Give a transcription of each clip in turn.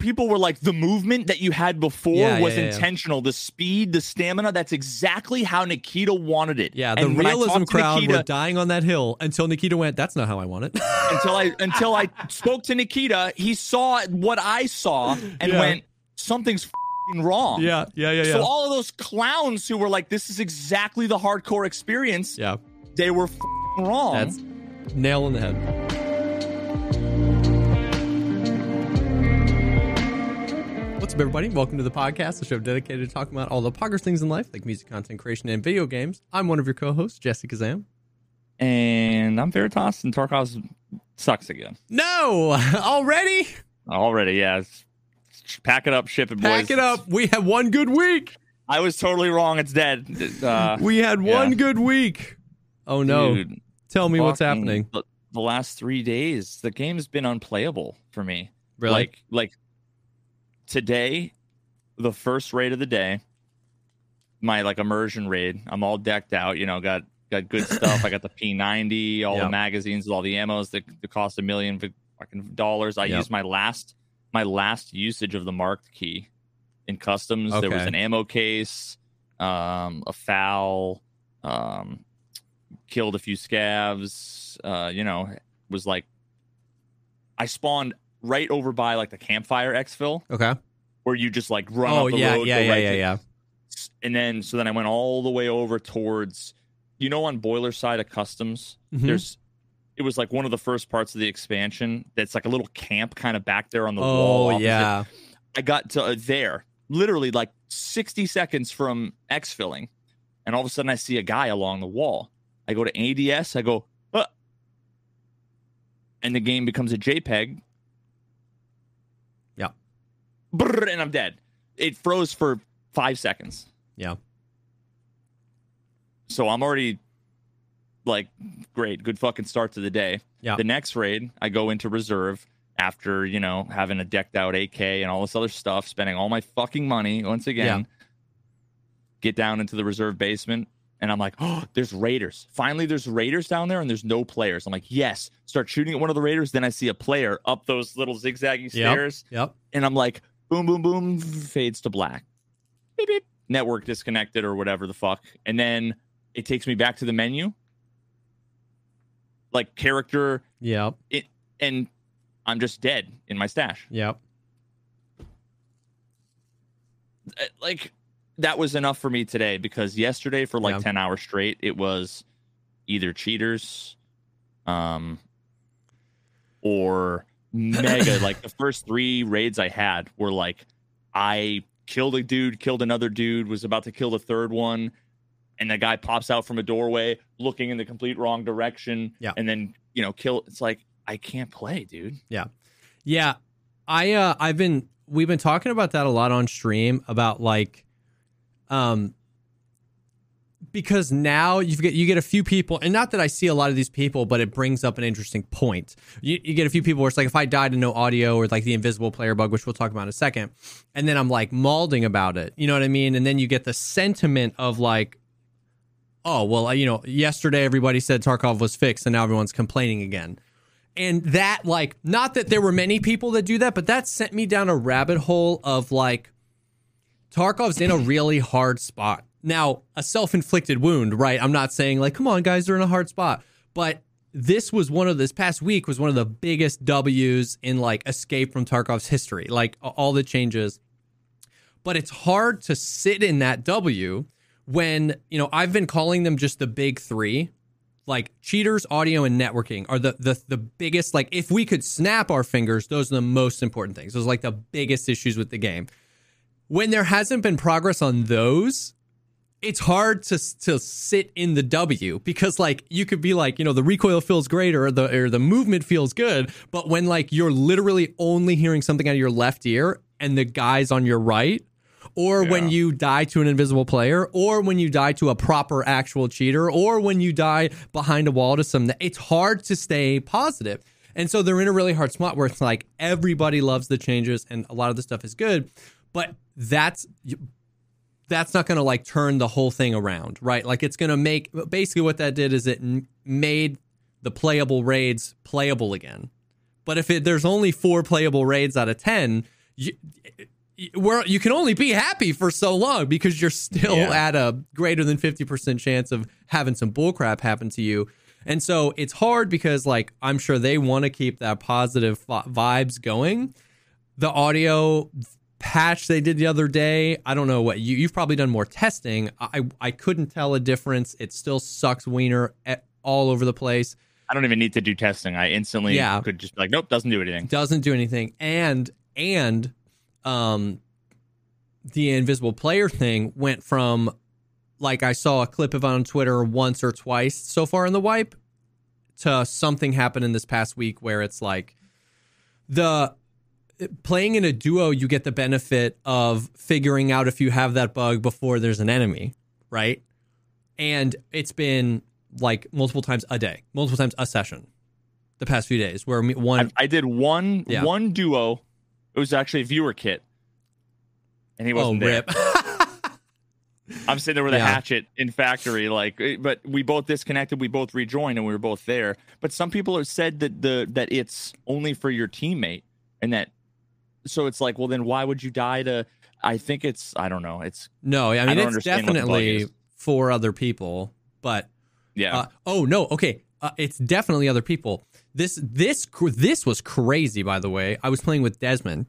People were like the movement that you had before Yeah, was yeah, yeah. intentional the speed the stamina that's exactly how nikita wanted it Yeah, the And realism crowd Nikita- were dying on that hill until Nikita went, that's not how I want it. until i until i spoke to nikita he saw what i saw and went something's wrong yeah, yeah, yeah, yeah. so all of those clowns who were like this is exactly the hardcore experience yeah, they were fing wrong that's nail in the head. What's up, everybody? Welcome to the podcast, the show dedicated to talking about all the poggers things in life, like music content creation and video games. I'm one of your co-hosts, Jesse Kazam. and i'm veritas and tarkov sucks again No, already already yeah It's- pack it up ship it boys pack it up. We had one good week. i was totally wrong it's dead uh, We had one yeah. good week. Oh no! Dude, Tell me what's happening. The, the last three days, the game's been unplayable for me. Really? Like, like today, the first raid of the day, my like immersion raid. I'm all decked out. You know, got got good stuff. I got the P90, all Yeah. the magazines, all the ammos that, that cost a million fucking dollars. I Yep. used my last my last usage of the marked key in customs. There was an ammo case, um, a foul, um, killed a few scavs. Uh, you know, was like I spawned right over by like the campfire exfil Okay. where you just like run Oh up the yeah, road, yeah, yeah, right yeah, to- yeah. and then so then I went all the way over towards you know on boiler side of customs Mhm. there's it was like one of the first parts of the expansion that's like a little camp kind of back there on the Oh wall opposite. yeah. I got to uh, there literally like 60 seconds from exfilling and all of a sudden I see a guy along the wall I go to ADS I go uh, and the game becomes a JPEG. Brrr, and I'm dead it froze for 5 seconds Yeah. so I'm already like, great, good fucking start to the day. Yeah. The next raid, I go into reserve after, you know, having a decked out AK and all this other stuff, spending all my fucking money once again. Get down into the reserve basement. And I'm like, oh, there's raiders. Finally, there's raiders down there, and there's no players. I'm like, yes. Start shooting at one of the raiders. Then I see a player up those little zigzaggy Yep. stairs Yep. and I'm like, boom, boom, boom, fades to black. Beep, beep. Network disconnected or whatever the fuck. And then it takes me back to the menu, like character, Yep. it, and I'm just dead in my stash. Yep. Uh, Like that was enough for me today because yesterday for like Yeah. 10 hours straight, it was either cheaters, um, or mega. like the first three raids I had were like, I killed a dude, killed another dude, was about to kill the third one, and the guy pops out from a doorway looking in the complete wrong direction, Yeah. and then you know kill. It's like I can't play, dude. Yeah. Yeah. I uh I've been we've been talking about that a lot on stream about like um because now you get you get a few people and not that I see a lot of these people but it brings up an interesting point. You, you get a few people where it's like if I died and no audio or like the invisible player bug which we'll talk about in a second and then I'm like malding about it. You know what I mean? And then you get the sentiment of like oh well you know yesterday everybody said Tarkov was fixed and now everyone's complaining again and that like not that there were many people that do that but that sent me down a rabbit hole of like tarkov's in a really hard spot now a self-inflicted wound, right? I'm not saying like, come on, guys, they're in a hard spot, but this was one of this past week was one of the biggest W's in like Escape from Tarkov's history, like all the changes. But it's hard to sit in that W when you know I've been calling them just the big three, like cheaters, audio, and networking are the the the biggest. Like if we could snap our fingers, those are the most important things. Those are like the biggest issues with the game. When there hasn't been progress on those, it's hard to to sit in the W because like you could be like you know the recoil feels great or the or the movement feels good, but when like you're literally only hearing something out of your left ear and the guys on your right, or yeah. when you die to an invisible player, or when you die to a proper actual cheater, or when you die behind a wall to some, it's hard to stay positive. And so they're in a really hard spot where it's like everybody loves the changes and a lot of the stuff is good, but that's that's not going to like turn the whole thing around, right? Like it's going to make basically what that did is it made the playable raids playable again. But if it, there's only four playable raids out of 10, you, where you can only be happy for so long because you're still yeah. at a greater than 50% chance of having some bullcrap happen to you. And so it's hard because like I'm sure they want to keep that positive vibes going. The audio patch they did the other day. I don't know what you you've probably done more testing. I I couldn't tell a difference. It still sucks wiener at, all over the place. I don't even need to do testing. I instantly yeah. could just be like, nope, doesn't do anything. Doesn't do anything. And and um the invisible player thing went from like I saw a clip of it on Twitter once or twice so far in the wipe to something happened in this past week where it's like the playing in a duo, you get the benefit of figuring out if you have that bug before there's an enemy, right? And it's been like multiple times a day, multiple times a session, the past few days. Where one, I, I did one yeah. one duo. It was actually a viewer kit, and he wasn't oh, there. I'm sitting there with a hatchet in factory, like, eh, but we both disconnected. We both rejoined, and we were both there. But some people have said that the that it's only for your teammate, and that so it's like, well, then why would you die to? I think it's I don't know. It's no, I mean I it's definitely for other people, but yeah. Uh, oh no, okay, uh, it's definitely other people. This this this was crazy. By the way, I was playing with Desmond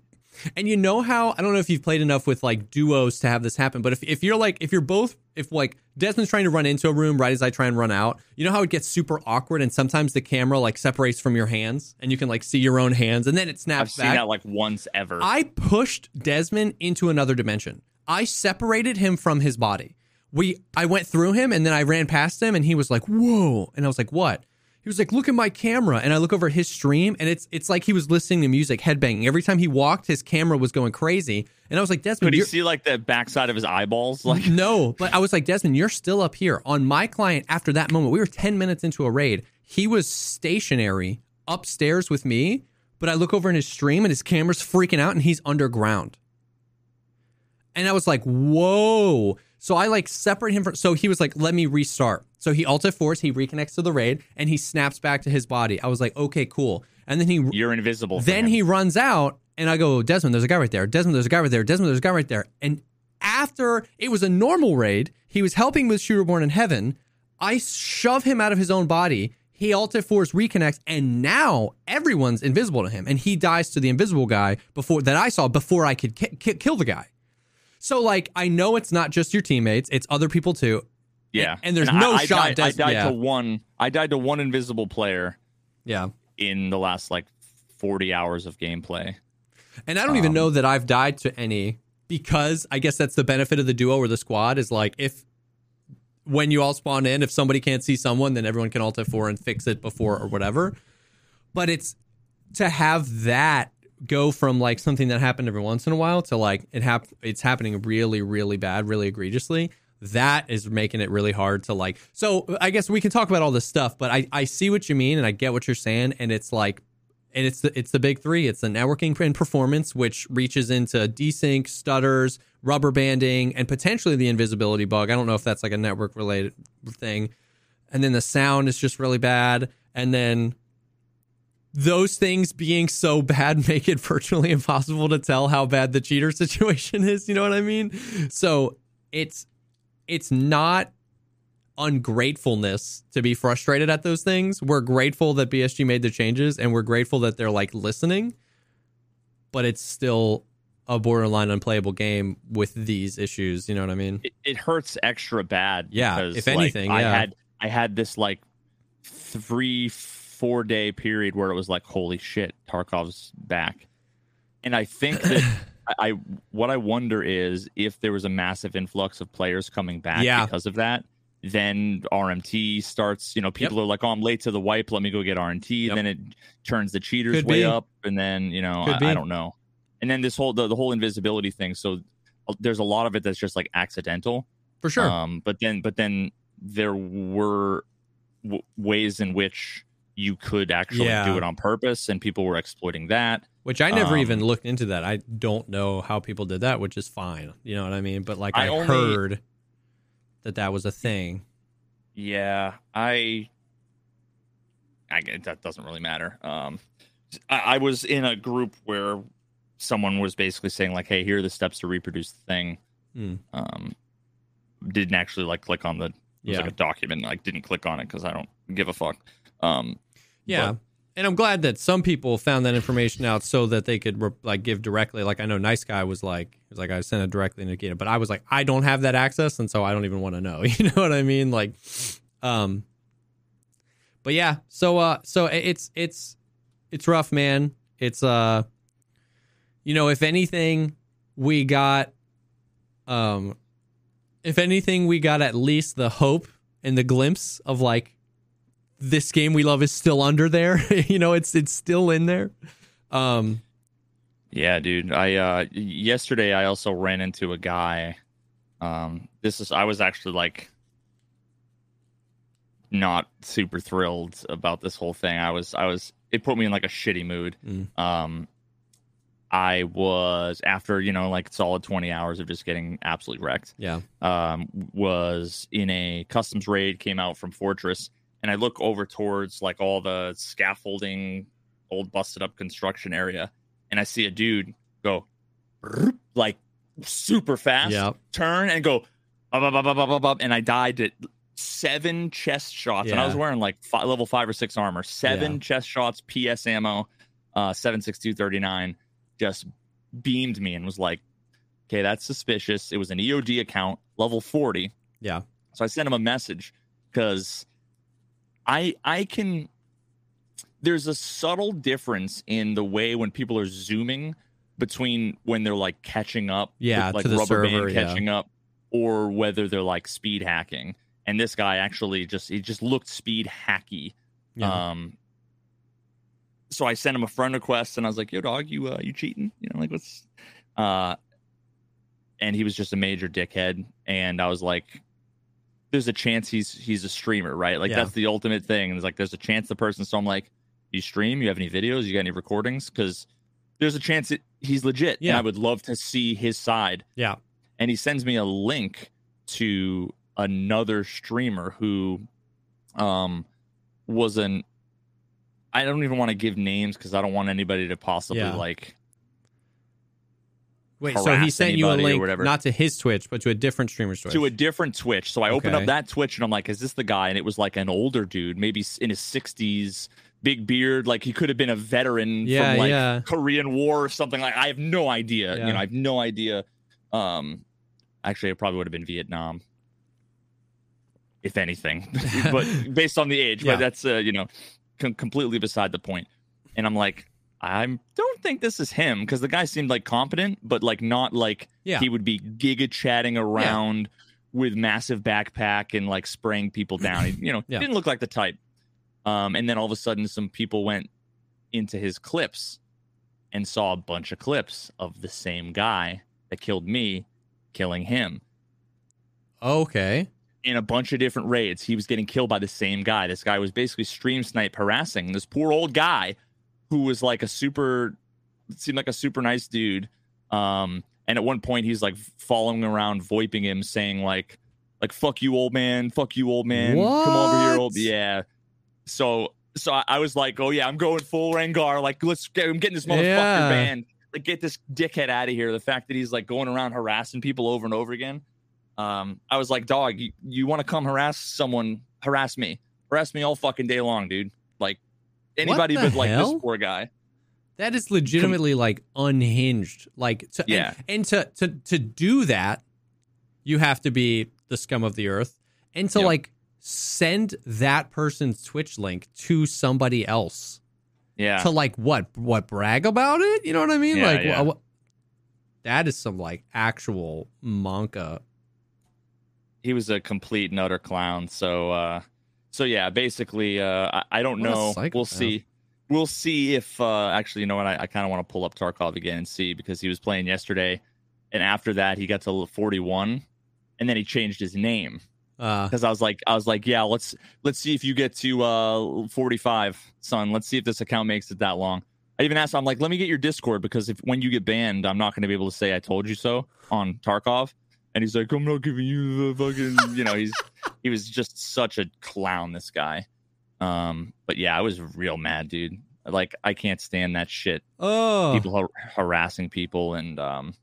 and you know how I don't know if you've played enough with like duos to have this happen, but if, if you're like if you're both if like Desmond's trying to run into a room right as I try and run out, you know how it gets super awkward and sometimes the camera like separates from your hands and you can like see your own hands and then it snaps I've back. seen that like once ever. I pushed Desmond into another dimension. I separated him from his body. We I went through him and then I ran past him and he was like, "Whoa!" And I was like, "What?" He was like, "Look at my camera," and I look over his stream, and it's it's like he was listening to music, headbanging. Every time he walked, his camera was going crazy, and I was like, "Desmond, could you see like the backside of his eyeballs?" Like, no, but I was like, "Desmond, you're still up here." On my client, after that moment, we were ten minutes into a raid. He was stationary upstairs with me, but I look over in his stream, and his camera's freaking out, and he's underground. And I was like, "Whoa!" So I like separate him from. So he was like, "Let me restart." So he alt F4s, he reconnects to the raid, and he snaps back to his body. I was like, "Okay, cool." And then he you're invisible. Then he runs out, and I go, "Desmond, there's a guy right there. Desmond, there's a guy right there. Desmond, there's a guy right there." And after it was a normal raid, he was helping with Shooter Born in Heaven. I shove him out of his own body. He alt F4s reconnects, and now everyone's invisible to him, and he dies to the invisible guy before that I saw before I could ki- ki- kill the guy. So like I know it's not just your teammates, it's other people too. Yeah. And, and there's and no I, shot. I died, des- I died yeah. to one I died to one invisible player. Yeah. In the last like 40 hours of gameplay. And I don't um, even know that I've died to any because I guess that's the benefit of the duo or the squad is like if when you all spawn in, if somebody can't see someone, then everyone can alt F4 and fix it before or whatever. But it's to have that go from like something that happened every once in a while to like it hap- it's happening really really bad really egregiously. That is making it really hard to like so i guess we can talk about all this stuff but i i see what you mean and i get what you're saying and it's like and it's the it's the big three. It's the networking and performance which reaches into desync stutters rubber banding and potentially the invisibility bug. I don't know if that's like a network related thing. And then the sound is just really bad. And then those things being so bad make it virtually impossible to tell how bad the cheater situation is. You know what I mean? So it's it's not ungratefulness to be frustrated at those things. We're grateful that BSG made the changes and we're grateful that they're like listening, but it's still a borderline unplayable game with these issues. You know what I mean? It, it hurts extra bad. Yeah, because, if like, anything, I had I had this like three four day period where it was like, holy shit, Tarkov's back, and I think that. I what I wonder is if there was a massive influx of players coming back Yeah. because of that, then RMT starts. You know, people are like, "Oh, I'm late to the wipe. Let me go get RMT." Yep. Then it turns the cheaters Could way be. up, and then you know, I. I don't know. And then this whole the, the whole invisibility thing. So uh, there's a lot of it that's just like accidental. For sure. Um, but then, but then there were w- ways in which you could actually Yeah. do it on purpose, and people were exploiting that. which I never um, even looked into that. I don't know how people did that, which is fine. You know what I mean? But like I, I only- heard that that was a thing. Yeah, I. I that doesn't really matter. Um, I, I was in a group where someone was basically saying like, "Hey, here are the steps to reproduce the thing." Hmm. Um, didn't actually like click on the it was Yeah. like a document. Like didn't click on it because I don't give a fuck. Um, Yeah. But- and I'm glad that some people found that information out so that they could re- like give directly. Like I know Nice Guy was like, he was like I sent it directly to Nikita, but I was like, I don't have that access, and so I don't even want to know. You know what I mean? Like, um, but yeah. So uh, so it's it's it's rough, man. It's uh, you know, if anything, we got, um, if anything, we got at least the hope and the glimpse of like this game we love is still under there. you know, it's it's still in there. Um, Yeah, dude. I uh yesterday I also ran into a guy. Um this is I was actually like not super thrilled about this whole thing. I was I was it put me in like a shitty mood. Mm. Um I was after, you know, like solid 20 hours of just getting absolutely wrecked. yeah, Um was in a customs raid, came out from Fortress, and I look over towards like all the scaffolding, old busted up construction area, and I see a dude go like super fast, yeah, turn and go up, up, up, up, up, up, up, and I died at seven chest shots, and I was wearing like fi- level five or six armor, seven Yeah. chest shots, PS ammo, uh, seven six two thirty nine, just beamed me and was like, okay, that's suspicious. It was an EOD account, level forty. yeah, So I sent him a message because I I can there's a subtle difference in the way when people are zooming between when they're like catching up, Yeah, with, like rubber server, band yeah. catching up, or whether they're like speed hacking. And this guy actually just he just looked speed hacky. yeah. Um so I sent him a friend request and I was like, "Yo dog, you uh you cheating?" You know, like what's uh and he was just a major dickhead and I was like there's a chance he's he's a streamer, right? Like Yeah. that's the ultimate thing. And it's like there's a chance the person so I'm like, "You stream? You have any videos? You got any recordings?" cuz there's a chance that he's legit Yeah. and I would love to see his side yeah, and he sends me a link to another streamer who um was an I don't even want to give names because I don't want anybody to possibly Yeah. like Wait, so he sent you a link whatever. not to his Twitch, but to a different streamer's Twitch. to a different Twitch. So I opened up that Twitch and I'm like, is this the guy? And it was like an older dude, maybe in his 60s, big beard, like he could have been a veteran Yeah, from like yeah. Korean War or something like I have no idea. Yeah. You know, I have no idea. Um actually it probably would have been Vietnam. If anything. but based on the age, but that's uh, you know, com- completely beside the point. And I'm like, I don't think this is him because the guy seemed like competent, but like not like yeah, he would be giga chatting around with massive backpack and like spraying people down. He, you know, Yeah. didn't look like the type. Um, and then all of a sudden, some people went into his clips and saw a bunch of clips of the same guy that killed me, killing him okay, in a bunch of different raids. He was getting killed by the same guy. This guy was basically stream snipe harassing this poor old guy who was like a super seemed like a super nice dude. Um and at one point he's like following around voiping him saying like like fuck you old man, fuck you old man. Come over here old yeah. So so I, I was like, "Oh yeah, I'm going full Rengar. Like let's get I'm getting this motherfucker Yeah. banned. Like get this dickhead out of here." The fact that he's like going around harassing people over and over again Um, I was like, dog, you, you want to come harass someone? Harass me, harass me all fucking day long, dude. Like anybody but like hell? this poor guy. That is legitimately like unhinged. Like to, Yeah. and, and to to to do that, you have to be the scum of the earth, and to Yep. like send that person's Twitch link to somebody else Yeah, to like what what brag about it. You know what I mean? Yeah, like yeah. wha- wha- that is some like actual monka. he was a complete and utter clown. So, uh, so yeah, basically, uh, I, I don't What know. We'll see. We'll see if uh, actually, you know what? I, I kind of want to pull up Tarkov again and see because he was playing yesterday, and after that, he got to 41, and then he changed his name Uh, because I was like, I was like, yeah, let's let's see if you get to uh 45, son. Let's see if this account makes it that long. I even asked, I'm like, let me get your Discord because if when you get banned, I'm not going to be able to say I told you so on Tarkov. And he's like, I'm not giving you the fucking, you know, he's he was just such a clown, this guy. Um, but yeah, I was real mad, dude. Like, I can't stand that shit oh, people har- harassing people and um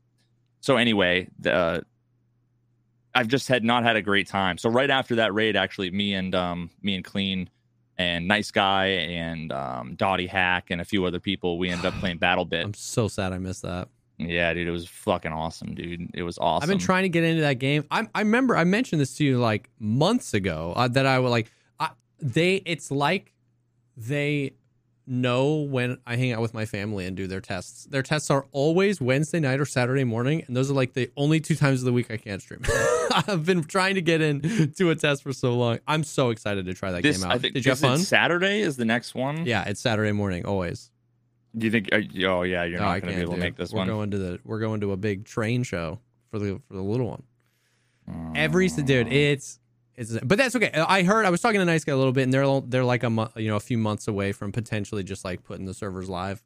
so anyway the uh, i've just had not had a great time so right after that raid actually me and um me and Klean and nice guy and um DottyHack and a few other people we ended up playing BattleBit I'm so sad I missed that. Yeah dude it was fucking awesome dude it was awesome I've been trying to get into that game. I I remember I mentioned this to you like months ago uh, that I would like. I, they it's like they know when I hang out with my family and do their tests. Their tests are always Wednesday night or Saturday morning, and those are like the only two times of the week I can't stream. I've been trying to get in to a test for so long. I'm so excited to try that this game out. think Did you have fun? saturday is the next one Yeah, it's Saturday morning always. Do you think uh, oh yeah you're No, not gonna be able to make this we're one going to the we're going to a big train show for the for the little one. Every dude, it's it's but that's okay. I heard I was talking to nice guy a little bit, and they're they're like a you know, a few months away from potentially just like putting the servers live.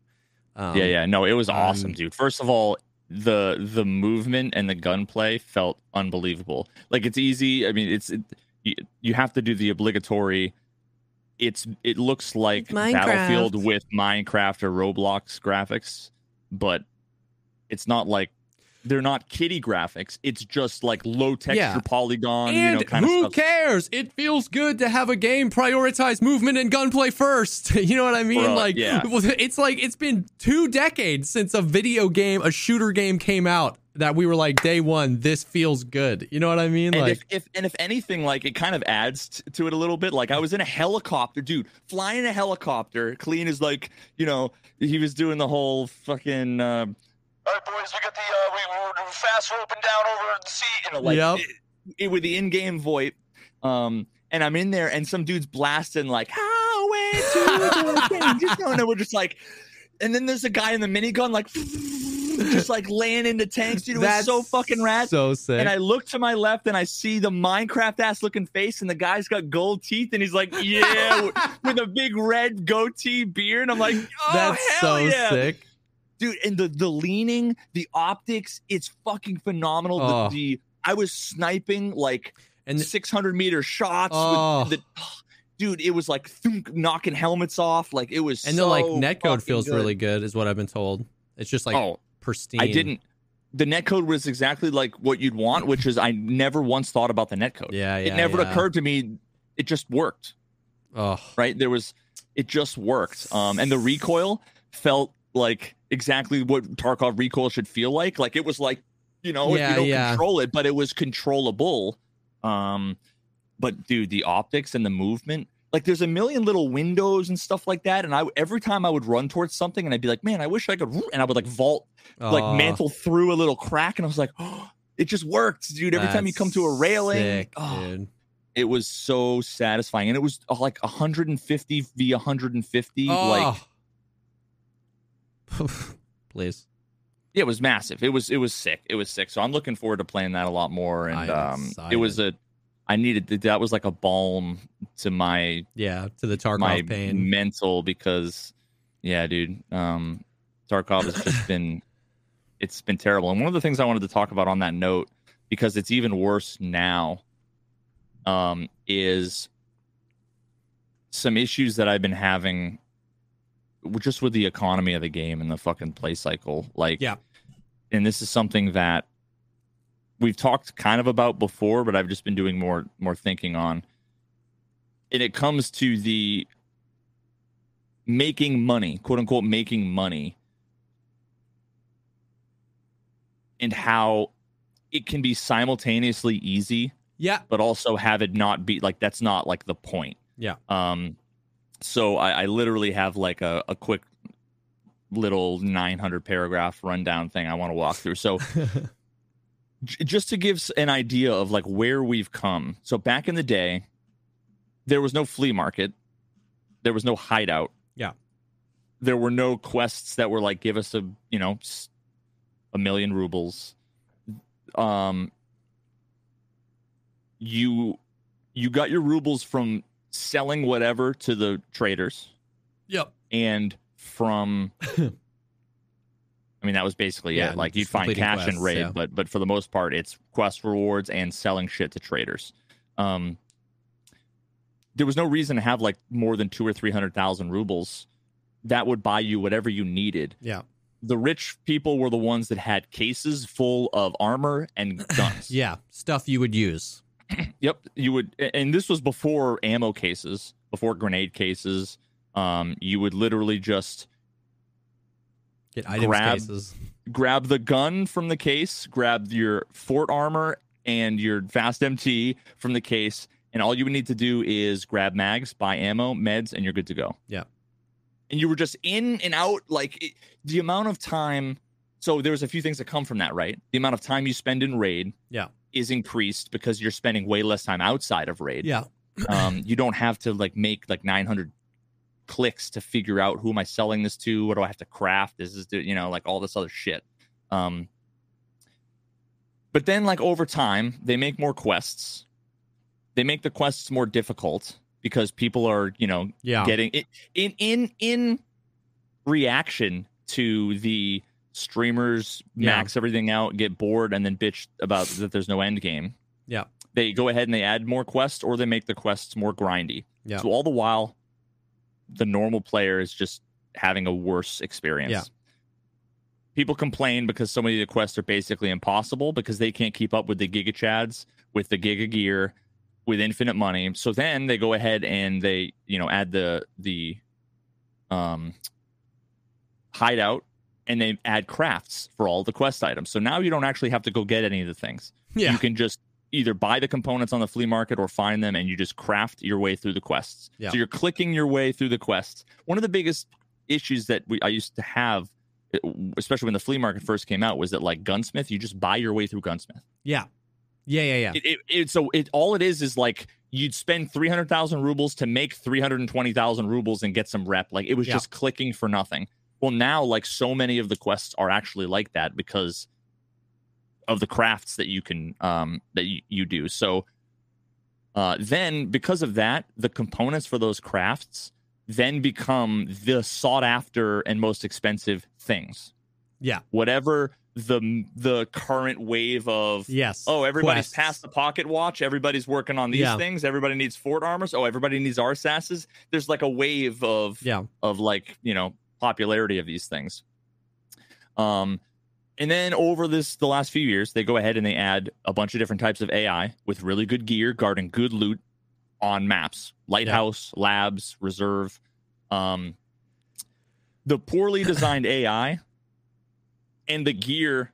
Um, yeah, yeah. No, it was awesome, um, dude. First of all, the the movement and the gunplay felt unbelievable. Like it's easy. I mean, it's it, you, you have to do the obligatory. It's it looks like It's Minecraft. Battlefield with Minecraft or Roblox graphics, but it's not like they're not kitty graphics. It's just like low texture Yeah. polygon, And you know, kind who of stuff. cares? It feels good to have a game prioritize movement and gunplay first. you know what I mean? Bro, like, yeah. it's like it's been two decades since a video game, a shooter game came out that we were like, day one, this feels good. You know what I mean? And like, if, if and if anything, like it kind of adds t- to it a little bit. Like I was in a helicopter, dude, flying a helicopter. Klean is like, you know, he was doing the whole fucking. Uh, All right, boys, we got the uh, we, we're fast roping down over the sea. You know, like Yep. it, it- with the in-game VoIP. Um, and I'm in there, and some dude's blasting like highway to the king. Just going, and we're just like, and then there's a guy in the minigun like. Just like laying into tanks, dude. It was so fucking rad. So sick. And I look to my left and I see the Minecraft ass looking face, and the guy's got gold teeth, and he's like, yeah, with- a big red goatee beard. I'm like, oh, That's hell so yeah. sick. dude. And the the leaning, the optics, it's fucking phenomenal. The- Oh. The, I was sniping like And 600 meter shots. Oh. With the, dude, it was like thunk, knocking helmets off. Like it was, and so the like netcode feels good. really good, is what I've been told. It's just like oh, pristine. I didn't. The netcode was exactly like what you'd want, which is I never once thought about the netcode. Yeah, yeah. it never yeah. occurred to me. It just worked, Oh, right? There was, it just worked. Um, and the recoil felt like exactly what Tarkov recoil should feel like. Like it was like, you know, Yeah, you don't yeah. control it, but it was controllable. Um, but dude, the optics and the movement, like there's a million little windows and stuff like that. And I every time I would run towards something, and I'd be like, man, I wish I could, and I would like vault like Oh, mantle through a little crack, and I was like, oh, it just worked, dude. Every time you come to a railing, sick, oh, it was so satisfying, and it was uh, like 150 v 150, like please. yeah, it was massive. It was it was sick. It was sick. So I'm looking forward to playing that a lot more. And um, it was a, I needed that was like a balm to my Yeah, to the Tarkov my pain. mental because yeah, dude, um, Tarkov has just been it's been terrible. And one of the things I wanted to talk about on that note because it's even worse now um, is some issues that I've been having just with the economy of the game and the fucking play cycle. Like, Yeah. and this is something that we've talked kind of about before, but I've just been doing more more thinking on. And it comes to the making money, quote unquote, making money, and how it can be simultaneously easy, Yeah. but also have it not be like that's not like the point. Yeah. Um, so I, I literally have like a, a quick little 900 paragraph rundown thing I want to walk through. So just to give an idea of like where we've come. So back in the day, there was no flea market, there was no hideout. Yeah. There were no quests that were like give us a you know a million rubles. Um, you you got your rubles from selling whatever to the traders Yep. and from I mean that was basically Yeah, it. Like you'd find cash quests, and raid, yeah. but but for the most part it's quest rewards and selling shit to traders. Um there was no reason to have like more than two or three hundred thousand rubles. That would buy you whatever you needed. Yeah. The rich people were the ones that had cases full of armor and guns. Yeah. Stuff you would use. Yep, you would, and this was before ammo cases, before grenade cases. Um, you would literally just Get items Grab- cases. grab the gun from the case, grab your fort armor and your fast MT from the case, and all you would need to do is grab mags, buy ammo, meds, and you're good to go. Yeah. And you were just in and out, like it, the amount of time. So there's a few things that come from that, right? The amount of time you spend in raid, Yeah. is increased because you're spending way less time outside of raid. Yeah. um, you don't have to like make like 900 clicks to figure out who am I selling this to? What do I have to craft? This is, you know, like all this other shit. Um, but then, like over time, they make more quests. They make the quests more difficult because people are, you know, Yeah. getting it in in in reaction to the streamers Yeah. max everything out, get bored, and then bitch about that there's no end game. Yeah. They go ahead and they add more quests or they make the quests more grindy. Yeah. So all the while, the normal player is just having a worse experience. Yeah. People complain because so many of the quests are basically impossible because they can't keep up with the Giga Chads, with the Giga Gear, with infinite money. So then they go ahead and they, you know, add the the um hideout and they add crafts for all the quest items. So now you don't actually have to go get any of the things. Yeah. You can just either buy the components on the flea market or find them and you just craft your way through the quests. Yeah. So you're clicking your way through the quests. One of the biggest issues that we I used to have eh, especially when the flea market first came out was that like gunsmith you just buy your way through gunsmith Yeah. Yeah. Yeah. Yeah. it, it, it so it all it is is like you'd spend 300,000 rubles to make 320,000 rubles and get some rep like it was Yeah. just clicking for nothing well now like so many of the quests are actually like that because of the crafts that you can um that you, you do so uh then because of that the components for those crafts then become the sought after and most expensive things Yeah. whatever the the current wave of Yes. Oh, everybody's Quests. past the pocket watch. Everybody's working on these Yeah. things. Everybody needs fort armors. Oh, everybody needs RSASs. There's like a wave of Yeah. of like you know popularity of these things. Um, and then over this the last few years, they go ahead and they add a bunch of different types of AI with really good gear, guarding good loot on maps, lighthouse, labs, reserve. Um, the poorly designed AI and the gear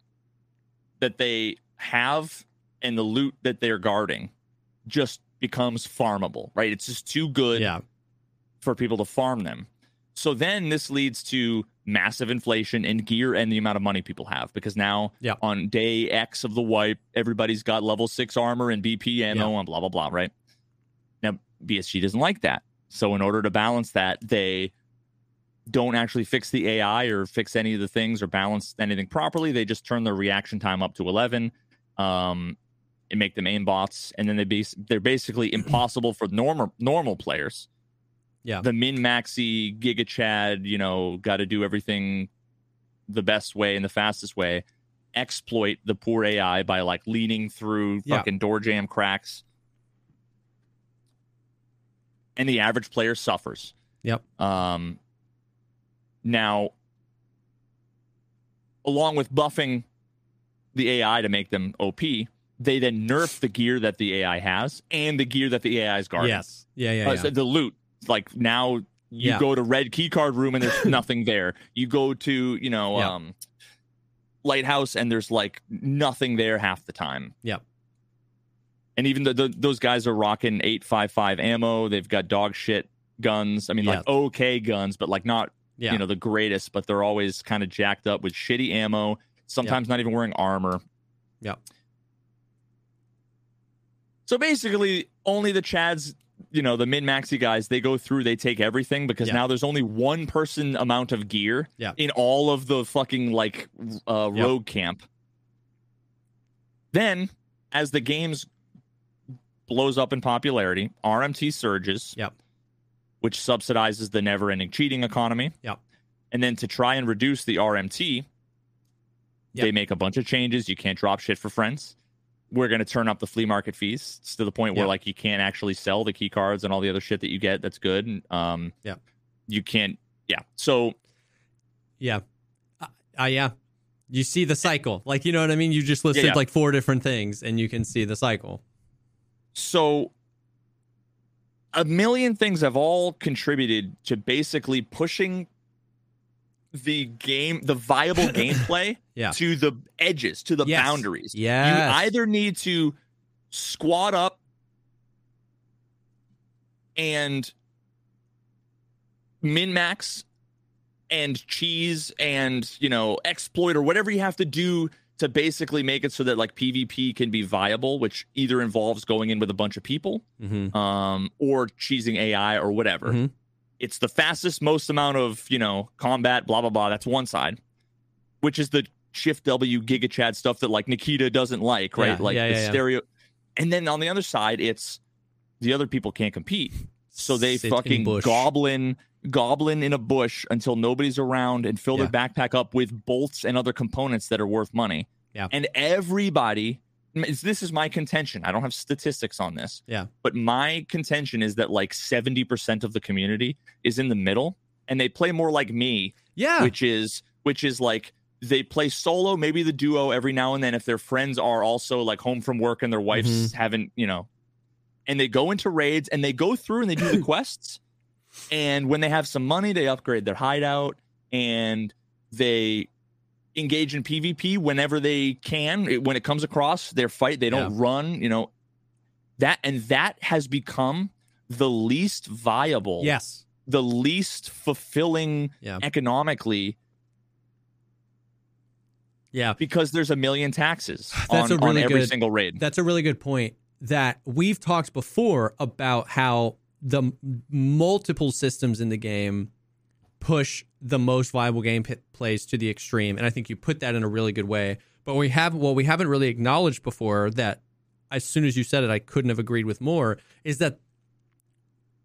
that they have and the loot that they're guarding just becomes farmable, right? It's just too good Yeah. for people to farm them. So then this leads to massive inflation in gear and the amount of money people have because now Yeah. on day X of the wipe, everybody's got level six armor and BP ammo and blah blah blah, right? Now BSG doesn't like that. So in order to balance that, they don't actually fix the AI or fix any of the things or balance anything properly. They just turn their reaction time up to 11 um, and make them aim bots. And then they base, they're basically impossible for normal normal players. Yeah. The min maxi Giga Chad, you know, got to do everything the best way and the fastest way. Exploit the poor AI by like leaning through Yeah. fucking door jam cracks. And the average player suffers. Yep. Um, now, along with buffing the AI to make them OP. They then nerf the gear that the AI has and the gear that the AI is guarding. Yes. Yeah. Yeah. Uh, yeah. so the loot, like now you Yeah. go to red key card room and there's nothing there. You go to you know Yeah. um, lighthouse and there's like nothing there half the time. Yep. And even the, the, those guys are rocking eight five five ammo. They've got dog shit guns. I mean, like okay guns, but like not yeah. you know the greatest. But they're always kind of jacked up with shitty ammo. Sometimes not even wearing armor. Yep. So basically, only the Chads, you know, the min maxi guys, they go through, they take everything because Yeah. now there's only one person amount of gear Yeah. in all of the fucking like uh, Yep. rogue camp. Then, as the games blows up in popularity, RMT surges, Yep. which subsidizes the never-ending cheating economy. Yep. And then to try and reduce the RMT, they make a bunch of changes. You can't drop shit for friends. We're going to turn up the flea market fees to the point where Yep. like you can't actually sell the key cards and all the other shit that you get. That's good. And, Um, Yep. You can't. Yeah. So Yeah. Uh, uh, yeah. You see the cycle. Like, you know what I mean? You just listed yeah. like four different things and you can see the cycle. so a million things have all contributed to basically pushing the game, the viable gameplay Yeah. to the edges, to the Yes. boundaries. Yes. You either need to squat up and min max and cheese and you know exploit or whatever you have to do to basically make it so that like PvP can be viable, which either involves going in with a bunch of people Mm-hmm. um, or cheesing AI or whatever. Mhm. It's the fastest, most amount of you know combat, blah blah blah. That's one side, which is the Shift W Giga Chad stuff that like Nikita doesn't like, right? Yeah, like yeah, the yeah, stereo. And then on the other side, it's the other people can't compete, so they Sit fucking goblin goblin in a bush until nobody's around and fill their backpack up with bolts and other components that are worth money. Yeah. And everybody, this is my contention. I don't have statistics on this. Yeah. But my contention is that like 70% of the community is in the middle and they play more like me, Yeah. which is which is like they play solo, maybe the duo every now and then if their friends are also like home from work and their wives Mm-hmm. haven't, you know, and they go into raids and they go through and they do the quests. And when they have some money, they upgrade their hideout and they engage in PvP whenever they can. It- when it comes across their fight, they don't run, you know. That and that has become the least viable, yes. the least fulfilling Yeah. economically Yeah. because there's a million taxes That's on, a really on every good- single raid. That's a really good point. That we've talked before about how the multiple systems in the game push the most viable game p- plays to the extreme, and I think you put that in a really good way. But we have what we haven't really acknowledged before that as soon as you said it, I couldn't have agreed with more. Is that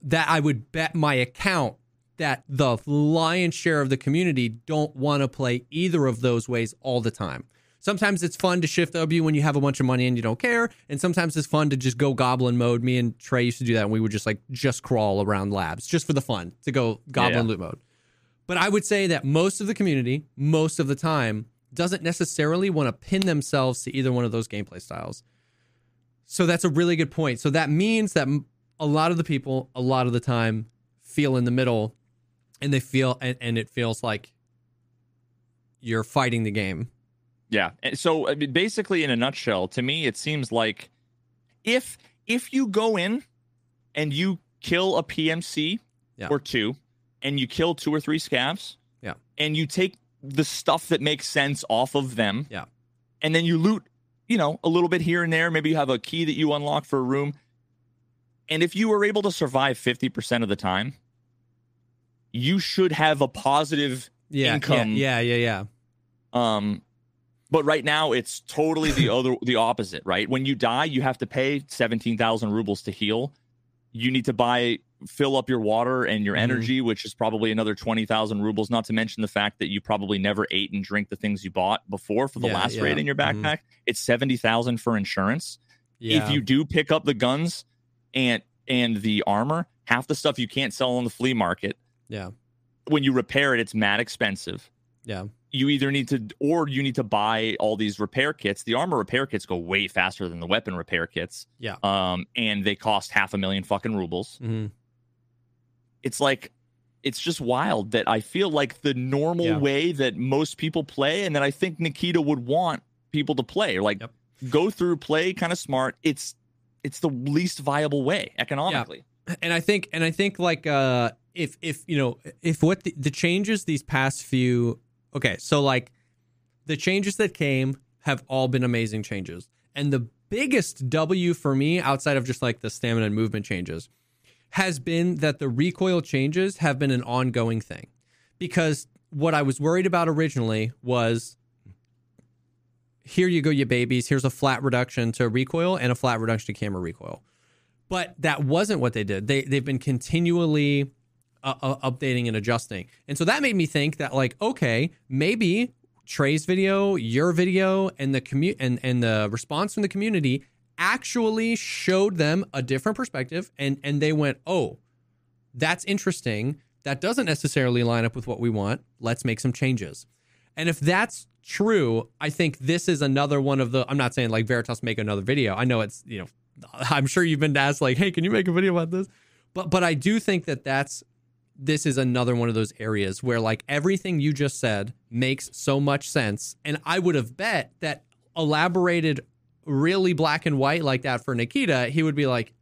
that I would bet my account that the lion's share of the community don't want to play either of those ways all the time. Sometimes it's fun to shift W when you have a bunch of money and you don't care, and sometimes it's fun to just go goblin mode. Me and Trey used to do that, and we would just like just crawl around labs just for the fun to go goblin Yeah. loot mode. But I would say that most of the community, most of the time, doesn't necessarily want to pin themselves to either one of those gameplay styles. So that's a really good point. So that means that a lot of the people, a lot of the time, feel in the middle, and they feel, and, and it feels like you're fighting the game. Yeah. Eh, so I mean, basically, in a nutshell, to me, it seems like if if you go in and you kill a PMC Yeah. or two, and you kill two or three scavs, Yeah. and you take the stuff that makes sense off of them, Yeah. and then you loot, you know, a little bit here and there. Maybe you have a key that you unlock for a room, and if you were able to survive fifty percent of the time, you should have a positive Yeah, Income. yeah, yeah, yeah, yeah. um, but right now it's totally the other the opposite, right? When you die, you have to pay seventeen thousand rubles to heal. You need to buy fill up your water and your Mhm. energy, which is probably another twenty thousand rubles. Not to mention the fact that you probably never ate and drink the things you bought before for the Yeah, last yeah. raid in your Mhm. backpack. It's seventy thousand for insurance. yeah. If you do pick up the guns and and the armor, half the stuff you can't sell on the flea market. yeah, When you repair it, it's mad expensive yeah, you either need to or you need to buy all these repair kits. The armor repair kits go way faster than the weapon repair kits. Yeah. Um, and they cost half a million fucking rubles. Mm-hmm. It's like it's just wild that I feel like the normal Yeah. way that most people play and that I think Nikita would want people to play. Like Yep. go through, play kind of smart. It's it's the least viable way economically. and I think and I think like uh if if you know if what the, the changes these past few okay so like the changes that came have all been amazing changes and the biggest W for me outside of just like the stamina and movement changes has been that the recoil changes have been an ongoing thing. Because what I was worried about originally was here you go you babies. Here's a flat reduction to recoil and a flat reduction to camera recoil. But that wasn't what they did. They they've been continually uh, uh, updating and adjusting, and so that made me think that like, okay, maybe Trey's video, your video, and the commu- and and the response from the community actually showed them a different perspective, and and they went, oh, that's interesting. That doesn't necessarily line up with what we want. Let's make some changes. And if that's true, I think this is another one of the. I'm not saying like Veritas make another video. I know it's you know, I'm sure you've been asked like, hey, can you make a video about this? But but I do think that that's this is another one of those areas where like everything you just said makes so much sense, and I would have bet that elaborated really black and white like that for Nikita, he would be like,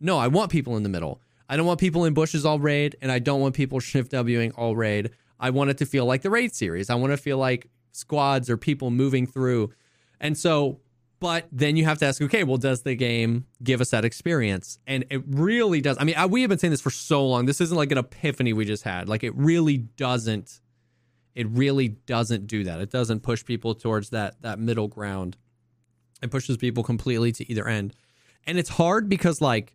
no, I want people in the middle. I don't want people in bushes all raid, and I don't want people shift Wing all raid. I want it to feel like the raid series. I want to feel like squads or people moving through. And so, but then you have to ask, okay, well, does the game give us that experience? And it really does. I mean, I, we have been saying this for so long. This isn't like an epiphany we just had. Like, it really doesn't. It really doesn't do that. It doesn't push people towards that that middle ground. It pushes people completely to either end. And it's hard because like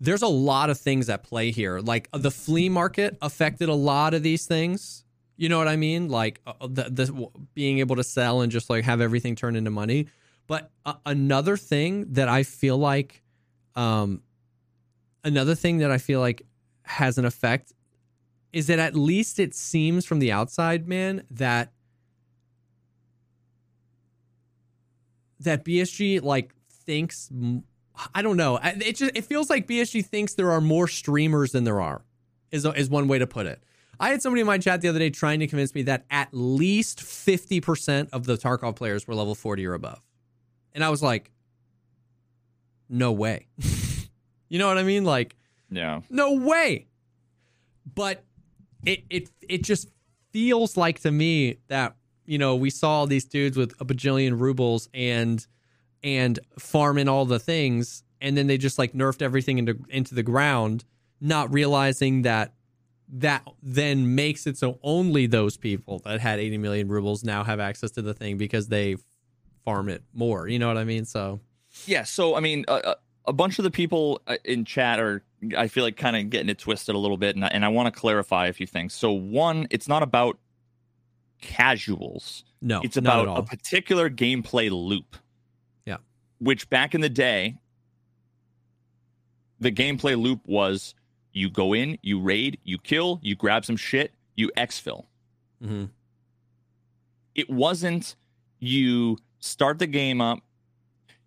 there's a lot of things at play here. Like the flea market affected a lot of these things. You know what I mean? Like uh, the, the being able to sell and just like have everything turn into money. But uh, another thing that I feel like, um, another thing that I feel like has an effect is that at least it seems from the outside, man, that that BSG like thinks I don't know. It just it feels like BSG thinks there are more streamers than there are. Is is one way to put it. I had somebody in my chat the other day trying to convince me that at least 50% of the Tarkov players were level 40 or above. And I was like, no way. you know what I mean? Like, Yeah. no way. But it it it just feels like to me that you know we saw these dudes with a bajillion rubles and and farming all the things and then they just like nerfed everything into into the ground not realizing that that then makes it so only those people that had 80 million rubles now have access to the thing because they farm it more you know what i mean so Yeah. So I mean, a, a bunch of the people uh, in chat are, I feel like, kind of getting it twisted a little bit, and I, and I want to clarify a few things. So one, it's not about casuals. no it's about a particular gameplay loop. Yeah. Which back in the day, the gameplay loop was you go in, you raid, you kill, you grab some shit, you exfil. Mhm. It wasn't you start the game up,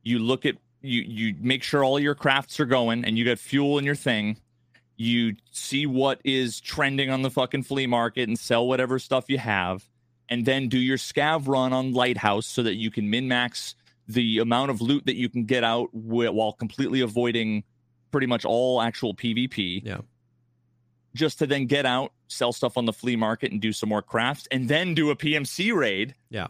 you look at you you make sure all your crafts are going and you got fuel in your thing. You see what is trending on the fucking flea market and sell whatever stuff you have and then do your scav run on Lighthouse so that you can min max the amount of loot that you can get out wh- while completely avoiding pretty much all actual PvP. Yeah. Just to then get out, sell stuff on the flea market and do some more crafts and then do a PMC raid. Yeah.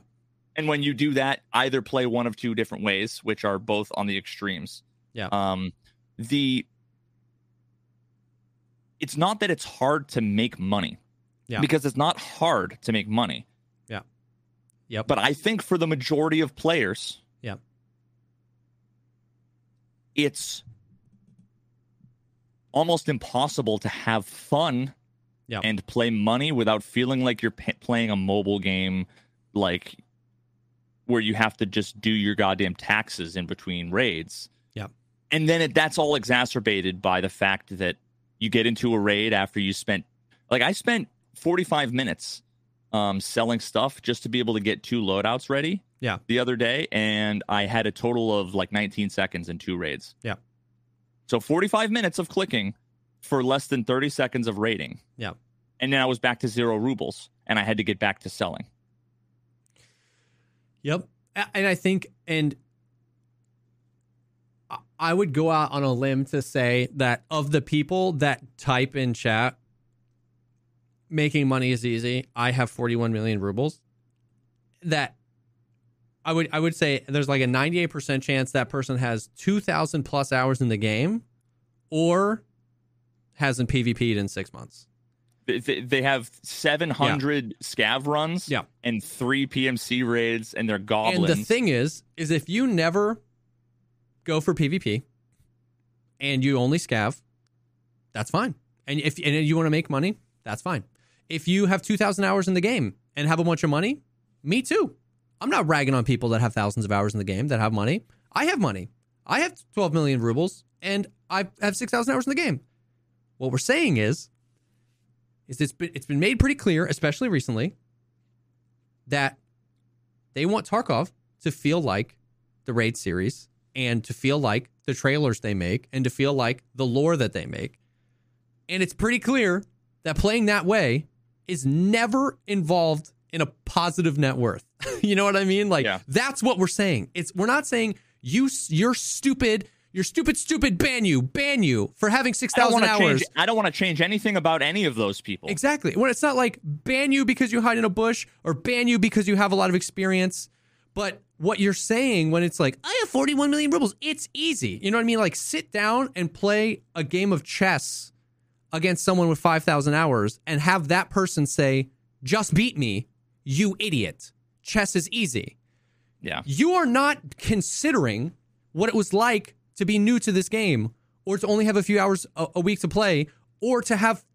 And when you do that, either play one of two different ways, which are both on the extremes. Yeah. Um the it's not that it's hard to make money. Yeah. Because it's not hard to make money. Yep But I think for the majority of players, Yep. it's almost impossible to have fun Yep. and play money without feeling like you're p- playing a mobile game, like where you have to just do your goddamn taxes in between raids. Yep. And then it, that's all exacerbated by the fact that you get into a raid after you spent, like, I spent 45 minutes um, selling stuff just to be able to get two loadouts ready. Yeah. The other day, and I had a total of like 19 seconds in two raids. Yeah. So 45 minutes of clicking for less than 30 seconds of raiding. Yeah. And then I was back to zero rubles, and I had to get back to selling. Yep. And I think, and I would go out on a limb to say that of the people that type in chat, making money is easy. I have 41 million rubles. That I would I would say there's like a 98% chance that person has 2000 plus hours in the game or hasn't PvP'd in 6 months. They have 700 yeah. scav runs yeah. and 3 PMC raids and they're goblins. And the thing is is if you never go for PvP and you only scav, that's fine. And if and you want to make money, that's fine. If you have 2000 hours in the game and have a bunch of money, me too. I'm not ragging on people that have thousands of hours in the game that have money. I have money. I have 12 million rubles and I have 6,000 hours in the game. What we're saying is, is it's been, it's been made pretty clear, especially recently, that they want Tarkov to feel like the Raid series and to feel like the trailers they make and to feel like the lore that they make. And it's pretty clear that playing that way is never involved in a positive net worth. you know what I mean? Like yeah. that's what we're saying. It's we're not saying you you're stupid. You're stupid, stupid. Ban you, ban you for having six thousand hours. Change, I don't want to change anything about any of those people. Exactly. When it's not like ban you because you hide in a bush or ban you because you have a lot of experience. But what you're saying when it's like I have 41 million rubles, it's easy. You know what I mean? Like sit down and play a game of chess against someone with 5,000 hours and have that person say, just beat me you idiot. Chess is easy. Yeah. You are not considering what it was like to be new to this game or to only have a few hours a, a week to play or to have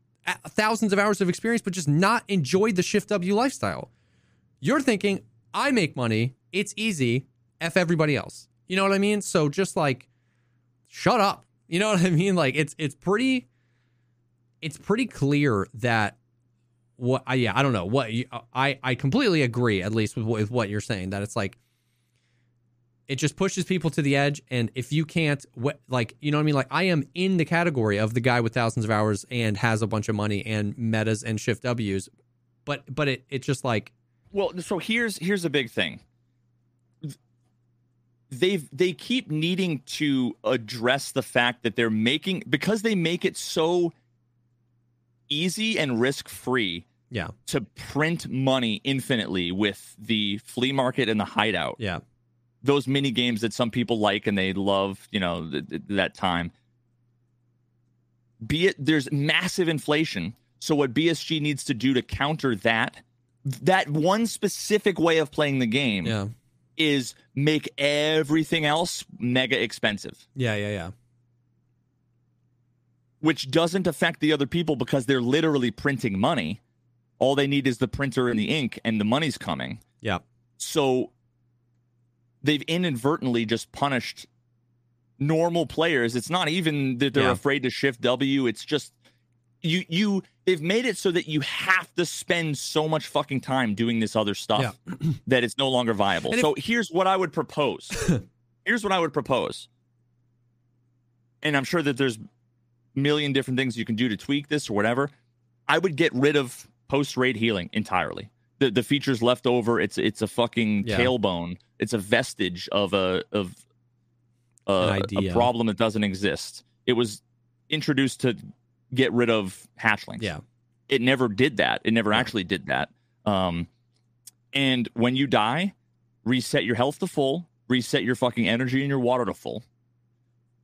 thousands of hours of experience but just not enjoy the shift W lifestyle. You're thinking, I make money, it's easy, F everybody else. You know what I mean? So just like shut up. You know what I mean? Like it's it's pretty it's pretty clear that what I, yeah, I don't know. What I I completely agree at least with with what you're saying that it's like it just pushes people to the edge and if you can't like you know what I mean? Like I am in the category of the guy with thousands of hours and has a bunch of money and metas and shift W's but but it it just like well so here's here's a big thing. They've they keep needing to address the fact that they're making because they make it so easy and risk free yeah. to print money infinitely with the flea market and the hideout. Yeah. Those mini games that some people like and they love you know th- th- that time. Be it there's massive inflation. So what bsg needs to do to counter that that one specific way of playing the game yeah. is make everything else mega expensive. Yeah yeah yeah which doesn't affect the other people because they're literally printing money. All they need is the printer and the ink, and the money's coming. Yeah. So they've inadvertently just punished normal players. It's not even that they're yeah. afraid to shift W. It's just you you they've made it so that you have to spend so much fucking time doing this other stuff yeah. that it's no longer viable. So here's what I would propose. here's what I would propose. And I'm sure that there's million different things you can do to tweak this or whatever. I would get rid of post raid healing entirely. The the features left over, it's it's a fucking yeah. tailbone. It's a vestige of a of a, a, problem that doesn't exist. It was introduced to get rid of hatchlings. Yeah. It never did that. It never yeah. actually did that. Um, and when you die, reset your health to full, reset your fucking energy and your water to full.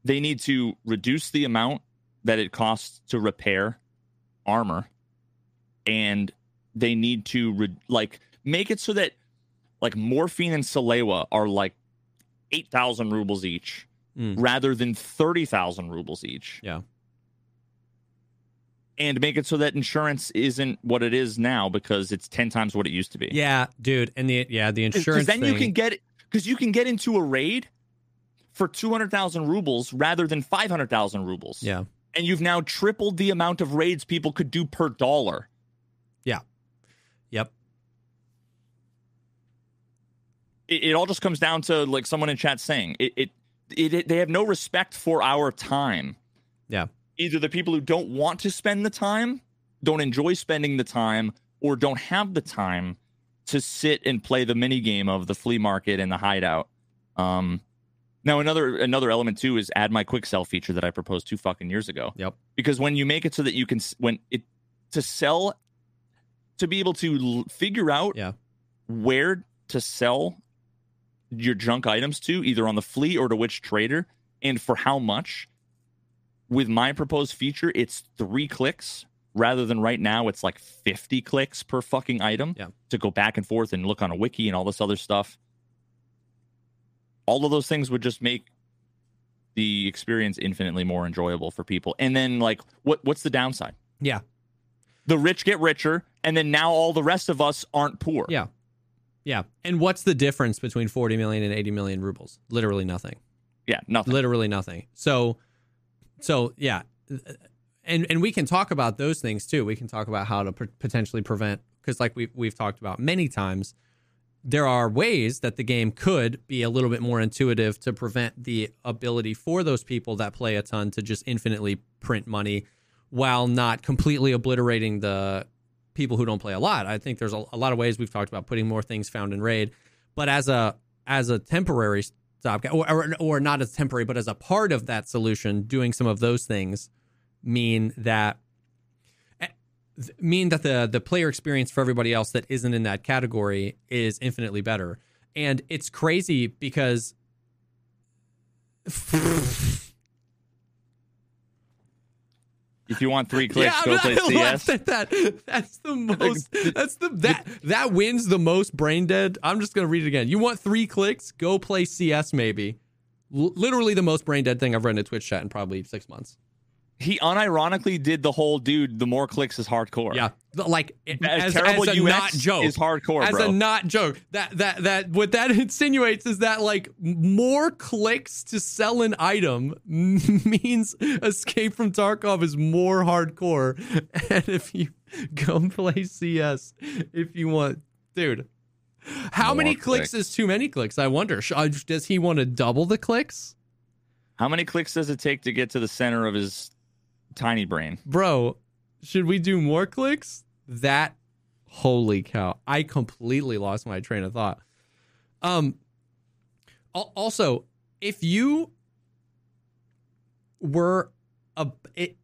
They need to reduce the amount that it costs to repair armor and they need to re- like make it so that like morphine and Salewa are like 8,000 rubles each mm. rather than 30,000 rubles each. Yeah. And make it so that insurance isn't what it is now because it's 10 times what it used to be. Yeah, dude. And the yeah, the insurance then thing... you can get cuz you can get into a raid for 200,000 rubles rather than 500,000 rubles. Yeah and you've now tripled the amount of raids people could do per dollar. Yeah. Yep. It, it all just comes down to like someone in chat saying it, it, it, it. They have no respect for our time. Yeah. Either the people who don't want to spend the time, don't enjoy spending the time, or don't have the time to sit and play the mini game of the flea market and the hideout. Um, now another another element too is add my quick sell feature that I proposed two fucking years ago. Yep. Because when you make it so that you can when it to sell to be able to l- figure out Yeah. where to sell your junk items to, either on the flea or to which trader, and for how much. With my proposed feature, it's three clicks rather than right now it's like 50 clicks per fucking item Yeah. to go back and forth and look on a wiki and all this other stuff. All of those things would just make the experience infinitely more enjoyable for people. And then like what what's the downside? Yeah. The rich get richer and then now all the rest of us aren't poor. Yeah. Yeah. And what's the difference between 40 million and 80 million rubles? Literally nothing. Yeah, nothing. Literally nothing. So so yeah. And and we can talk about those things too. We can talk about how to p- potentially prevent cuz like we we've talked about many times there are ways that the game could be a little bit more intuitive to prevent the ability for those people that play a ton to just infinitely print money while not completely obliterating the people who don't play a lot. I think there's a, a lot of ways we've talked about putting more things found in raid, but as a as a temporary stopgap, or, or or not as temporary, but as a part of that solution, doing some of those things mean that mean that the the player experience for everybody else that isn't in that category is infinitely better. And it's crazy because If you want three clicks, yeah, go play CS. that, that that's the most that's the that that wins the most brain dead. I'm just gonna read it again. You want three clicks? Go play CS maybe. L- literally the most brain dead thing I've read in a Twitch chat in probably six months. He unironically did the whole dude. The more clicks is hardcore. Yeah, like as, as, terrible as a UX not joke is hardcore, as bro. a not joke. That that that what that insinuates is that like more clicks to sell an item means Escape from Tarkov is more hardcore. And if you go play CS, if you want, dude, how More many clicks. clicks. is too many clicks? I wonder. Uh, Does he want to double the clicks, How many clicks does it take to get to the center of his tiny brain? bro? Should we do more clicks? That holy cow! I completely lost my train of thought. Um. Also, if you were a it,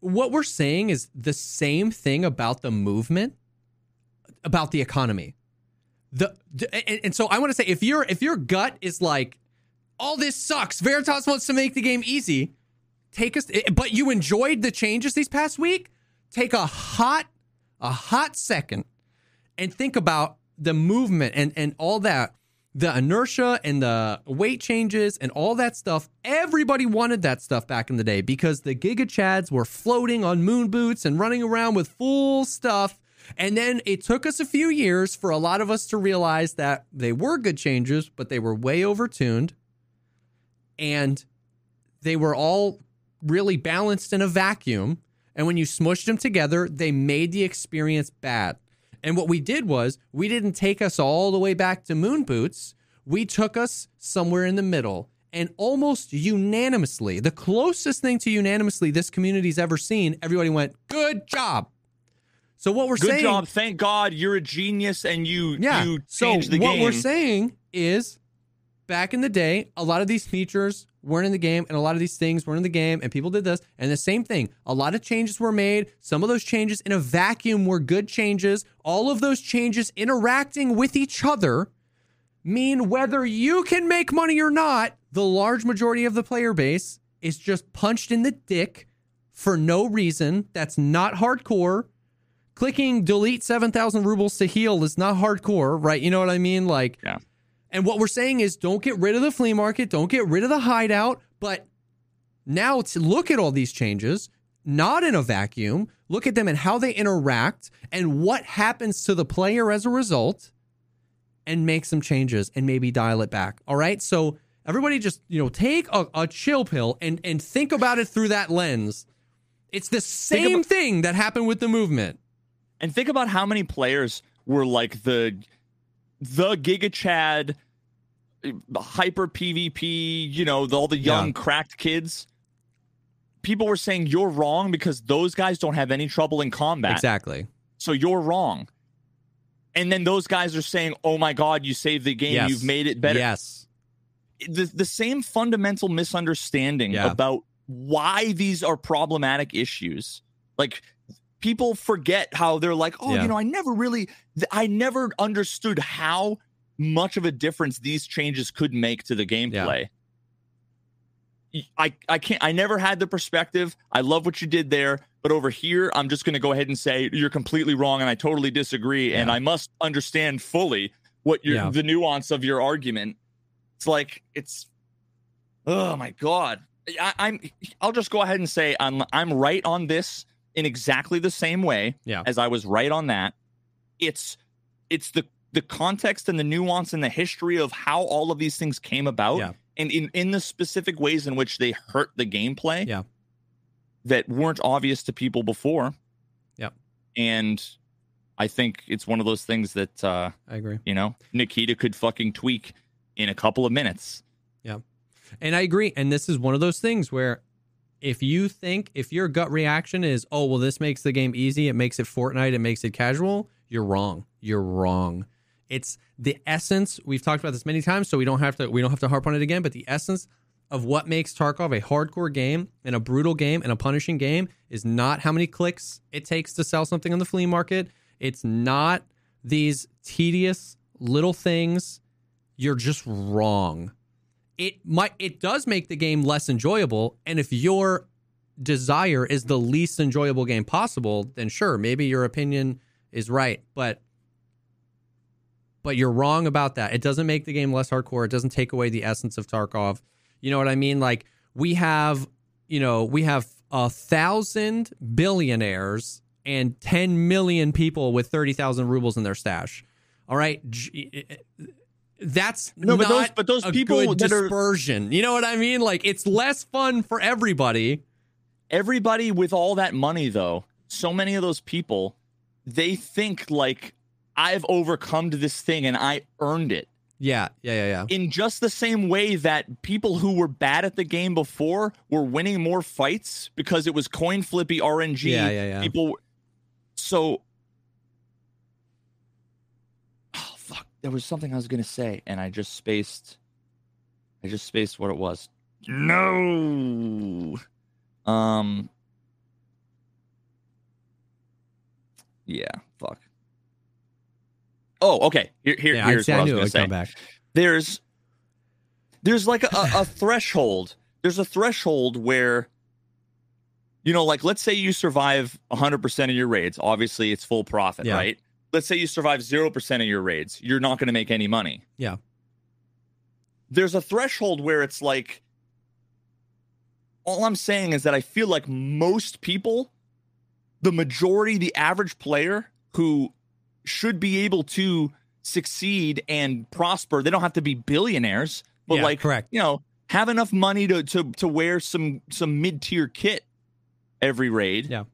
what we're saying is the same thing about the movement, about the economy. The, and, and so I want to say if your if your gut is like all this sucks, Veritas wants to make the game easy, take us eh, but you enjoyed the changes these past week, take a hot a hot second and think about the movement and and all that the inertia and the weight changes and all that stuff. Everybody wanted that stuff back in the day because the giga chads were floating on moon boots and running around with full stuff. And then it took us a few years for a lot of us to realize that they were good changes but they were way overtuned. And they were all really balanced in a vacuum. And when you smushed them together, they made the experience bad. And what we did was we didn't take us all the way back to moon boots. We took us somewhere in the middle. And almost unanimously, the closest thing to unanimously this community's ever seen, everybody went, good job. So what we're Good saying good job. Thank God you're a genius and you yeah. you so changed the game." what we're saying is, back in the day, a lot of these features weren't in the game, and a lot of these things weren't in the game, and people did this. And the same thing, a lot of changes were made. Some of those changes in a vacuum were good changes. All of those changes interacting with each other mean whether you can make money or not, the large majority of the player base is just punched in the dick for no reason. That's not hardcore. Clicking delete 7,000 rubles to heal is not hardcore, right? You know what I mean? Like, Yeah. And what we're saying is don't get rid of the flea market, don't get rid of the hideout, but now to look at all these changes, not in a vacuum, look at them and how they interact and what happens to the player as a result and make some changes and maybe dial it back. All right. So everybody just, you know, take a, a chill pill and and think about it through that lens. It's the same about- thing that happened with the movement. And think about how many players were like the the Giga Chad hyper PvP, you know, the, all the young Yeah. cracked kids. People were saying you're wrong because those guys don't have any trouble in combat. Exactly. So you're wrong. And then those guys are saying, "Oh my god, you saved the game. Yes. You've made it better." Yes. The the same fundamental misunderstanding Yeah. about why these are problematic issues. Like people forget how they're like, "Oh, Yeah. you know, I never really I never understood how much of a difference these changes could make to the gameplay." I, I can't I never had the perspective. I love what you did there, but over here I'm just going to go ahead and say you're completely wrong and I totally disagree and I must understand fully what your Yeah. the nuance of your argument. It's like it's oh my god. I, I'm I'll just go ahead and say I'm I'm right on this in exactly the same way Yeah. as I was right on that. It's it's the the context and the nuance and the history of how all of these things came about Yeah. and in, in the specific ways in which they hurt the gameplay Yeah. that weren't obvious to people before. Yep. And I think it's one of those things that uh, I agree. you know, Nikita could fucking tweak in a couple of minutes. Yeah. And I agree. And this is one of those things where if you think, if your gut reaction is, oh, well, this makes the game easy, it makes it Fortnite, it makes it casual, you're wrong. You're wrong. It's the essence. We've talked about this many times, so we don't have to we don't have to harp on it again. But the essence of what makes Tarkov a hardcore game and a brutal game and a punishing game is not how many clicks it takes to sell something on the flea market. It's not these tedious little things. You're just wrong it might it does make the game less enjoyable and if your desire is the least enjoyable game possible then sure maybe your opinion is right but but you're wrong about that. It doesn't make the game less hardcore. It doesn't take away the essence of tarkov. You know what i mean? Like we have you know we have a thousand billionaires and 10 million people with 30,000 rubles in their stash. All right that's No, but those- but those people that are- dispersion. You know what I mean? Like it's less fun for everybody. Everybody with all that money, though, so many of those people, they think like I've overcome this thing and I earned it. Yeah, yeah, yeah, yeah. In just the same way that people who were bad at the game before were winning more fights because it was coin flippy RNG. Yeah, yeah, yeah. People. So. Oh fuck! There was something I was gonna say, and I just spaced. I just spaced what it was. No. Um. Yeah. Fuck. Oh, okay. Here, here yeah, here's see, what I, I was gonna say back. there's there's like a, a threshold there's a threshold where you know like let's say you survive 100% of your raids obviously it's full profit Yeah. right let's say you survive 0% of your raids you're not going to make any money Yeah. there's a threshold where it's like all i'm saying is that i feel like most people the majority the average player who should be able to succeed and prosper they don't have to be billionaires but Yeah, like correct. you know have enough money to to to wear some some mid-tier kit every raid Yeah.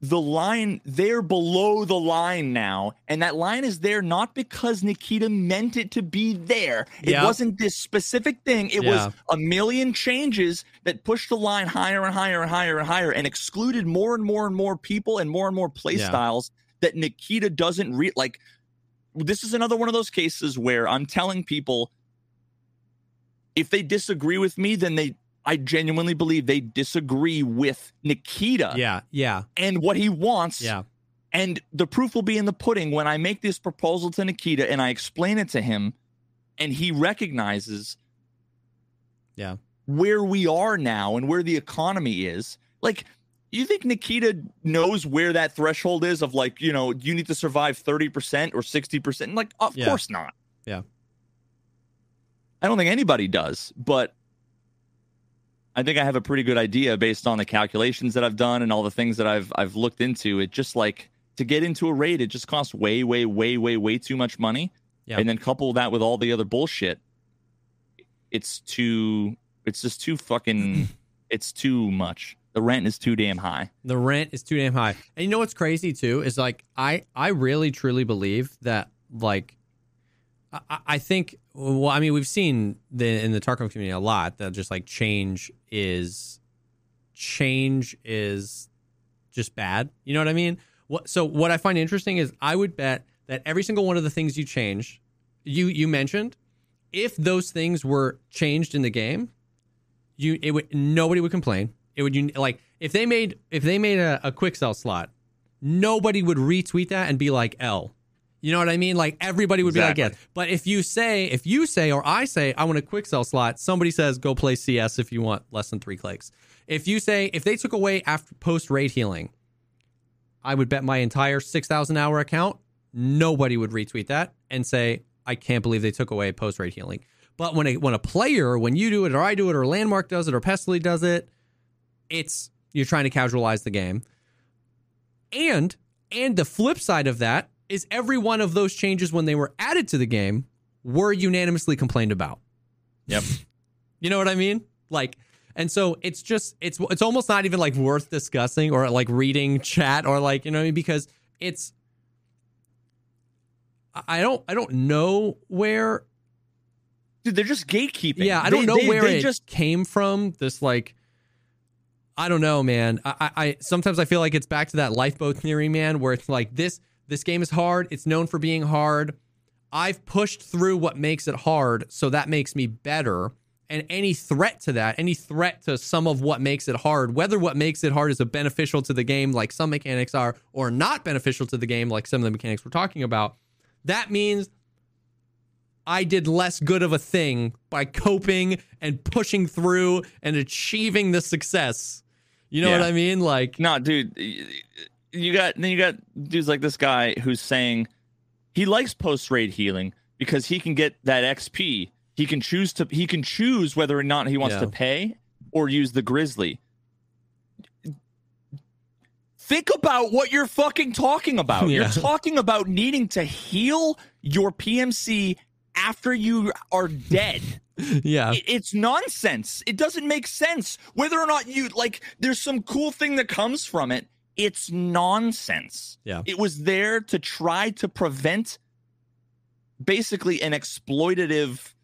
The line they're below the line now and that line is there not because nikita meant it to be there it Yeah. wasn't this specific thing it Yeah. was a million changes that pushed the line higher and higher and higher and higher and excluded more and more and more people and more and more play Yeah. styles that nikita doesn't re like this is another one of those cases where i'm telling people if they disagree with me then they i genuinely believe they disagree with nikita Yeah, yeah, and what he wants. yeah. And the proof will be in the pudding when I make this proposal to Nikita and I explain it to him and he recognizes Yeah. where we are now and where the economy is. Like, you think Nikita knows where that threshold is of like, you know, you need to survive 30% or 60%? Like, of Yeah. course not. Yeah. I don't think anybody does, but I think I have a pretty good idea based on the calculations that I've done and all the things that I've I've looked into. It just like to get into a raid, it just costs way, way, way, way, way too much money. Yeah. And then couple that with all the other bullshit, it's too it's just too fucking it's too much. The rent is too damn high. The rent is too damn high. And you know what's crazy too is like I I really truly believe that like I, I think well I mean we've seen the in the Tarkov community a lot that just like change is change is just bad. You know what I mean? What so what I find interesting is I would bet that every single one of the things you change you you mentioned if those things were changed in the game, you it would nobody would complain. It would you like if they made if they made a, a quick sell slot, nobody would retweet that and be like L. You know what I mean? Like everybody would Exactly. be like, yes. But if you say, if you say, or I say, I want a quick sell slot, somebody says, go play CS if you want less than three clicks. If you say, if they took away after post raid healing, I would bet my entire 6,000 hour account, nobody would retweet that and say, I can't believe they took away post raid healing. But when a, when a player, when you do it, or I do it, or Landmark does it, or Pestily does it, it's, you're trying to casualize the game. And, and the flip side of that is every one of those changes when they were added to the game were unanimously complained about. Yep. You know what I mean? Like, and so it's just it's it's almost not even like worth discussing or like reading chat or like you know what I mean because it's I don't I don't know where Dude, they're just gatekeeping. yeah I don't They- know they- where they it just came from this like I don't know man I, I I sometimes I feel like it's back to that lifeboat theory man where it's like this this game is hard it's known for being hard I've pushed through what makes it hard so that makes me better and any threat to that any threat to some of what makes it hard whether what makes it hard is a beneficial to the game like some mechanics are or not beneficial to the game like some of the mechanics we're talking about that means I did less good of a thing by coping and pushing through and achieving the success. You know Yeah. what I mean? Like, No, dude, you got then you got dudes like this guy who's saying he likes post raid healing because he can get that XP. He can choose to he can choose whether or not he wants Yeah. to pay or use the grizzly. Think about what you're fucking talking about. You're talking about needing to heal your PMC after you are dead. yeah, It- it's nonsense. It doesn't make sense. Whether or not you like, there's some cool thing that comes from it. It's nonsense. Yeah. It was there to try to prevent basically an exploitative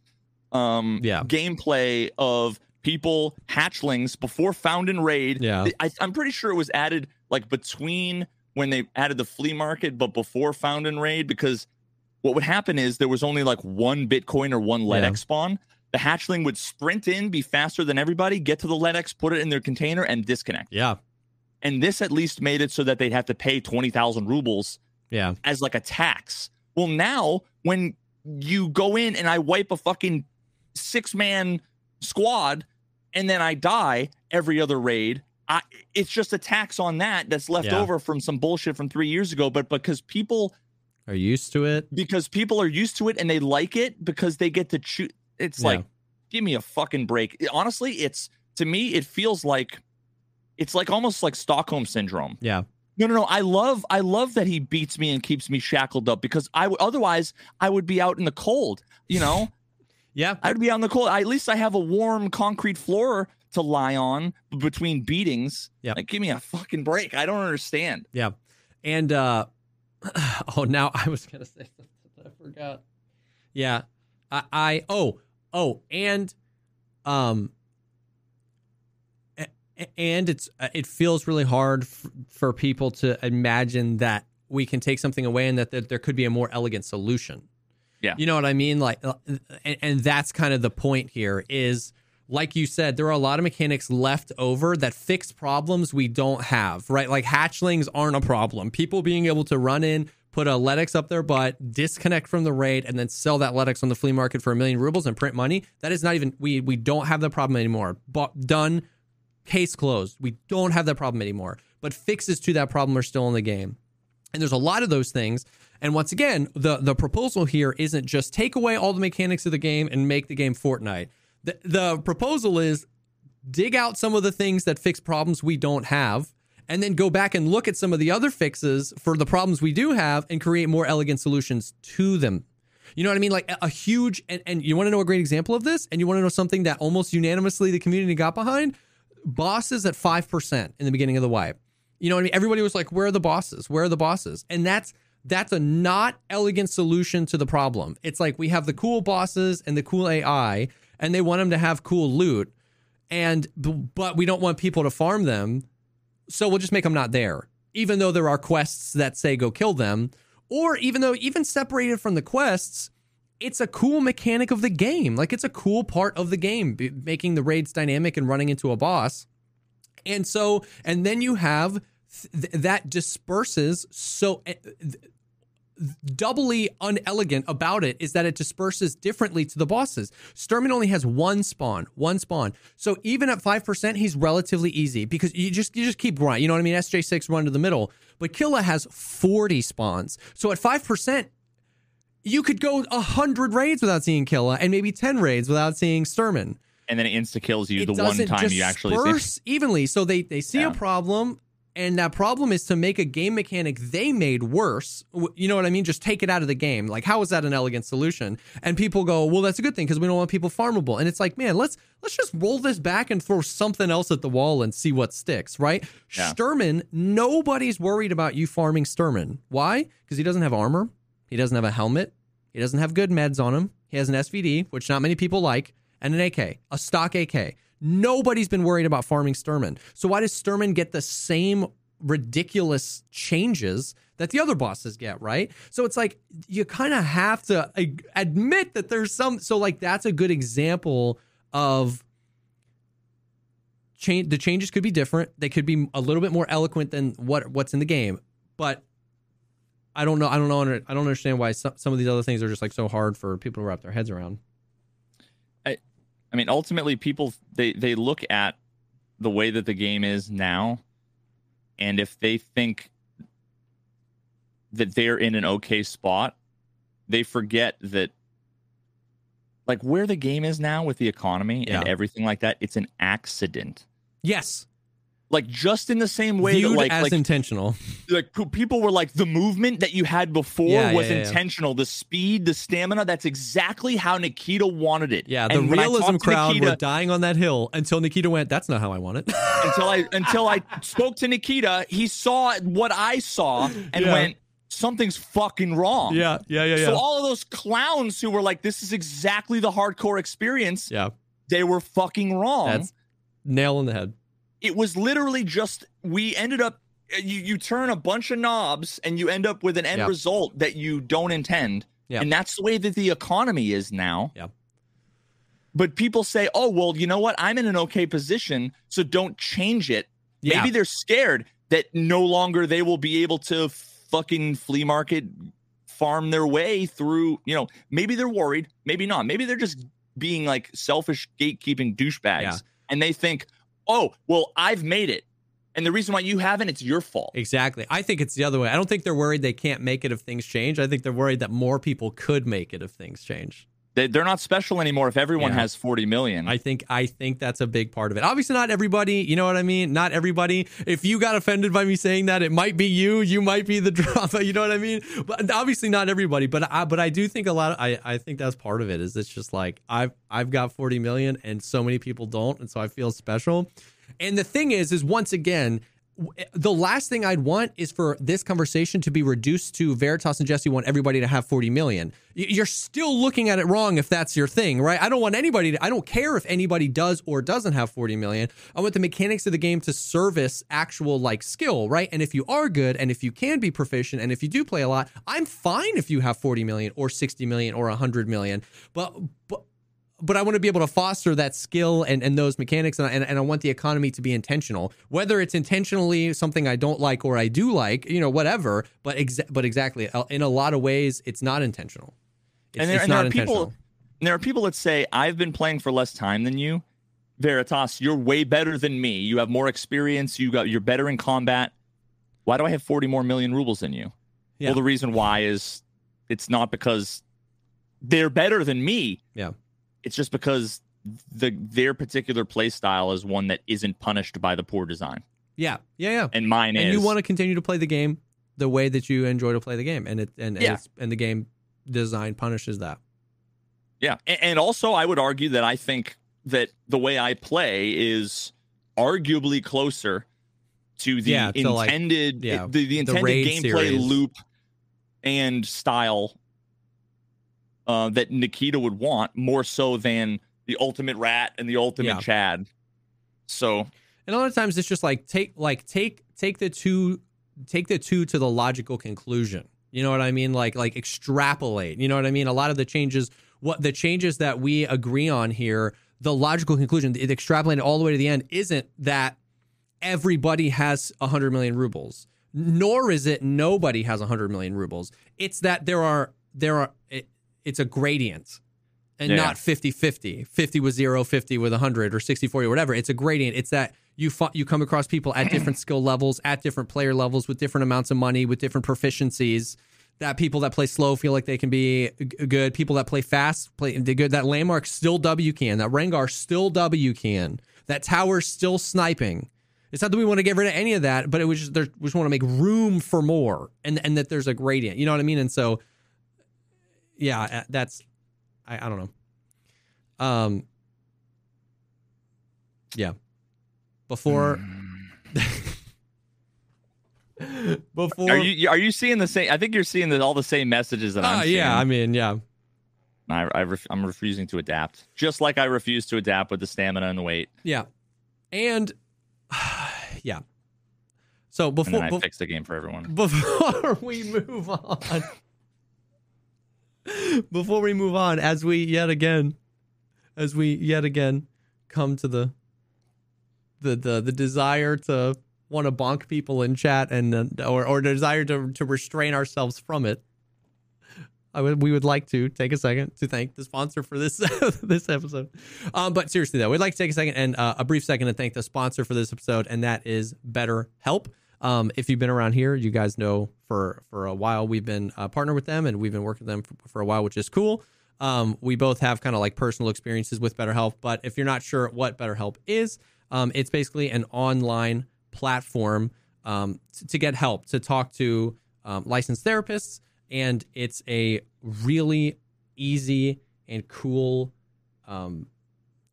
um Yeah. gameplay of people hatchlings before found in raid. Yeah. I, I'm pretty sure it was added like between when they added the flea market, but before found in raid because what would happen is there was only like one Bitcoin or one LEDX Yeah. spawn. The hatchling would sprint in, be faster than everybody, get to the LEDX, put it in their container, and disconnect. yeah, And this at least made it so that they'd have to pay 20,000 rubles yeah, as like a tax. Well, now when you go in and I wipe a fucking six man squad and then I die every other raid, I, it's just a tax on that that's left Yeah. over from some bullshit from three years ago. But because people are used to it? because people are used to it and they like it because they get to choose. It's Yeah. like, give me a fucking break. Honestly, it's to me, it feels like it's like almost like Stockholm syndrome. Yeah, No, no, no. I love, I love that he beats me and keeps me shackled up because I w- otherwise I would be out in the cold. You know, yeah, I'd be out in the cold. I, at least I have a warm concrete floor to lie on between beatings. Yep. like give me a fucking break. I don't understand. yeah. And uh oh, now I was gonna say something that I forgot. Yeah, I, I oh oh and um and it's uh, it feels really hard f- for people to imagine that we can take something away and that there, there could be a more elegant solution. Yeah. You know what I mean? Like, uh, and, and that's kind of the point here is like you said, there are a lot of mechanics left over that fix problems we don't have, right? Like hatchlings aren't a problem. People being able to run in, put a LEDX up their butt, disconnect from the raid, and then sell that LEDX on the flea market for a million rubles and print money. That is not even we we don't have the problem anymore. But done, case closed. We don't have that problem anymore. But fixes to that problem are still in the game. And there's a lot of those things. And once again, the the proposal here isn't just take away all the mechanics of the game and make the game Fortnite. The the proposal is dig out some of the things that fix problems we don't have and then go back and look at some of the other fixes for the problems we do have and create more elegant solutions to them. You know what I mean? Like a, huge and, and you want to know a great example of this? And you want to know something that almost unanimously the community got behind? Bosses at 5% in the beginning of the wipe. You know what I mean? Everybody was like, where are the bosses? Where are the bosses? And that's that's a not elegant solution to the problem. It's like we have the cool bosses and the cool AI, and they want them to have cool loot, and but we don't want people to farm them, so we'll just make them not there. Even though there are quests that say go kill them, or even though even separated from the quests, it's a cool mechanic of the game. Like it's a cool part of the game, making the raids dynamic and running into a boss. And so, and then you have th- that disperses so uh, doubly unelegant about it is that it disperses differently to the bosses. Shturman only has one spawn, one spawn. So even at 5%, he's relatively easy because you just you just keep running. You know what I mean? SJ6 run to the middle. But Killa has 40 spawns. So at 5%, you could go a 100 raids without seeing Killa and maybe 10 raids without seeing Shturman. And then it insta kills you it the one time you actually see. evenly. So they, they see yeah. a problem and that problem is to make a game mechanic they made worse. You know what I mean? Just take it out of the game. Like, how is that an elegant solution? And people go, well, that's a good thing because we don't want people farmable. And it's like, man, let's let's just roll this back and throw something else at the wall and see what sticks, right? Yeah. Shturman, nobody's worried about you farming Shturman. Why? Because he doesn't have armor. He doesn't have a helmet. He doesn't have good meds on him. He has an SVD, which not many people like, and an AK, a stock AK. Nobody's been worried about farming Shturman. So why does Shturman get the same ridiculous changes that the other bosses get, right? So it's like you kind of have to admit that there's some so like that's a good example of change the changes could be different. They could be a little bit more eloquent than what what's in the game. But I don't know I don't know I don't understand why some, some of these other things are just like so hard for people to wrap their heads around. I mean, ultimately, people they they look at the way that the game is now, and if they think that they're in an okay spot, they forget that like where the game is now with the economy yeah. and everything like that, it's an accident. Yes like just in the same way Viewed that like, as like, intentional. like people were like the movement that you had before yeah, was yeah, yeah, intentional. The speed the stamina that's exactly how nikita wanted it. Yeah the and realism crowd nikita, were dying on that hill until nikita went that's not how i want it. Until i until i spoke to nikita he saw what i saw and went something's fucking wrong. Yeah yeah yeah yeah. so all of those clowns who were like this is exactly the hardcore experience yeah. they were fucking wrong. That's nail in the head it was literally just we ended up you you turn a bunch of knobs and you end up with an end yeah. result that you don't intend. Yeah. And that's the way that the economy is now. Yeah. But people say, "Oh, well, you know what? I'm in an okay position, so don't change it." Yeah. Maybe they're scared that no longer they will be able to fucking flea market farm their way through, you know, maybe they're worried, maybe not. Maybe they're just being like selfish gatekeeping douchebags yeah. and they think, oh, well, I've made it. And the reason why you haven't, it's your fault. Exactly. I think it's the other way. I don't think they're worried they can't make it if things change. I think they're worried that more people could make it if things change. They, are not special anymore if everyone yeah. has 40 million. I think I think that's a big part of it. Obviously not everybody, you know what I mean? Not everybody. If you got offended by me saying that, it might be you, you might be the drama, you know what I mean? But obviously not everybody, but I but I do think a lot of I I think that's part of it is it's just like I've I've got 40 million and so many people don't and so I feel special. And the thing is, is once again, Eh, the last thing I'd want is for this conversation to be reduced to Veritas and Jesse want everybody to have 40 million. You're still looking at it wrong if that's your thing, right? I don't want anybody to, I don't care if anybody does or doesn't have 40 million. I want the mechanics of the game to service actual like skill, right? And if you are good and if you can be proficient and if you do play a lot, I'm fine if you have 40 million or 60 million or 100 million. But, but, but I want to be able to foster that skill and, and those mechanics, and, and, and I want the economy to be intentional. Whether it's intentionally something I don't like or I do like, you know, whatever. But exa- but exactly, uh, in a lot of ways, it's not intentional. It's, and there, and there are people, there are people that say I've been playing for less time than you. Veritas, you're way better than me. You have more experience. You got you're better in combat. Why do I have 40 more million rubles than you? Yeah. Well, the reason why is it's not because they're better than me. Yeah it's just because the their particular play style is one that isn't punished by the poor design. Yeah, yeah, yeah. And mine and is. And you want to continue to play the game the way that you enjoy to play the game, and it and yeah. and, and the game design punishes that. Yeah, and, and also I would argue that I think that the way I play is arguably closer to the yeah, intended like, yeah, the, the intended the gameplay series. loop and style uh, that Nikita would want more so than the ultimate rat and the ultimate Yeah. Chad. So And a lot of times it's just like take like take take the two take the two to the logical conclusion. You know what I mean? Like like extrapolate. You know what I mean? A lot of the changes what the changes that we agree on here, the logical conclusion, it extrapolated all the way to the end isn't that everybody has 100 million rubles. Nor is it nobody has 100 million rubles. It's that there are there are it's a gradient and Yeah. not 50 50 50 with 0 50 with 100 or 60 40 whatever. It's a gradient. It's that you fu- you come across people at different skill levels at different player levels with different amounts of money with different proficiencies that people that play slow feel like they can be g- good. People that play fast play they good. That landmark still w can. That rengar still w can. That tower still sniping. It's not that we want to get rid of any of that but it was just there we just want to make room for more and and that there's a gradient. You know what i mean? And so yeah uh, that's I, I don't know. Um Yeah. Before before are you are you seeing the same? I think you're seeing the, all the same messages that Ah, I'm seeing. yeah, I mean, yeah. I, I ref, I'm refusing to adapt, just like I refuse to adapt with the stamina and the weight. Yeah. And yeah. So And before then I be- fix the game for everyone. before we move on before we move on as we yet again as we yet again come to the the the, the desire to want to bonk people in chat and uh, or or desire to to restrain ourselves from it I would, we would like to take a second to thank the sponsor for this this episode. Um, but seriously though, we'd like to take a second and uh, a brief second to thank the sponsor for this episode, and that is BetterHelp. Um, if you've been around here, you guys know for for a while we've been uh, partnered with them, and we've been working with them for, for a while, which is cool. Um, we both have kind of like personal experiences with BetterHelp, but if you're not sure what BetterHelp is, um, it's basically an online platform um, t- to get help to talk to um, licensed therapists, and it's a really easy and cool um,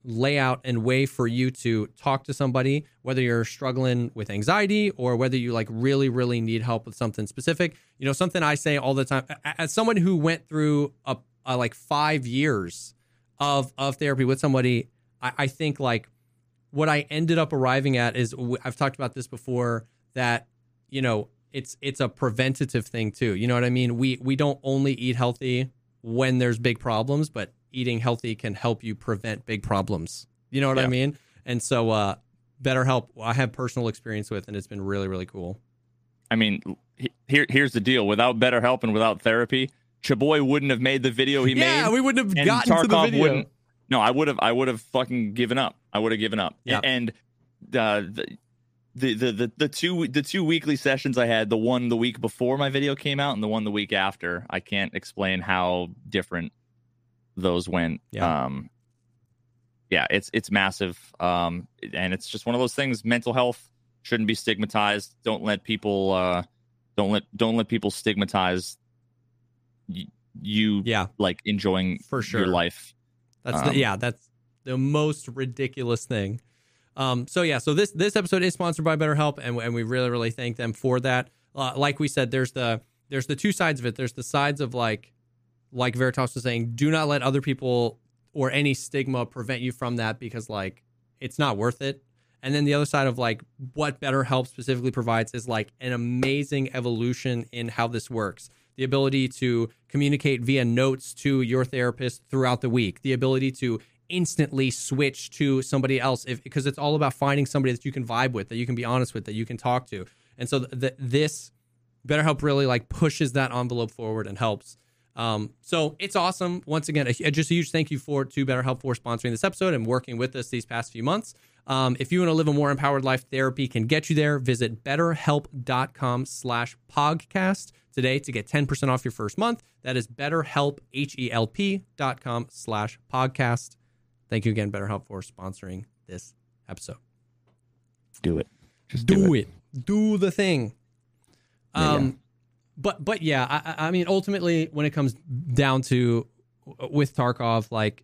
layout and way for you to talk to somebody, whether you're struggling with anxiety or whether you like really, really need help with something specific. You know, something I say all the time as someone who went through a, a like five years of of therapy with somebody, I, I think like what I ended up arriving at is I've talked about this before that you know it's it's a preventative thing too. You know what I mean? We we don't only eat healthy when there's big problems, but eating healthy can help you prevent big problems. You know what I mean? And so uh BetterHelp I have personal experience with and it's been really really cool. I mean, he- here here's the deal: without better help and without therapy, Chaboy wouldn't have made the video he yeah, made. Yeah, we wouldn't have gotten to the video. wouldn't. No, I would have. I would have fucking given up. I would have given up. Yeah. And uh, the, the the the the two the two weekly sessions I had, the one the week before my video came out, and the one the week after, I can't explain how different those went. Yeah. Um, yeah, it's it's massive. Um, and it's just one of those things. Mental health shouldn't be stigmatized. Don't let people. Uh, don't let don't let people stigmatize y- you Yeah, like enjoying For sure. your life. That's Um, the, yeah, that's the most ridiculous thing. Um, so yeah, so this this episode is sponsored by BetterHelp, and and we really really thank them for that. Uh, like we said, there's the there's the two sides of it. There's the sides of like like Veritas was saying, do not let other people or any stigma prevent you from that because like it's not worth it. And then the other side of like what BetterHelp specifically provides is like an amazing evolution in how this works. The ability to communicate via notes to your therapist throughout the week, the ability to instantly switch to somebody else if because it's all about finding somebody that you can vibe with, that you can be honest with, that you can talk to. And so th- th- this BetterHelp really like pushes that envelope forward and helps. Um, so it's awesome. Once again, a, just a huge thank you for to BetterHelp for sponsoring this episode and working with us these past few months. Um, if you want to live a more empowered life, therapy can get you there. Visit betterhelp.com slash podcast today to get 10% off your first month. That is betterhelp, H-E-L-P dot com slash podcast. Thank you again, BetterHelp, for sponsoring this episode. Do it. Just Do, it. Do the thing. Um, yeah. But but yeah, I, I mean, ultimately, when it comes down to uh, with Tarkov, like,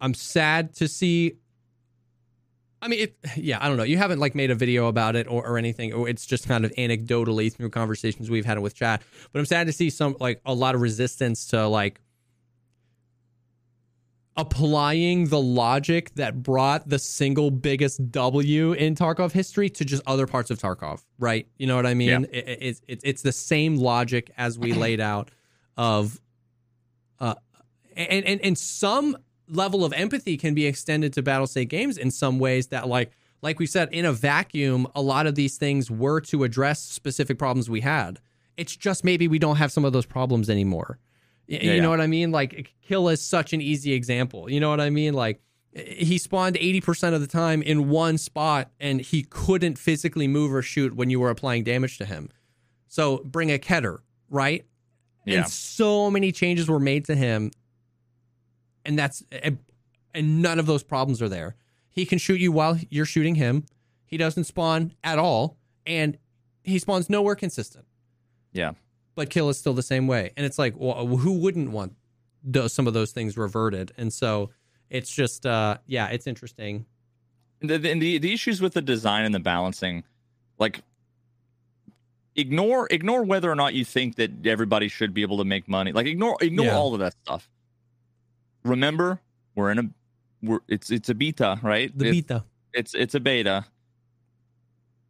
I'm sad to see I mean, it, yeah, I don't know. You haven't like made a video about it or, or anything, it's just kind of anecdotally through conversations we've had with chat. But I'm sad to see some like a lot of resistance to like applying the logic that brought the single biggest W in Tarkov history to just other parts of Tarkov, right? You know what I mean? Yeah. It, it, it, it's the same logic as we laid out of, uh, and, and, and some level of empathy can be extended to Battlestate games in some ways that like, like we said, in a vacuum, a lot of these things were to address specific problems we had. It's just maybe we don't have some of those problems anymore. Yeah, you know yeah. what I mean? Like Killa is such an easy example. You know what I mean? Like he spawned 80% of the time in one spot and he couldn't physically move or shoot when you were applying damage to him. So bring a Kedr, right? Yeah. And so many changes were made to him and that's and none of those problems are there. He can shoot you while you're shooting him. He doesn't spawn at all and he spawns nowhere consistent Yeah. But Killa is still the same way. And it's like, well, who wouldn't want those, some of those things reverted? And so it's just, uh, yeah, it's interesting. the, the, the the issues with the design and the balancing like ignore ignore whether or not you think that everybody should be able to make money like ignore ignore Yeah. all of that stuff remember we're in a we're it's it's a beta right The It's- beta. it's it's a beta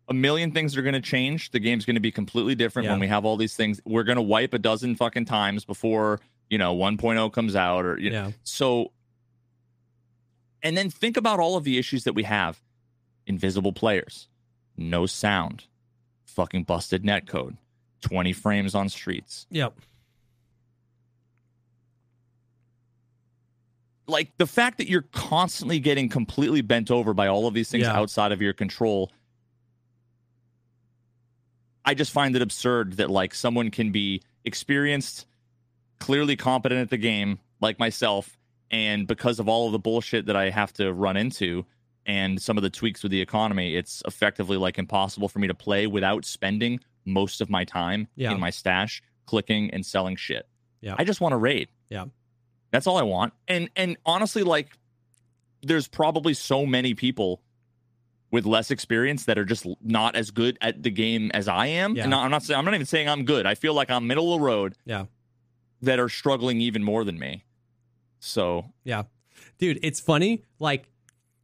a million things are going to change the game's going to be completely different when we have all these things we're going to wipe a dozen fucking times before you know 1.0 comes out or you know, Yeah. so and then think about all of the issues that we have invisible players no sound fucking busted netcode 20 frames on streets Yep. like the fact that you're constantly getting completely bent over by all of these things Yeah. outside of your control i just find it absurd that like someone can be experienced clearly competent at the game like myself and because of all of the bullshit that i have to run into and some of the tweaks with the economy it's effectively like impossible for me to play without spending most of my time Yeah. in my stash clicking and selling shit Yeah. i just want to raid Yeah. that's all I want. And and honestly, like there's probably so many people with less experience that are just not as good at the game as I am. Yeah. And I'm not saying I'm not even saying I'm good. I feel like I'm middle of the road Yeah. that are struggling even more than me. So Yeah. Dude, it's funny. Like,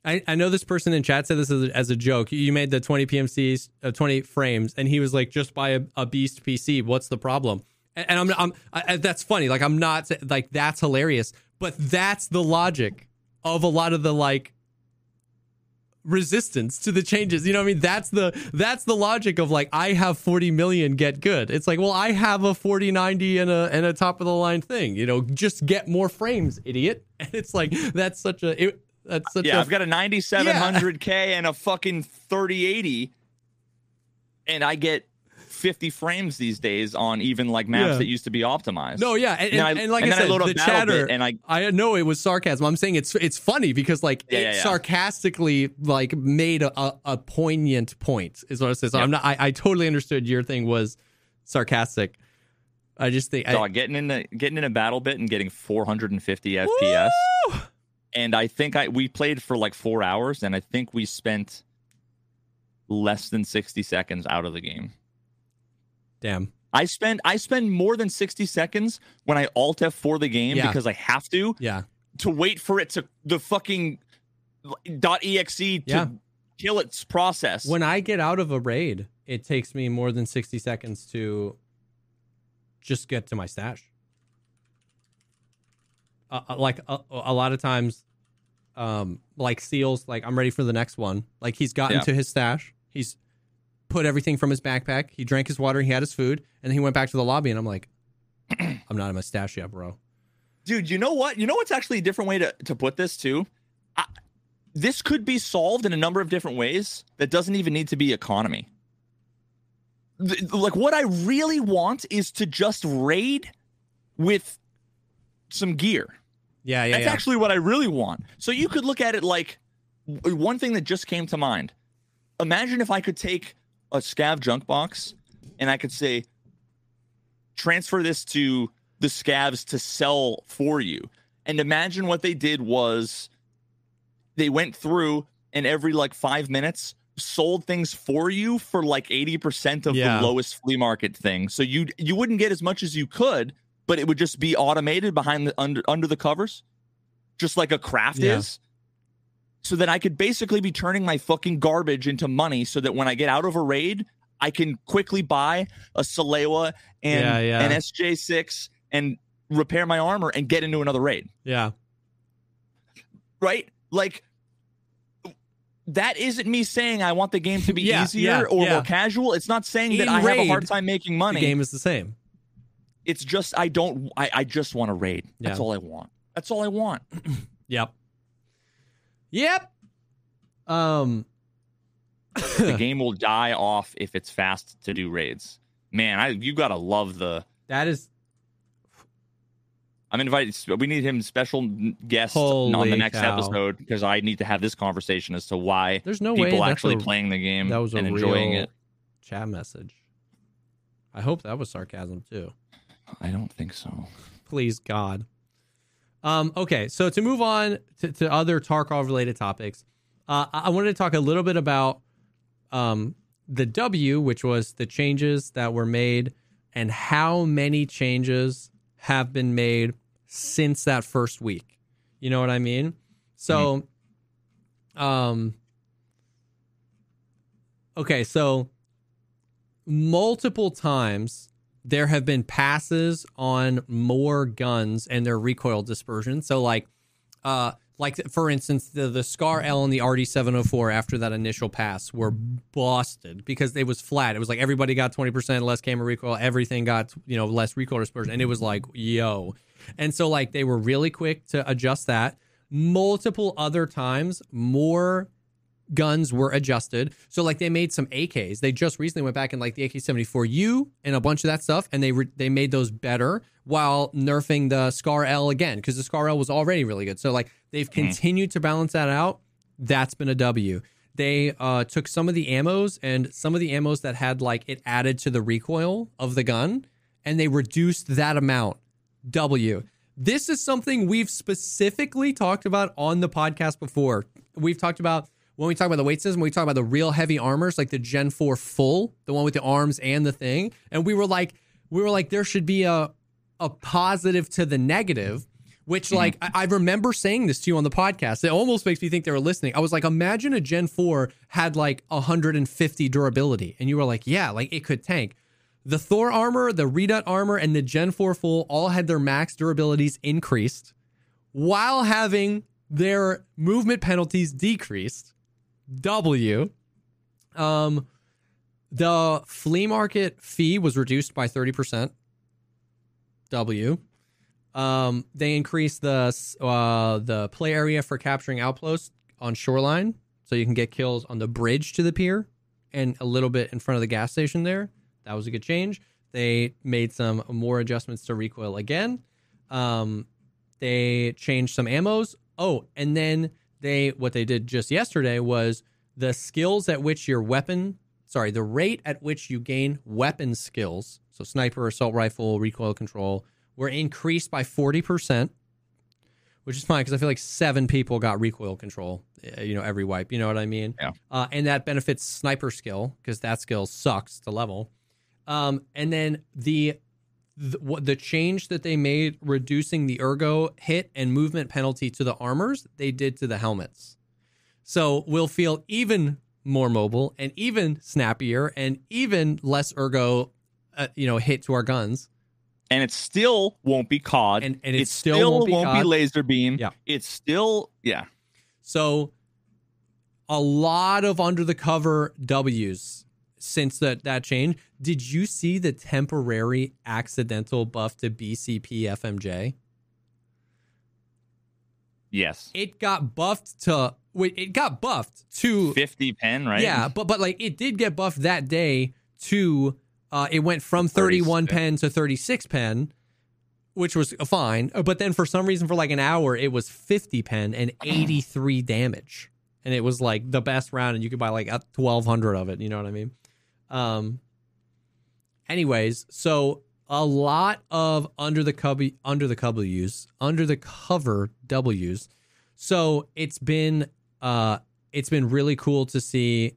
I, I know this person in chat said this as a, as a joke. You made the 20 PMCs, uh, 20 frames, and he was like, just buy a, a beast PC. What's the problem? And, and I'm, I'm I, that's funny. Like, I'm not like, that's hilarious. But that's the logic of a lot of the like resistance to the changes. You know what I mean? That's the that's the logic of like I have 40 million get good. It's like, well, I have a 4090 and a and a top of the line thing. You know, just get more frames, idiot. And it's like that's such a it, that's such yeah, a I've got a 9700K and a fucking 3080 and I get 50 frames these days on even like maps Yeah. that used to be optimized. No, yeah, and, And and, I- and like I I said, load the chatter, and I- I know it was sarcasm. I'm saying it's it's funny because like Yeah, it yeah, sarcastically like made a, a, a poignant point is what I said. So. I'm not. I, I totally understood your thing was sarcastic. I just think I, Dog, getting into getting in a BattleBit and getting 450 FPS. And I think I we played for like four hours, and I think we spent less than sixty seconds out of the game. Damn. I spend I spend more than sixty seconds when I alt F4 the game Yeah. because I have to Yeah, to wait for it to the fucking .dot .exe to Yeah. kill its process. when I get out of a raid, it takes me more than 60 seconds to just get to my stash. Uh, uh, like a, a lot of times, um, like seals, like I'm ready for the next one. Like he's gotten Yeah. to his stash, he's put everything from his backpack, he drank his water, he had his food, and then he went back to the lobby. And I'm like, I'm not a yet, bro. dude you know what you know what's actually a different way to, to put this too I, this could be solved in a number of different ways that doesn't even need to be economy like what i really want is to just raid with some gear Yeah, yeah, that's yeah. actually what i really want so you could look at it like one thing that just came to mind imagine if i could take a scav junk box and i could say transfer this to the scavs to sell for you. And imagine what they did was they went through and every like five minutes sold things for you for like 80% of Yeah. the lowest flea market thing. So you you wouldn't get as much as you could, but it would just be automated behind the under under the covers, just like a craft Yeah. is. So that I could basically be turning my fucking garbage into money so that when I get out of a raid, I can quickly buy a Salewa and Yeah, yeah. an SJ6 and repair my armor and get into another raid Yeah. right? Like that isn't me saying I want the game to be Yeah, easier or more casual. It's not saying that In I have a hard time making money. The game is the same. It's just I don't I, I just want to raid. That's all I want. That's all I want. Yep. Yep. Um the game will die off if it's fast to do raids. Man, I you gotta love the that is I'm invited. We need him special guest on the next cow. episode because I need to have this conversation as to why there's no way people that's actually a- playing the game that was and enjoying it. chat message. I hope that was sarcasm too. I don't think so. Please God. Um, okay, so to move on to, to other Tarkov related topics, uh, I wanted to talk a little bit about um, the W, which was the changes that were made and how many changes have been made since that first week. You know what I mean? So, um, okay, so multiple times there have been passes on more guns and their recoil dispersion. So like uh like for instance the the Scar L and the RD704 after that initial pass were busted because it was flat. It was like everybody got 20% less camera recoil, everything got, you know, less recoil dispersion and it was like, yo. And so like they were really quick to adjust that. Multiple other times more guns were adjusted. So like they made some AKs. They just recently went back and like the AK-74U and a bunch of that stuff, and they re- they made those better while nerfing the Scar L again because the Scar L was already really good. So like they've continued to balance that out. That's been a W. They uh, took some of the ammos and some of the ammos that had like it added to the recoil of the gun, and they reduced that amount. W. This is something we've specifically talked about on the podcast before. We've talked about when we talk about the weight system, we talk about the real heavy armors, like the Gen 4 full, the one with the arms and the thing. And we were like, we were like, there should be a a positive to the negative, which mm-hmm. like I, I remember saying this to you on the podcast. It almost makes me think they were listening. I was like, imagine a Gen 4 had like 150 durability. And you were like, yeah, like it could tank. The Thor armor, the Redut armor, and the Gen 4 full all had their max durabilities increased while having their movement penalties decreased. W. Um, the flea market fee was reduced by 30%. W. Um, they increased the uh, the play area for capturing outposts on shoreline, so you can get kills on the bridge to the pier and a little bit in front of the gas station there. That was a good change. They made some more adjustments to recoil again. Um, they changed some ammos. Oh, and then they what they did just yesterday was the skills at which your weapon, sorry, the rate at which you gain weapon skills, so sniper, assault rifle, recoil control, were increased by 40%, which is fine because I feel like seven people got recoil control, uh, you know, every wipe. You know what I mean? Yeah. Uh, and that benefits sniper skill because that skill sucks to level. Um, and then the the, what the change that they made reducing the ergo hit and movement penalty to the armors they did to the helmets so we'll feel even more mobile and even snappier and even less ergo uh, you know hit to our guns and it still won't be COD. And- and it still won't be COD. laser beam. Yeah. It's still yeah. so a lot of under the cover w's since that that change did you see the temporary accidental buff to bcp fmj Yes. it got buffed to wait it got buffed to 50 pen, right? yeah but but like it did get buffed that day to uh it went from 31 36. pen to 36 pen which was fine Uh, but then for some reason for like an hour it was 50 pen and 83 damage and it was like the best round and you could buy like 1200 of it you know what i mean um anyways so a lot of under the cubby under the w's under the cover w's so it's been uh it's been really cool to see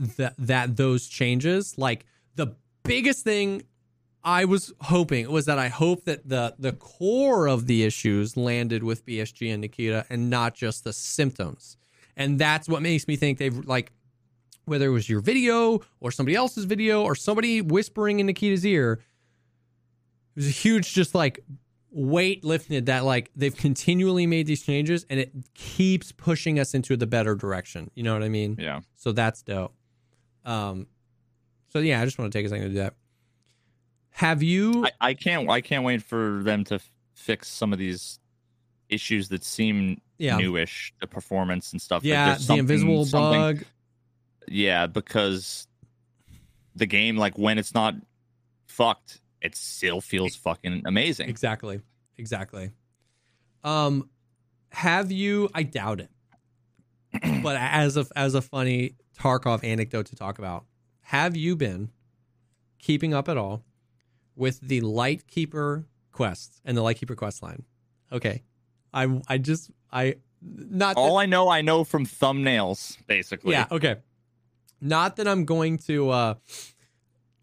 that that those changes. Like the biggest thing I was hoping was that I hope that the the core of the issues landed with BSG and Nikita and not just the symptoms. And that's what makes me think they've like whether it was your video or somebody else's video or somebody whispering in Nikita's ear. It was a huge just like weight lifted that like they've continually made these changes and it keeps pushing us into the better direction. You know what I mean? Yeah. So that's dope. Um so yeah, I just want to take a second to do that. Have you I, I can't I can't wait for them to f- fix some of these issues that seem Yeah. newish, the performance and stuff. Yeah, there's the invisible something- bug. Yeah, because the game, like when it's not fucked, it still feels fucking amazing. Exactly. Exactly. Um have you I doubt it. but as a as a funny Tarkov anecdote to talk about, have you been keeping up at all with the Lightkeeper quest and the Lightkeeper quest line? Okay. I I just I not that- All I know, I know from thumbnails, basically. Yeah, okay. Not that I'm going to uh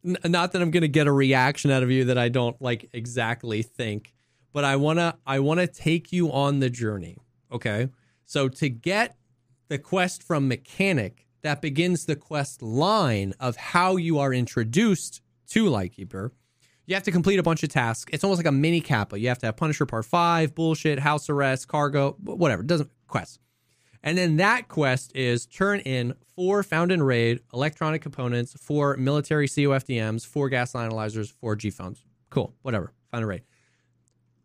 n- not that I'm going to get a reaction out of you that I don't like exactly think, but I want to I want to take you on the journey, okay? So to get the quest from mechanic that begins the quest line of how you are introduced to Lightkeeper, you have to complete a bunch of tasks. It's almost like a mini kappa. You have to have Punisher Part 5, bullshit, house arrest, cargo, whatever. It doesn't quest. And then that quest is turn in four found in raid electronic components, four military COFDMs, four gas analyzers, four G phones. Cool, whatever. Found in raid.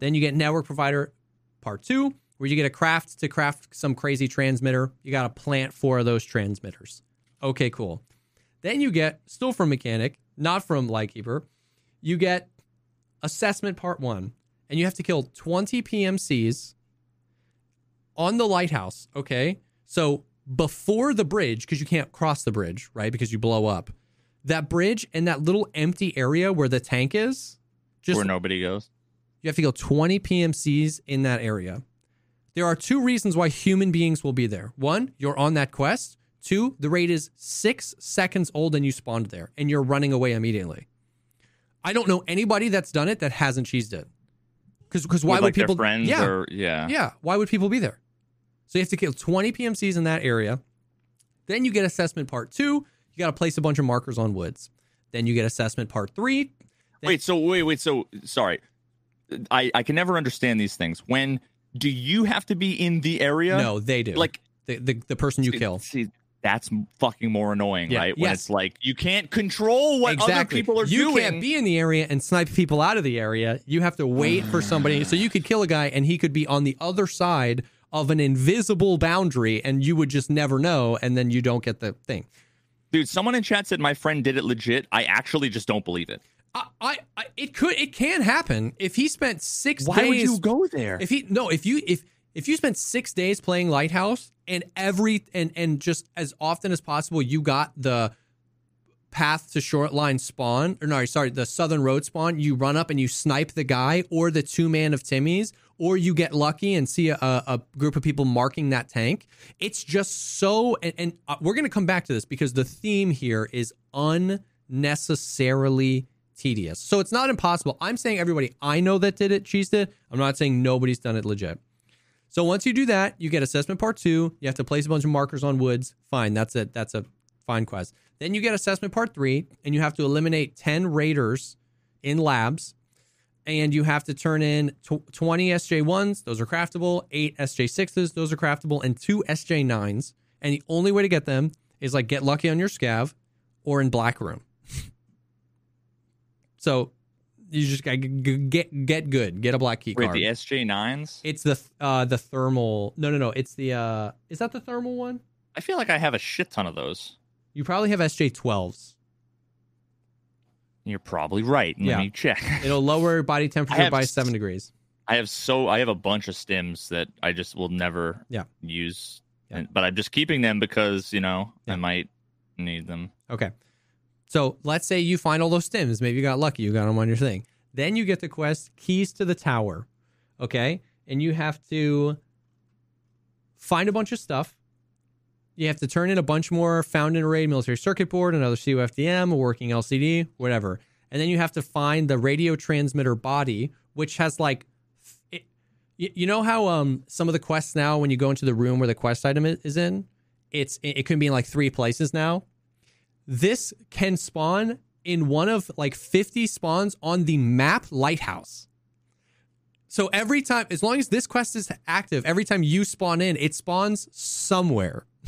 Then you get network provider part two, where you get a craft to craft some crazy transmitter. You got to plant four of those transmitters. Okay, cool. Then you get still from mechanic, not from Lightkeeper. You get assessment part one, and you have to kill 20 PMCs on the lighthouse. Okay. So before the bridge, because you can't cross the bridge, right? Because you blow up. That bridge and that little empty area where the tank is, just Where nobody goes. you have to kill 20 PMCs in that area. There are two reasons why human beings will be there. One, you're on that quest. Two, the raid is six seconds old and you spawned there and you're running away immediately. I don't know anybody that's done it that hasn't cheesed it. Because because why With, would like, people friends Yeah, or yeah. yeah. Why would people be there? So you have to kill 20 PMCs in that area. Then you get assessment part two. You got to place a bunch of markers on woods. Then you get assessment part three. Wait, so wait, wait, so sorry. I I can never understand these things. When do you have to be in the area? No, they do. Like the, the, the person you see- kill. See, that's fucking more annoying, Yeah, right? When yes. it's like you can't control what other people are you doing. You can't be in the area and snipe people out of the area. You have to wait for somebody. So you could kill a guy and he could be on the other side of an invisible boundary and you would just never know and then you don't get the thing. Dude, someone in chat said my friend did it legit. I actually just don't believe it. I, I, I it could it can happen if he spent six Why days. would you go there? If he no, if you if if you spent six days playing Lighthouse and every and and just as often as possible, you got the path to short line spawn or no, sorry, the southern road spawn. You run up and you snipe the guy or the two man of Timmy's, or you get lucky and see a, a group of people marking that tank. It's just so, and, and uh, we're gonna come back to this because the theme here is unnecessarily tedious. So it's not impossible. I'm saying everybody I know that did it, cheesed it. I'm not saying nobody's done it legit. So once you do that, you get assessment part two. You have to place a bunch of markers on woods. Fine, that's it. That's a fine quest. Then you get assessment part three, and you have to eliminate 10 raiders in labs. And you have to turn in tw- 20 SJ1s, those are craftable, eight SJ6s, those are craftable, and two SJ9s. And the only way to get them is like get lucky on your scav or in Black Room. so you just gotta get get good, get a black key Wait, card. the SJ9s? It's the uh the thermal. No, no, no. It's the uh is that the thermal one? I feel like I have a shit ton of those. You probably have SJ12s. You're probably right. Let Yeah. me check. It'll lower body temperature by s- 7 degrees. I have so I have a bunch of stims that I just will never Yeah. use. Yeah. And, but I'm just keeping them because, you know, Yeah. I might need them. Okay. So, let's say you find all those stims, maybe you got lucky, you got them on your thing. Then you get the quest keys to the tower. Okay? And you have to find a bunch of stuff you have to turn in a bunch more found in array military circuit board, another COFDM, a working LCD, whatever. And then you have to find the radio transmitter body, which has like, it, you know how um some of the quests now, when you go into the room where the quest item is in, it's it can be in like three places now. This can spawn in one of like 50 spawns on the map lighthouse. So every time, as long as this quest is active, every time you spawn in, it spawns somewhere.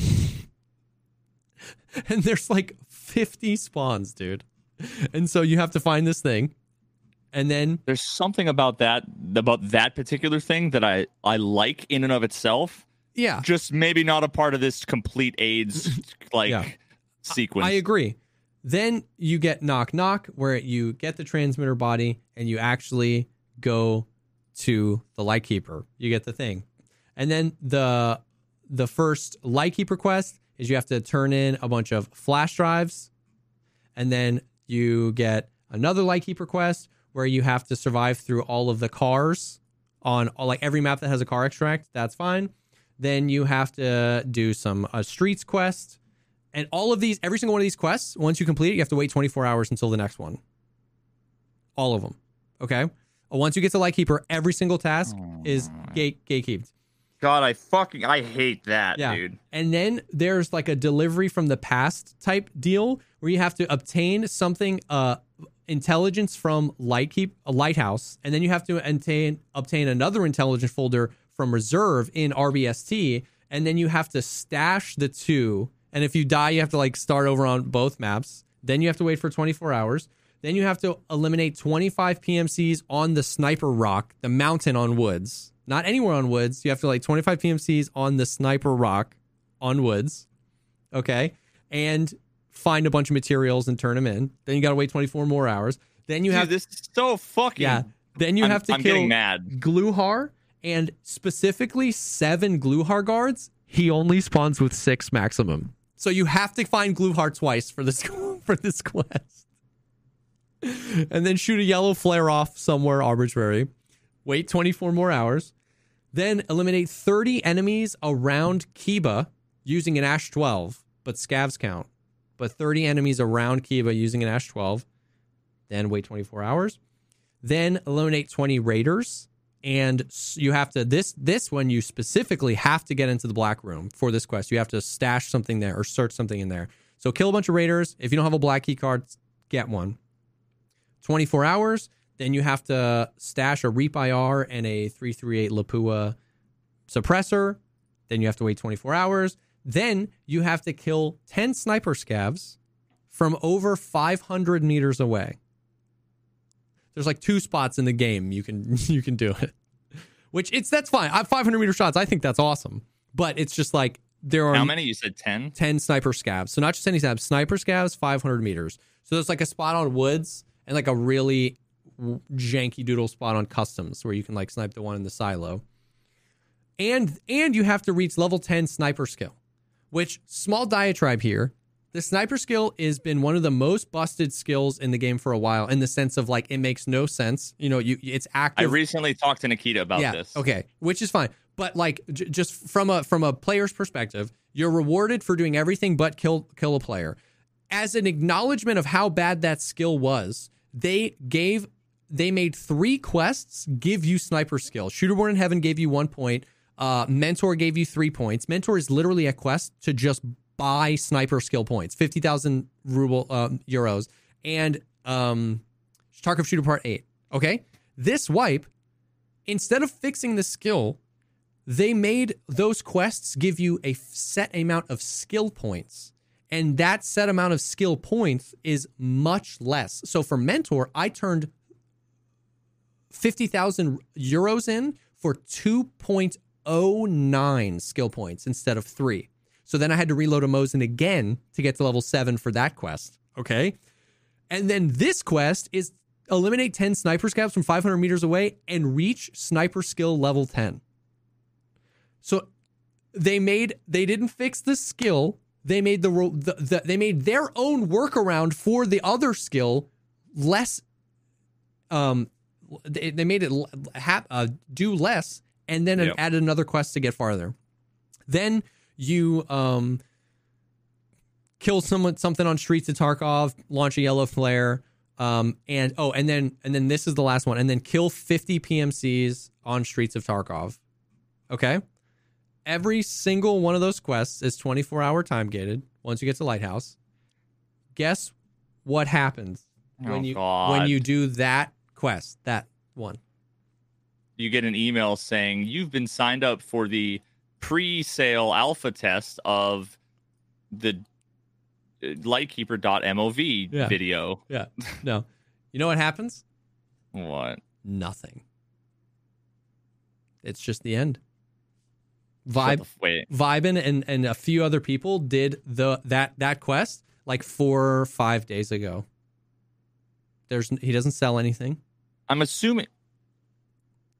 and there's like 50 spawns, dude. And so you have to find this thing. And then there's something about that about that particular thing that I I like in and of itself. Yeah. Just maybe not a part of this complete AIDS like yeah. Sequence. I agree. Then you get knock knock where you get the transmitter body and you actually go to the lightkeeper. You get the thing. And then the the first lightkeeper quest is you have to turn in a bunch of flash drives, and then you get another lightkeeper quest where you have to survive through all of the cars on all, like every map that has a car extract. That's fine. Then you have to do some uh, streets quest, and all of these, every single one of these quests, once you complete it, you have to wait 24 hours until the next one. All of them. Okay. Once you get to Lightkeeper, every single task oh, is gate gatekeeped. God, I fucking I hate that, yeah. dude. And then there's like a delivery from the past type deal where you have to obtain something uh intelligence from Lightkeep a lighthouse, and then you have to obtain obtain another intelligence folder from reserve in RBST, and then you have to stash the two. And if you die, you have to like start over on both maps. Then you have to wait for 24 hours. Then you have to eliminate 25 PMCs on the sniper rock, the mountain on woods not anywhere on woods. You have to like 25 PMCs on the sniper rock on woods. Okay. And find a bunch of materials and turn them in. Then you got to wait 24 more hours. Then you Dude, have this is so fucking. Yeah. Then you I'm, have to I'm kill mad. Gluhar and specifically seven Gluhar guards. He only spawns with six maximum. So you have to find Gluhar twice for this for this quest. and then shoot a yellow flare off somewhere arbitrary wait 24 more hours, then eliminate 30 enemies around Kiba using an Ash 12, but scavs count. But 30 enemies around Kiba using an Ash 12, then wait 24 hours. Then eliminate 20 raiders and you have to this this one you specifically have to get into the black room for this quest. You have to stash something there or search something in there. So kill a bunch of raiders. If you don't have a black key card, get one. 24 hours. Then you have to stash a Reap IR and a 338 Lapua suppressor. Then you have to wait 24 hours. Then you have to kill 10 sniper scavs from over 500 meters away. There's like two spots in the game you can you can do it. Which it's that's fine. I have 500 meter shots. I think that's awesome. But it's just like there are How many? You said 10? 10 sniper scavs. So not just any scavs, sniper scavs 500 meters. So there's like a spot on woods and like a really janky doodle spot on customs where you can like snipe the one in the silo. And and you have to reach level 10 sniper skill, which small diatribe here. The sniper skill has been one of the most busted skills in the game for a while in the sense of like it makes no sense. You know, you it's active. I recently talked to Nikita about yeah, this. Okay, which is fine. But like j- just from a from a player's perspective, you're rewarded for doing everything but kill kill a player. As an acknowledgement of how bad that skill was, they gave they made three quests give you sniper skill. Shooter Born in Heaven gave you one point. Uh, Mentor gave you three points. Mentor is literally a quest to just buy sniper skill points, fifty thousand ruble uh, euros, and um, Tarkov Shooter Part Eight. Okay, this wipe, instead of fixing the skill, they made those quests give you a set amount of skill points. And that set amount of skill points is much less. So for Mentor, I turned 50,000 euros in for 2.09 skill points instead of three. So then I had to reload a Mosin again to get to level seven for that quest. Okay. And then this quest is eliminate 10 sniper scavs from 500 meters away and reach sniper skill level 10. So they made, they didn't fix the skill. They made the, the, the they made their own workaround for the other skill less um they, they made it ha- uh, do less and then yep. added another quest to get farther. Then you um kill someone something on streets of Tarkov, launch a yellow flare, um, and oh, and then and then this is the last one, and then kill 50 PMCs on streets of Tarkov. Okay, every single one of those quests is 24 hour time gated. Once you get to Lighthouse, guess what happens when Oh, you God. when you do that quest, that one. you get an email saying you've been signed up for the pre-sale alpha test of the uh, lightkeeper.mov Yeah. video. Yeah, no, you know what happens? What? Nothing. It's just the end. Vibe the f- Wait. Vibin and and a few other people did the that that quest like four or five days ago. There's he doesn't sell anything. I'm assuming.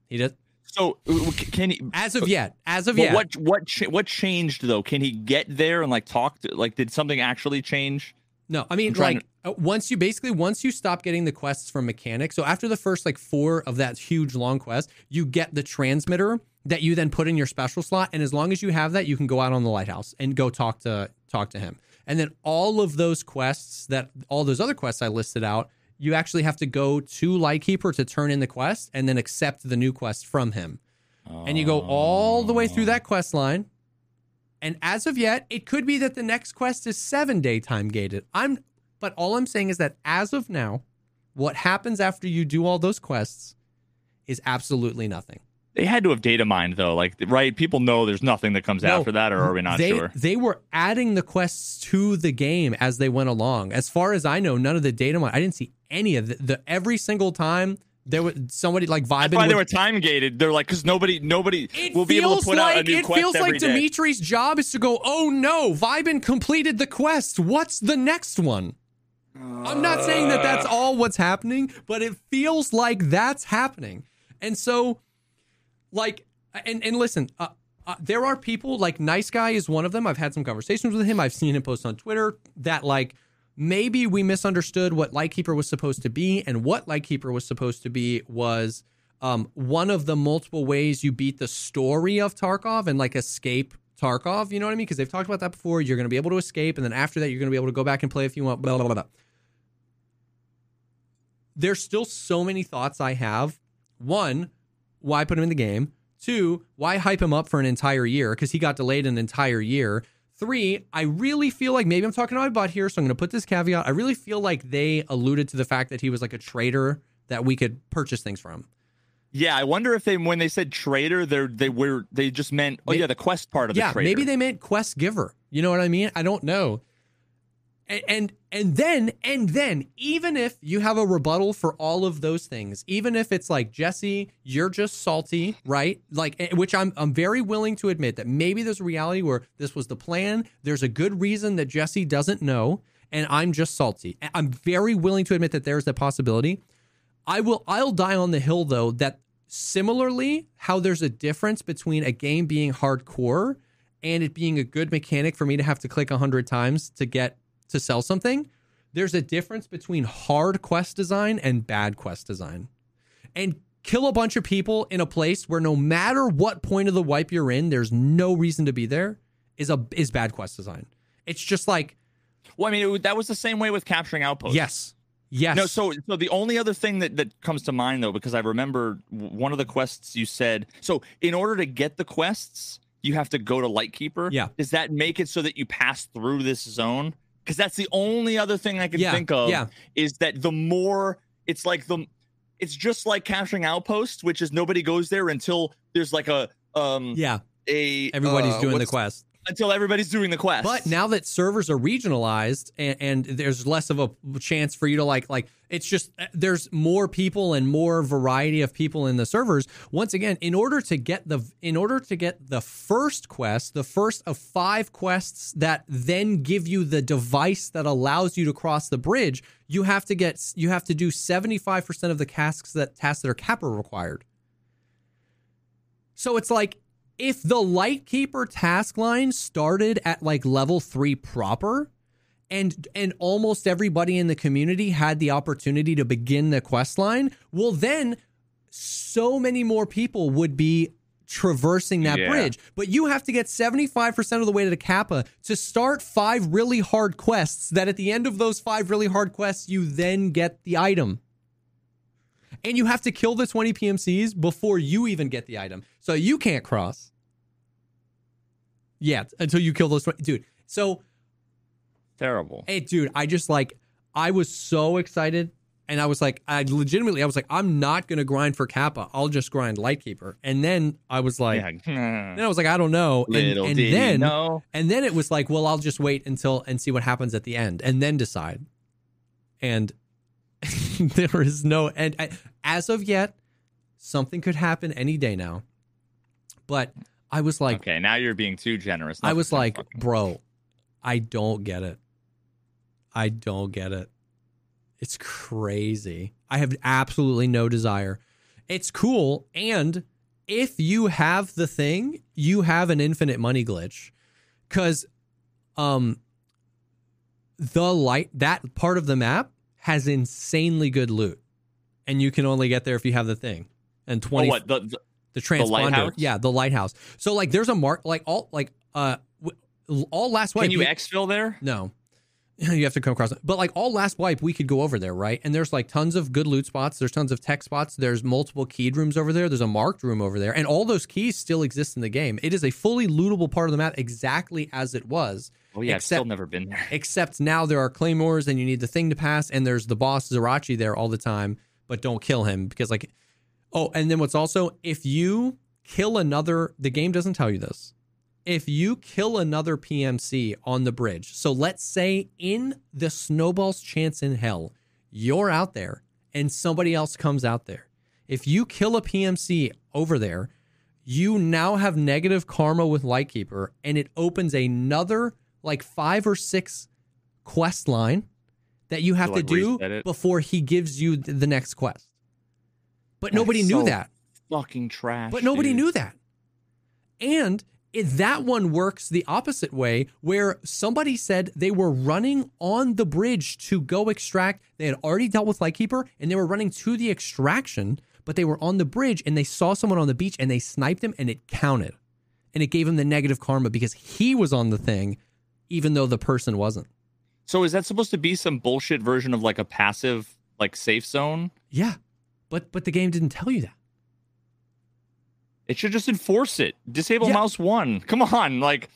He does So uh, can he? as of yet. As of yet. what what cha- what changed though? Can he get there and like talk to like? Did something actually change? No, I mean like uh, once you basically once you stop getting the quests from mechanics. So after the first like four of that huge long quest, you get the transmitter that you then put in your special slot, and as long as you have that, you can go out on the lighthouse and go talk to talk to him. And then all of those quests that all those other quests I listed out, you actually have to go to Lightkeeper to turn in the quest and then accept the new quest from him. And you go all the way through that oh. quest line. And as of yet, it could be that the next quest is seven day time gated. I'm, but all I'm saying is that as of now, what happens after you do all those quests is absolutely nothing. They had to have data mined though, like right? People know there's nothing that comes No, after that, or are we not they, sure? They were adding the quests to the game as they went along. As far as I know, none of the data. I didn't see any of the, the every single time there was somebody like vibing. That's why they were time gated. They're like, because nobody, nobody It will be able to put like out a new it quest feels every like day. Dimitri's job is to go. Oh no, Vibin completed the quest. What's the next one? I'm not saying that that's all what's happening, but it feels like that's happening. And so, like, and and listen, uh, uh, there are people like Nice Guy is one of them. I've had some conversations with him. I've seen him post on Twitter that like maybe we misunderstood what Lightkeeper was supposed to be, and what Lightkeeper was supposed to be was um, one of the multiple ways you beat the story of Tarkov and like escape Tarkov. You know what I mean? Because they've talked about that before. You're going to be able to escape, and then after that, you're going to be able to go back and play if you want. Blah blah blah. blah. There's still so many thoughts I have. One, why put him in the game? Two, why hype him up for an entire year? Because he got delayed an entire year. Three, I really feel like maybe I'm talking to my butt here, so I'm going to put this caveat. I really feel like they alluded to the fact that he was like a trader that we could purchase things from. Yeah, I wonder if they, when they said trader, they they were they just meant, oh yeah, the quest part of yeah, the trader. maybe they meant quest giver. You know what I mean? I don't know. And, and and then and then even if you have a rebuttal for all of those things, even if it's like Jesse, you're just salty, right? Like eh, which I'm I'm very willing to admit that maybe there's a reality where this was the plan. There's a good reason that Jesse doesn't know, and I'm just salty. I'm very willing to admit that there's that possibility. I will I'll die on the hill though that similarly how there's a difference between a game being hardcore and it being a good mechanic for me to have to click 100 times to get to sell something there's a difference between hard quest design and bad quest design and kill a bunch of people in a place where no matter what point of the wipe you're in there's no reason to be there is a is bad quest design it's just like Well, I mean, it, that was the same way with capturing outposts. yes yes No, so so the only other thing that, that comes to mind though, because I remember one of the quests you said. So in order to get the quests, you have to go to Lightkeeper. Yeah. Does that make it so that you pass through this zone? Because that's the only other thing I can Yeah, think of. yeah. Is that the more it's like the it's just like capturing outposts, which is nobody goes there until there's like a um yeah a everybody's uh, doing the quest until everybody's doing the quest. But now that servers are regionalized and, and there's less of a chance for you to like like it's just uh, there's more people and more variety of people in the servers. Once again, in order to get the in order to get the first quest, the first of five quests that then give you the device that allows you to cross the bridge, you have to get you have to do 75% of the tasks that tasks that are kappa required. So it's like if the Lightkeeper task line started at like level three proper, and and almost everybody in the community had the opportunity to begin the quest line, well then so many more people would be traversing that Yeah. bridge. But you have to get 75% of the way to the Kappa to start five really hard quests that at the end of those five really hard quests, you then get the item. And you have to kill the 20 PMCs before you even get the item. So you can't cross Yeah, until you kill those 20. Dude, so Terrible. Hey, dude, I just like, I was so excited. And I was like, I legitimately, I was like, I'm not going to grind for Kappa. I'll just grind Lightkeeper. And then I was like, yeah. then I was like, I don't know. And, Little and did then, know. and then it was like, well, I'll just wait until and see what happens at the end and then decide. And there is no, end. As of yet, something could happen any day now. But I was like, okay, now you're being too generous. I was like, fucking- bro, I don't get it. I don't get it. It's crazy. I have absolutely no desire. It's cool. And if you have the thing, you have an infinite money glitch. Cause um the light that part of the map has insanely good loot. And you can only get there if you have the thing. And Oh, 20 what the, the- the transponder. lighthouse? Yeah, the lighthouse. So like there's a mark like all like uh w- all last wipe. can you we- exfil there? no. You have to come across it. But like all last wipe, we could go over there, right? And there's like tons of good loot spots. There's tons of tech spots. There's multiple keyed rooms over there. There's a marked room over there. And all those keys still exist in the game. It is a fully lootable part of the map exactly as it was. Oh yeah, I've still never been there. Except now there are claymores and you need the thing to pass, and there's the boss Zryachiy there all the time, but don't kill him because like oh, and then what's also if you kill another the game doesn't tell you this. If you kill another PMC on the bridge, so let's say in the snowball's chance in hell, you're out there and somebody else comes out there. If you kill a PMC over there, you now have negative karma with Lightkeeper, and it opens another like five or six quest line that you have To, to, like, do before he gives you the next quest. But That's nobody knew so that. Fucking trash. But nobody dude. knew that. And that one works the opposite way, where somebody said they were running on the bridge to go extract. They had already dealt with Lightkeeper and they were running to the extraction, but they were on the bridge and they saw someone on the beach and they sniped him and it counted. And it gave him the negative karma because he was on the thing, even though the person wasn't. So is that supposed to be some bullshit version of like a passive like safe zone? Yeah. But but the game didn't tell you that. It should just enforce it. Disable Yeah. mouse one. Come on, like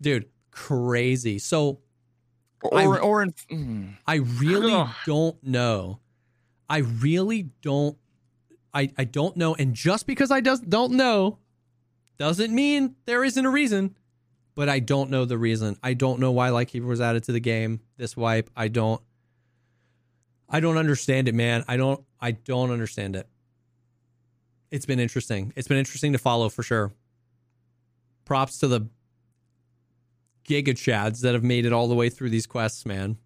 Dude, crazy. So or I- or in, mm. I really Ugh. don't know. I really don't. I, I don't know. And just because I does, don't know doesn't mean there isn't a reason. But I don't know the reason. I don't know why Lightkeeper was added to the game this wipe. I don't. I don't understand it, man. I don't. I don't understand it. It's been interesting. It's been interesting to follow for sure. Props to the Giga Chads that have made it all the way through these quests, man.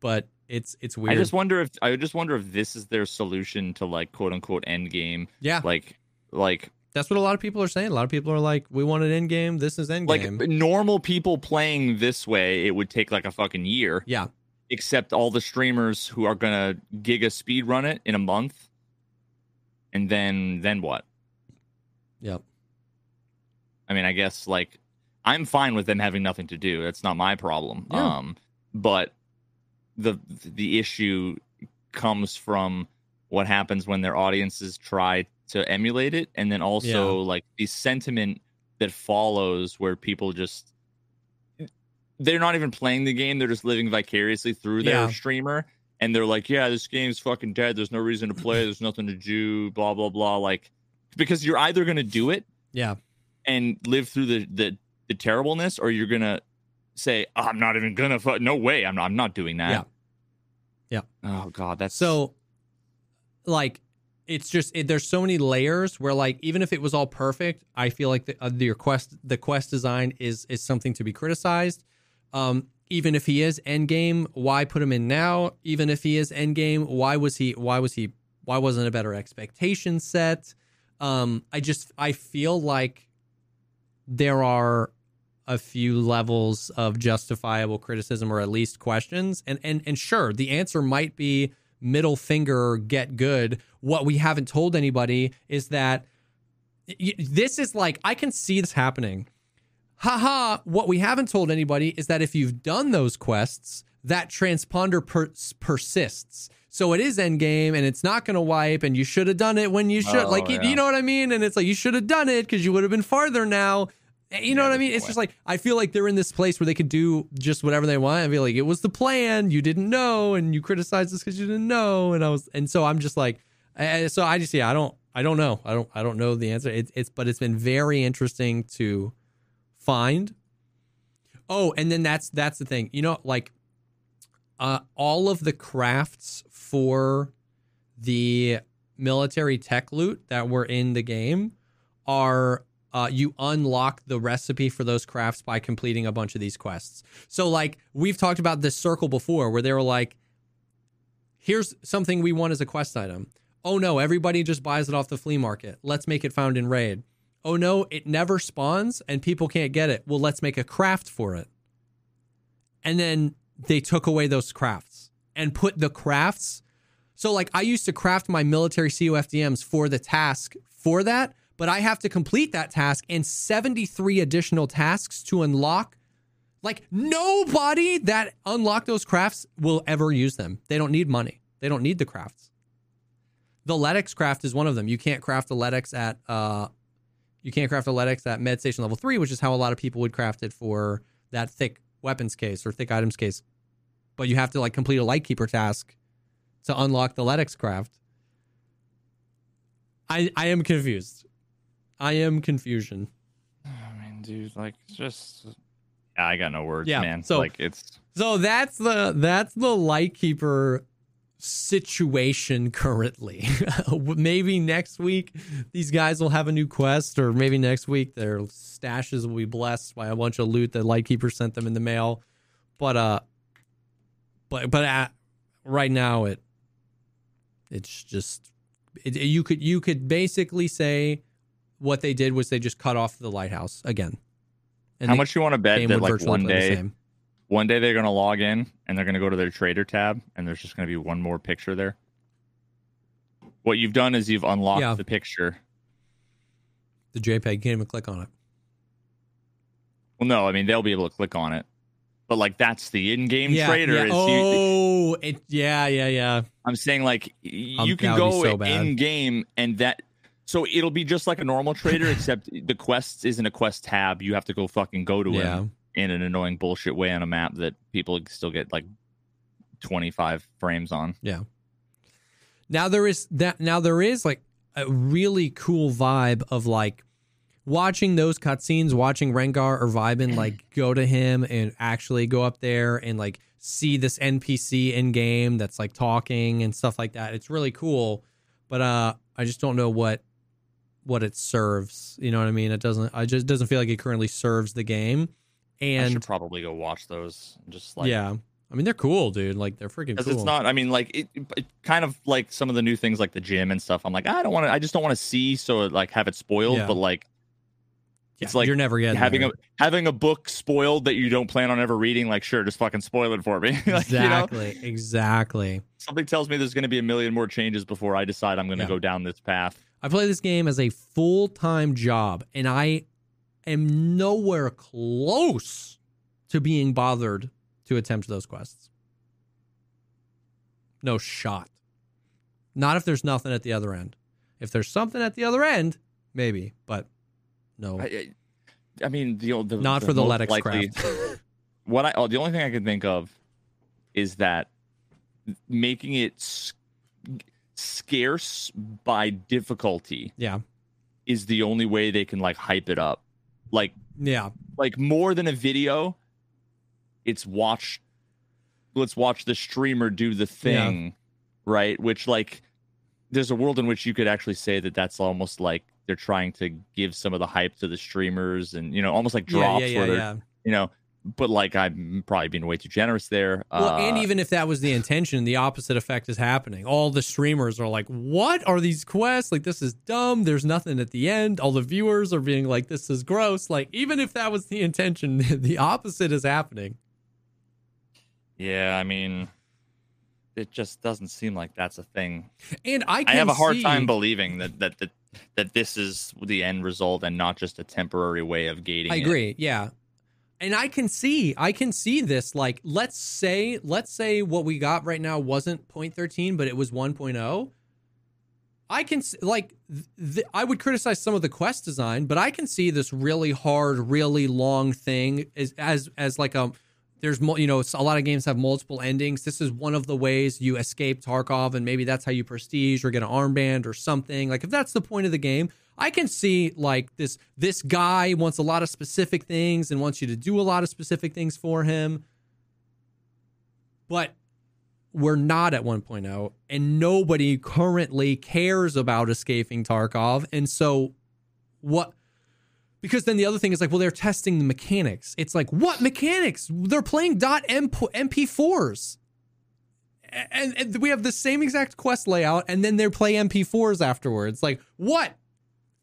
But it's it's weird. I just wonder if I just wonder if this is their solution to like quote unquote end game. yeah, Like like that's what a lot of people are saying. A lot of people are like, "We want an end game. This is end game. like normal people playing this way, it would take like a fucking year. yeah, Except all the streamers who are gonna giga speed run it in a month. And then then what? yep, I mean, I guess like I'm fine with them having nothing to do. That's not my problem. Yeah. Um, but the the issue comes from what happens when their audiences try to emulate it, and then also like the sentiment that follows, where people just they're not even playing the game; they're just living vicariously through their Yeah. streamer, and they're like, "Yeah, this game's fucking dead. There's no reason to play. There's nothing to do. Blah blah blah." Like because you're either gonna do it yeah, and live through the the, the terribleness, or you're gonna say, "Oh, "I'm not even gonna." Fu- no way, I'm not. I'm not doing that. Yeah. Yeah. Oh God, that's So, like, it's just it, there's so many layers where, like, even if it was all perfect, I feel like the uh, the quest the quest design is is something to be criticized. Um, even if he is endgame, why put him in now? Even if he is endgame, why was he? Why was he? Why wasn't a better expectation set? Um, I just I feel like there are a few levels of justifiable criticism or at least questions and and and sure the answer might be middle finger get good what we haven't told anybody is that this is like I can see this happening. Haha, what we haven't told anybody is that if you've done those quests, that transponder per- persists. So it is end game and it's not going to wipe and you should have done it when you should. Oh, like, you, yeah. you know what I mean? And it's like, you should have done it because you would have been farther now. Eh, You know Yeah, what I mean? It's just like, I feel like they're in this place where they could do just whatever they want. I feel like it was the plan. You didn't know and you criticized us because you didn't know. And I was, and so I'm just like, eh, so I just, yeah, I don't, I don't know. I don't, I don't know the answer. It, it's, but it's been very interesting to find. Oh, and then that's that's the thing. You know, like uh all of the crafts for the military tech loot that were in the game are uh, you unlock the recipe for those crafts by completing a bunch of these quests. So, like, we've talked about this circle before where they were like, here's something we want as a quest item. Oh no, everybody just buys it off the flea market. Let's make it found in raid. Oh no, it never spawns and people can't get it. Well, let's make a craft for it. And then they took away those crafts and put the crafts. So, like, I used to craft my military COFDMs for the task for that, but I have to complete that task and 73 additional tasks to unlock. Like, nobody that unlock those crafts will ever use them. They don't need money, they don't need the crafts. The LEDX craft is one of them. You can't craft the LEDX at uh, you can't craft a LEDX at med station level three, which is how a lot of people would craft it for that thick weapons case or thick items case. But you have to like complete a Lightkeeper task to unlock the LEDX craft. I I am confused. I am confusion. I mean, dude, like, just. Yeah, I got no words, Yeah, man. so- like, it's. So that's the that's the Lightkeeper situation currently. maybe next week these guys will have a new quest, or maybe next week their stashes will be blessed by a bunch of loot that Lightkeeper sent them in the mail. But uh, but but at, right now it it's just it, you could you could basically say what they did was they just cut off the lighthouse again. And How much you want to bet that, like, one day. One day they're going to log in and they're going to go to their trader tab and there's just going to be one more picture there? What you've done is you've unlocked Yeah. the picture. the JPEG. Can't even click on it. Well, no, I mean, they'll be able to click on it. But, like, that's the in game yeah, trader. yeah. Is you, Oh, it. Yeah, yeah, yeah. I'm saying like Um, you can would be go so in game and that so it'll be just like a normal trader except the quests isn't a quest tab. You have to go fucking go to it. Yeah. him in an annoying bullshit way on a map that people still get like 25 frames on. Yeah. Now there is that. Now there is like a really cool vibe of like watching those cutscenes, watching Rengar or Vibin like go to him and actually go up there and like see this NPC in game that's like talking and stuff like that. It's really cool, but uh, I just don't know what what it serves. You know what I mean? It doesn't. I just doesn't feel like it currently serves the game. I And should probably go watch those. Just like yeah, I mean they're cool, dude. Like they're freaking because cool. it's not. I mean, like it, it kind of like some of the new things like the gym and stuff. I'm like, I don't want to. I just don't want to see so like have it spoiled. Yeah. But like Yeah, it's like you're never getting having there. a having a book spoiled that you don't plan on ever reading. Like, sure, just fucking spoil it for me. like, you know? exactly, exactly. something tells me there's going to be a million more changes before I decide I'm going to Yeah. go down this path. I play this game as a full time job, and I am nowhere close to being bothered to attempt those quests. No shot. Not if there's nothing at the other end. If there's something at the other end, maybe, but no, I, I, I mean, the, the not for the most LEDX likely- craft. What I oh, the only thing I can think of is that making it s- scarce by difficulty yeah, is the only way they can like hype it up. Like yeah, like more than a video, it's watch. Let's watch the streamer do the thing, right? Which like, there's a world in which you could actually say that that's almost like they're trying to give some of the hype to the streamers, and you know, almost like drops yeah, yeah, where yeah. you know. But like, I'm probably being way too generous there. Well, and Uh, even if that was the intention, the opposite effect is happening. All the streamers are like, "What are these quests? Like, this is dumb. There's nothing at the end." All the viewers are being like, "This is gross." Like, even if that was the intention, the opposite is happening. yeah, I mean, it just doesn't seem like that's a thing. And I I have a hard see- time believing that that that that this is the end result and not just a temporary way of gating. I it. agree. Yeah. And I can see, I can see this. Like, let's say, let's say what we got right now wasn't 0.13, but it was 1.0. I can like, th- I would criticize some of the quest design, but I can see this really hard, really long thing as as as like a. There's mo- you know a lot of games have multiple endings. This is one of the ways you escape Tarkov, and maybe that's how you prestige or get an armband or something. Like if that's the point of the game, I can see like this this guy wants a lot of specific things and wants you to do a lot of specific things for him. But we're not at 1.0 and nobody currently cares about escaping Tarkov. And so what because then the other thing is like, well, they're testing the mechanics. It's like, what mechanics? They're playing dot .mp4s. And, and we have the same exact quest layout, and then they play MP4s afterwards. Like, what?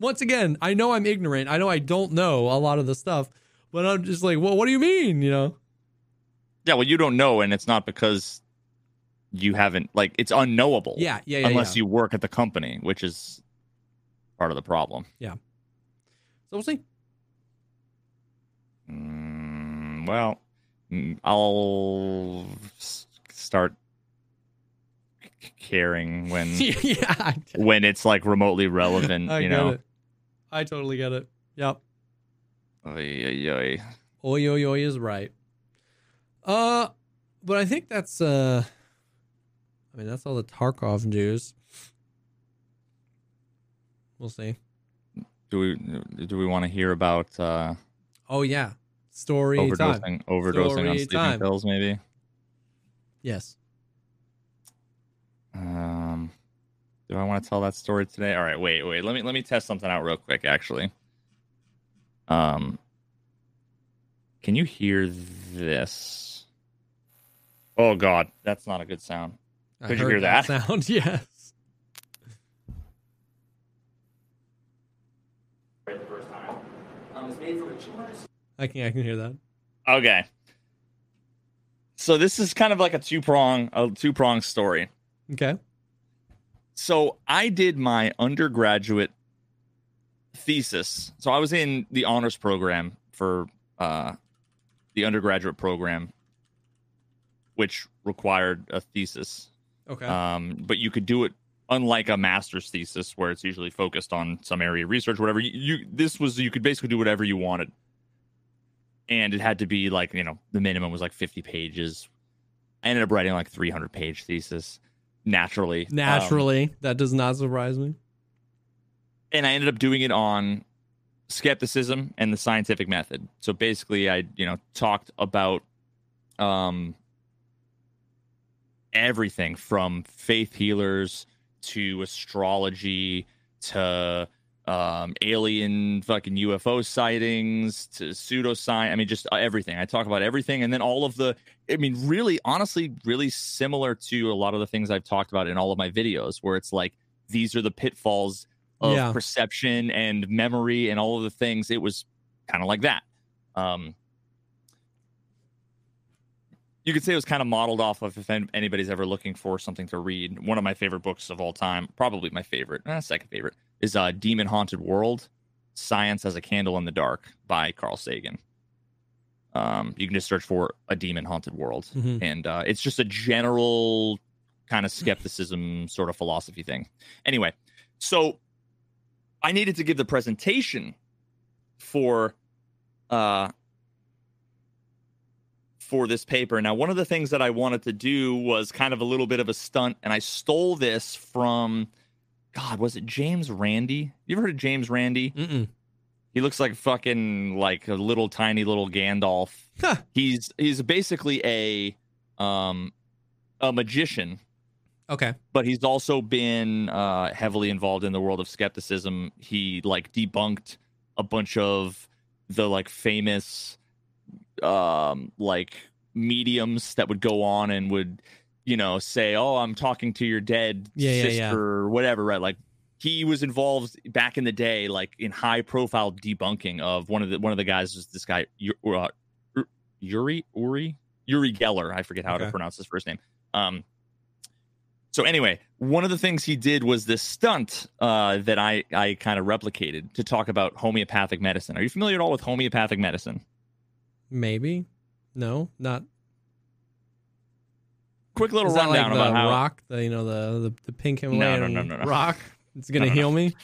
Once again, I know I'm ignorant. I know I don't know a lot of the stuff, but I'm just like, well, what do you mean? You know? Yeah, well, you don't know, and it's not because you haven't like it's unknowable. Yeah, yeah, yeah. unless yeah. you work at the company, which is part of the problem. Yeah. So we'll see. Mm, well, mm, I'll start caring when yeah, when it's like remotely relevant. You know, it. I totally get it. Yep. Oy, oy, oy. Oi, oi, oi is right. Uh, but I think that's uh, I mean that's all the Tarkov news. We'll see. do we do we want to hear about uh, Oh yeah, story time. overdosing overdosing on sleeping time. pills? Maybe. Yes. Um, do I want to tell that story today? All right, wait, wait. Let me let me test something out real quick. Actually, um, can you hear this? Oh God, that's not a good sound. Could you hear that? sound? Yes. I can I can hear that. Okay. So this is kind of like a two prong a two prong story. Okay. So I did my undergraduate thesis. So I was in the honors program for uh, the undergraduate program, which required a thesis. Okay. Um, but you could do it unlike a master's thesis where it's usually focused on some area of research, whatever. You, you this was you could basically do whatever you wanted, and it had to be like you know the minimum was like fifty pages. I ended up writing like three hundred page thesis naturally. Um, Naturally, that does not surprise me. and I ended up doing it on skepticism and the scientific method. So basically, I you know talked about um everything from faith healers to astrology to um alien fucking UFO sightings to pseudoscience. I mean, just uh, everything. I talk about everything, and then all of the. I mean, really, honestly, really similar to a lot of the things I've talked about in all of my videos, where it's like these are the pitfalls of Yeah. perception and memory and all of the things. It was kind of like that. Um, you could say it was kind of modeled off of if anybody's ever looking for something to read. One of my favorite books of all time, probably my favorite, eh, second favorite, is uh, Demon Haunted World Science as a Candle in the Dark by Carl Sagan. Um, you can just search for A Demon Haunted World. Mhm. And uh, it's just a general kind of skepticism sort of philosophy thing. Anyway, so I needed to give the presentation for uh for this paper. Now, one of the things that I wanted to do was kind of a little bit of a stunt, and I stole this from God, was it James Randi? You ever heard of James Randi? Mm-mm. He looks like fucking like a little tiny little Gandalf. Huh. He's he's basically a um a magician Okay. but he's also been uh, heavily involved in the world of skepticism. He like debunked a bunch of the like famous um like mediums that would go on and would you know say oh i'm talking to your dead Yeah, yeah, sister yeah. or whatever right like he was involved back in the day like in high profile debunking of one of the one of the guys was this guy uh, Yuri Uri Yuri Geller I forget how Okay. to pronounce his first name um So anyway, one of the things he did was this stunt uh, that I I kind of replicated to talk about homeopathic medicine. Are you familiar at all with homeopathic medicine? Maybe. No, not. Quick little rundown like about how rock, the you know the the, the pink Himalayan no, no, no, no. rock. It's gonna No, no, no. heal me.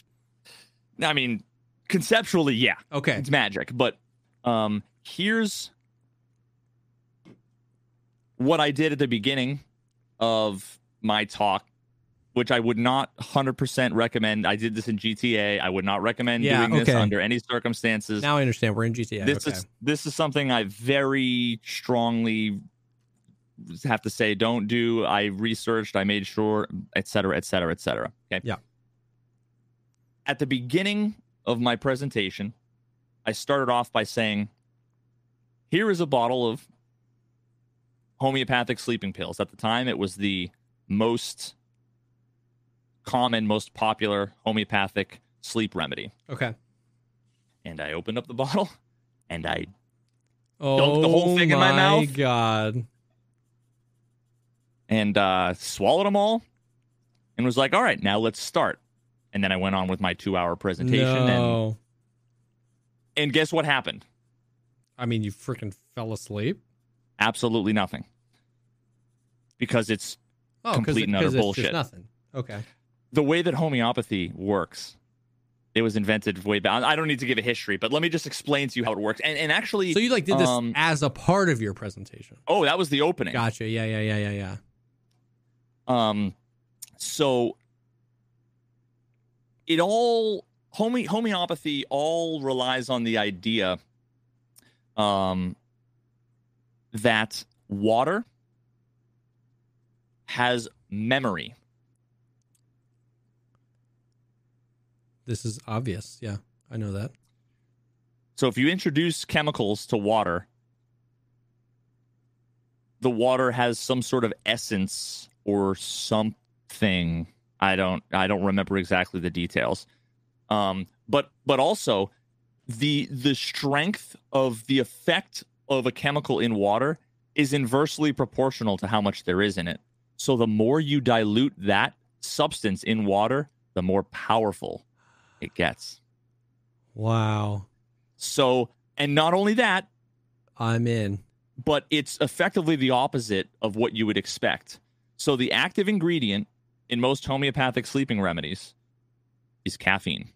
I mean, conceptually, yeah, Okay. it's magic. But um, here's what I did at the beginning of my talk, which I would not 100% recommend. I did this in GTA. I would not recommend Yeah, doing this under any circumstances. Now I understand. We're in GTA. this okay. is this is something I very strongly have to say don't do. I researched, I made sure, et cetera, et cetera, et cetera. Okay. Yeah. At the beginning of my presentation, I started off by saying, here is a bottle of homeopathic sleeping pills. At the time, it was the most common, most popular homeopathic sleep remedy. okay. And I opened up the bottle and I Oh the whole thing in my oh mouth. God. And uh, swallowed them all and was like, all right, now let's start. And then I went on with my two hour presentation. And, No. and guess what happened? I mean, you freaking fell asleep. Absolutely nothing. Because it's Oh, Complete and utter it's just bullshit. nothing. Okay. the way that homeopathy works. It was invented way back. I don't need to give a history, but let me just explain to you how it works. And, and actually, So you like did this um, as a part of your presentation. oh, that was the opening. Gotcha. Yeah, yeah, yeah, yeah, yeah. Um, so it all home homeopathy all relies on the idea, um, that water has memory. This is obvious. Yeah, I know that. So if you introduce chemicals to water, the water has some sort of essence or something. I don't I don't remember exactly the details. Um, but but also the the strength of the effect of a chemical in water is inversely proportional to how much there is in it. So the more you dilute that substance in water, the more powerful it gets. Wow. So, and not only that, I'm in. but it's effectively the opposite of what you would expect. So, the active ingredient in most homeopathic sleeping remedies is caffeine.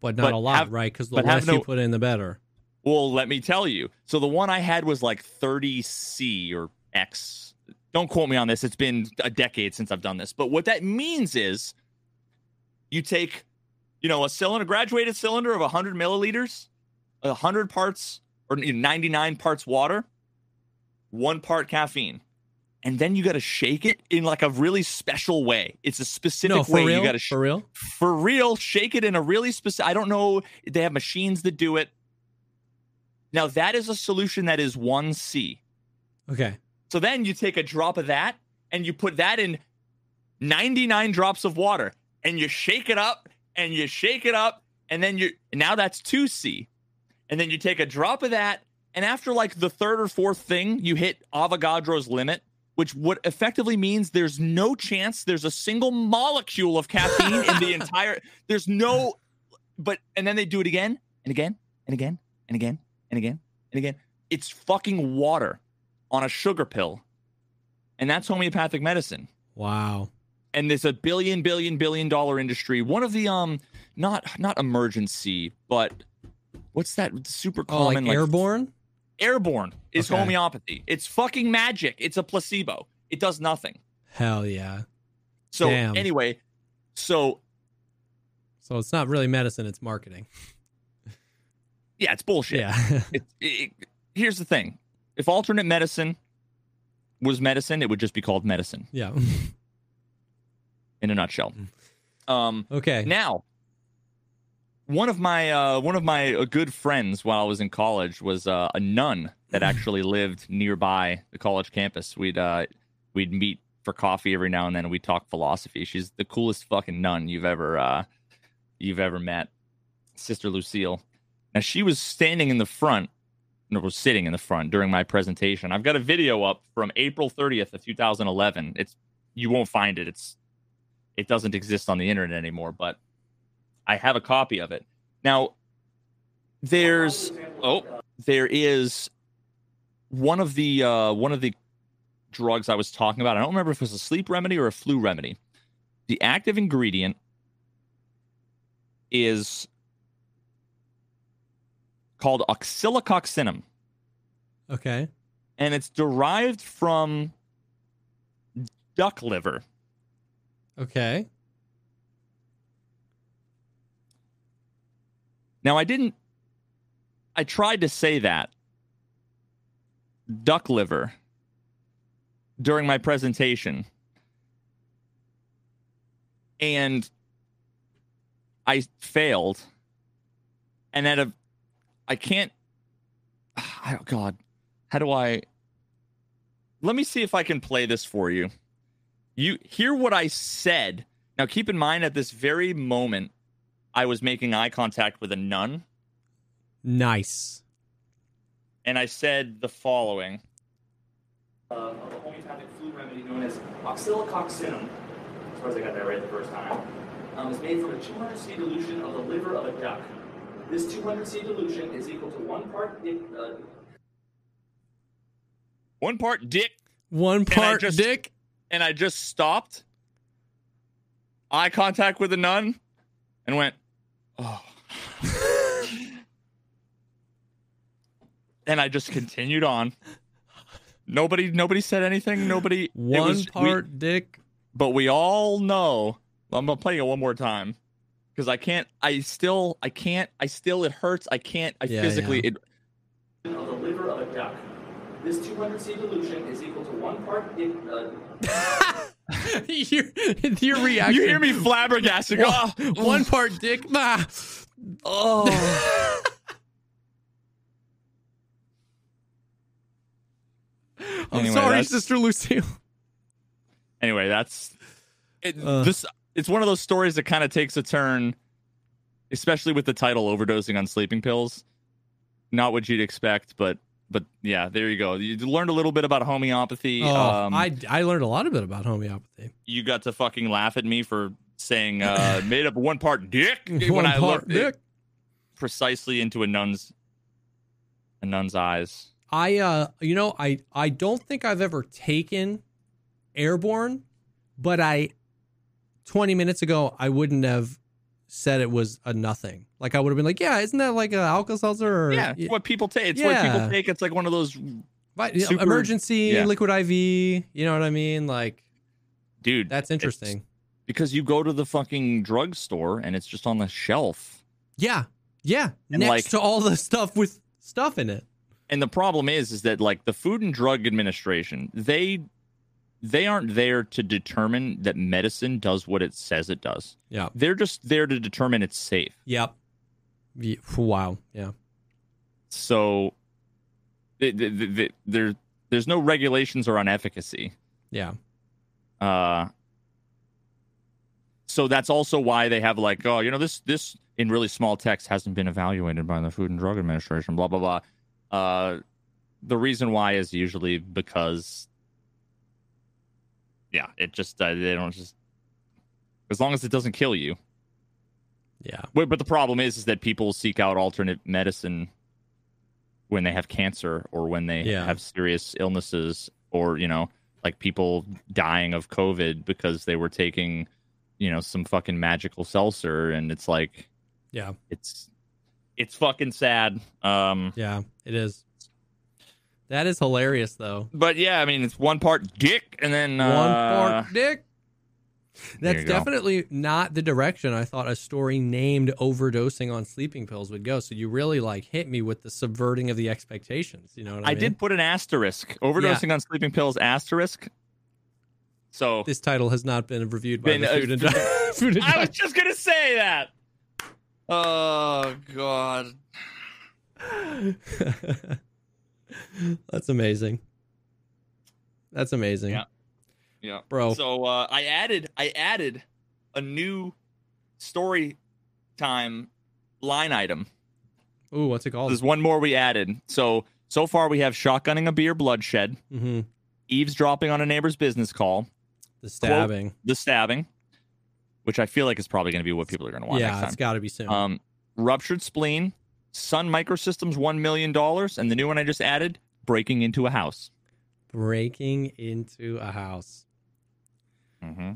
But not But a lot, have- right? Because the less you put in, the better. Well, let me tell you. So, the one I had was like 30C or X. Don't quote me on this. It's been a decade since I've done this. But what that means is you take, you know, a cylinder, graduated cylinder of 100 milliliters, 100 parts or 99 parts water, one part caffeine. And then you got to shake it in like a really special way. It's a specific No, way real. you got to sh- for real. for real, shake it in a really specific. I don't know. They have machines that do it. Now that is a solution that is one C. Okay. So then you take a drop of that and you put that in 99 drops of water and you shake it up and you shake it up and then you now that's 2C. And then you take a drop of that and after like the third or fourth thing you hit Avogadro's limit, which what effectively means there's no chance there's a single molecule of caffeine in the entire there's no but and then they do it again and again and again and again and again and again. It's fucking water on a sugar pill. And that's homeopathic medicine. Wow. And there's a billion, billion, billion dollar industry. One of the um not not emergency, but what's that super Oh, like common like, airborne. Airborne is Okay. homeopathy. It's fucking magic. It's a placebo. It does nothing. Hell yeah. So Damn. anyway, so So it's not really medicine; it's marketing. yeah, it's bullshit. Yeah. it, it, here's the thing if alternate medicine was medicine it would just be called medicine yeah. in a nutshell um Okay. now one of my uh one of my uh, good friends while i was in college was uh, a nun that actually lived nearby the college campus we'd uh we'd meet for coffee every now and then and we'd talk philosophy she's the coolest fucking nun you've ever uh you've ever met sister lucille now she was standing in the front or was sitting in the front during my presentation. I've got a video up from April 30th of 2011. It's you won't find it. It's it doesn't exist on the internet anymore, but I have a copy of it. Now there's oh there is one of the uh one of the drugs I was talking about. I don't remember if it was a sleep remedy or a flu remedy. The active ingredient is called oscillococcinum, Okay. and it's derived from duck liver. Okay. Now, I didn't, I tried to say that duck liver during my presentation. And I failed. And at a, I can't, oh God, how do I, let me see if I can play this for you. You hear what I said. Now, keep in mind at this very moment, I was making eye contact with a nun, Nice. and I said the following. Uh, of a homeopathic flu remedy known as oscillococcinum, as far as I got that right the first time, um, is made from a 200 c dilution of the liver of a duck. This 200 c dilution is equal to one part dick. Uh, one part dick, One I part just- dick. and I just stopped, eye contact with a nun, and went, oh. and I just continued on. Nobody, nobody said anything. Nobody. it One was- we- part dick. but we all know. I'm gonna play it one more time because I can't. I still. I can't. I still. It hurts. I can't. I Yeah, physically. yeah. It, of the liver of a duck. This 200 c dilution is equal to one part. Dick, uh, your, your reaction. you hear me flabbergasted? go, One, "Oh, one part dick. Ah. Oh. I'm Anyway, sorry, Sister Lucille. anyway, that's it, Uh. this. It's one of those stories that kind of takes a turn, especially with the title "overdosing on sleeping pills." Not what you'd expect, but but yeah, there you go. You learned a little bit about homeopathy. Oh, um, I I learned a lot of bit about homeopathy. you got to fucking laugh at me for saying uh, made up one part dick when One I part looked dick. precisely into a nun's a nun's eyes. I uh you know I I don't think I've ever taken airborne, but I 20 minutes ago I wouldn't have said it was a nothing. Like I would have been like, yeah, isn't that like a Alka Seltzer or Yeah, it's what people take. It's what people take. It's like one of those vi- super- emergency yeah. liquid IV, you know what I mean? Like dude. that's interesting. because you go to the fucking drugstore and it's just on the shelf. Yeah. Yeah, And, next like- to all the stuff with stuff in it. And the problem is, is that like the Food and Drug Administration, they they aren't there to determine that medicine does what it says it does. Yeah. They're just there to determine it's safe. Yep. Wow. Yeah. So th- th- th- th- there there's no regulations around efficacy. Yeah. Uh, so that's also why they have like, oh, you know, this this in really small text hasn't been evaluated by the Food and Drug Administration. Blah blah blah. Uh, the reason why is usually because, yeah, it just uh, they don't just as long as it doesn't kill you. Yeah. But, but the problem is, is that people seek out alternate medicine when they have cancer or when they Yeah. have serious illnesses or you know like people dying of covid because they were taking you know some fucking magical seltzer and it's like Yeah. it's it's fucking sad um Yeah. It is. That is hilarious though. but yeah i mean it's one part dick and then One uh, part dick. That's definitely not the direction I thought a story named overdosing on sleeping pills would go. So you really like hit me with the subverting of the expectations. You know what I, I mean? did put an asterisk overdosing on sleeping pills asterisk so This title has not been reviewed by Been, the uh, food and food and I was just gonna say that. Oh God. That's amazing. That's amazing. Yeah. Yeah, Bro. So uh, I added, I added a new story time line item. Ooh, what's it called? There's one more we added. So So far, we have shotgunning a beer, bloodshed, hmm eavesdropping on a neighbor's business call, The stabbing. the stabbing, which I feel like is probably going to be what people are going to want yeah, next time. it's got to be soon. Um, ruptured spleen, Sun Microsystems one million dollars, and the new one I just added, breaking into a house. Breaking into a house. Mm-hmm.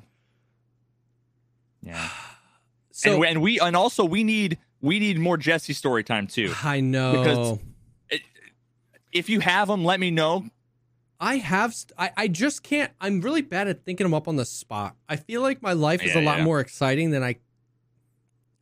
Yeah, So and, we, and we and also we need we need more Jesse story time too. I know. Because- If you have them, let me know. I have. St- I, I just can't. I'm really bad at thinking them up on the spot. I feel like my life is Yeah, a lot yeah. more exciting than I.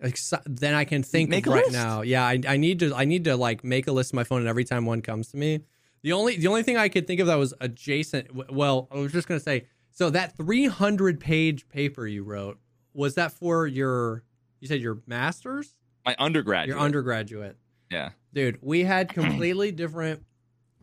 Exci- than I can think Make of right list. now. Yeah, I, I need to. I need to like make a list on my phone, and every time one comes to me, the only the only thing I could think of that was adjacent. Well, I was just gonna say. So that 300 page paper you wrote was that for your? You said your master's, My undergraduate. your undergraduate. Yeah. Dude, we had completely different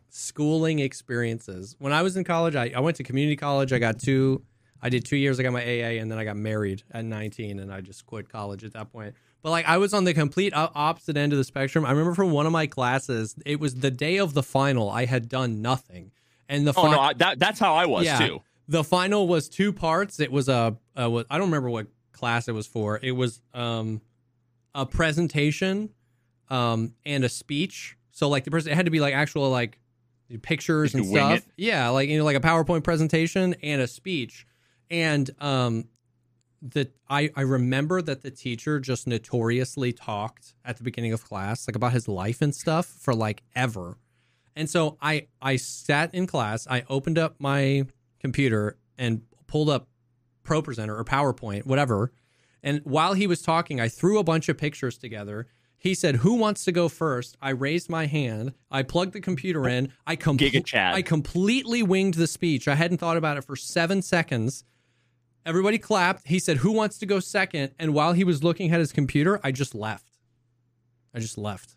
schooling experiences. When I was in college, I, I went to community college. I got two, I did two years. I got my AA, and then I got married at 19, and I just quit college at that point. But like, I was on the complete opposite end of the spectrum. I remember from one of my classes, it was the day of the final. I had done nothing, and the Oh fi- no, I, that that's how I was Yeah. too. The final was two parts. It was a, I don't remember what class it was for. It was um a presentation um and a speech. So like the person it had to be like actual like pictures and stuff. it? Yeah, like you know like a PowerPoint presentation and a speech. And um that I I remember that the teacher just notoriously talked at the beginning of class like about his life and stuff for like ever. And so I I sat in class, I opened up my computer and pulled up ProPresenter or PowerPoint, whatever. And while he was talking, I threw a bunch of pictures together. He said, "Who wants to go first? I raised my hand. I plugged the computer in. I com- I completely winged the speech. I hadn't thought about it for seven seconds. Everybody clapped. He said, "Who wants to go second? And while he was looking at his computer, I just left. I just left,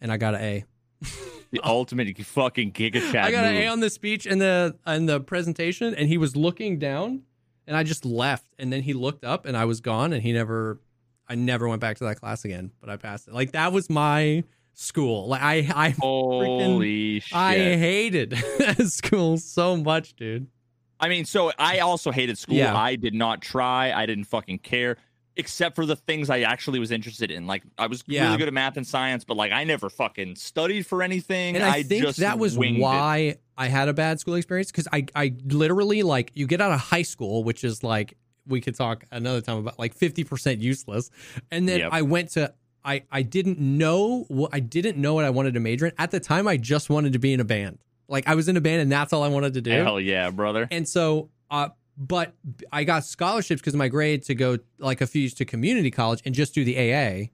and I got an A. The ultimate fucking Giga Chad. I got an move. A on the speech and the and the presentation, and he was looking down, and I just left, and then he looked up, and I was gone, and he never, I never went back to that class again, but I passed it. Like that was my school. Like I, I, Holy shit! I hated school so much, dude. I mean, so I also hated school. Yeah. I did not try. I didn't fucking care, except for the things I actually was interested in. Like I was Yeah. really good at math and science, but like I never fucking studied for anything. And I, think just that was winged it. why I had a bad school experience because I, I literally like you get out of high school, which is like we could talk another time about like fifty percent useless, and then Yep. I went to I I didn't know what I didn't know what I wanted to major in at the time. I just wanted to be in a band. Like I was in a band and that's all I wanted to do. Hell yeah, brother. And so, uh, but I got scholarships because of my grade to go like a few years to community college and just do the AA.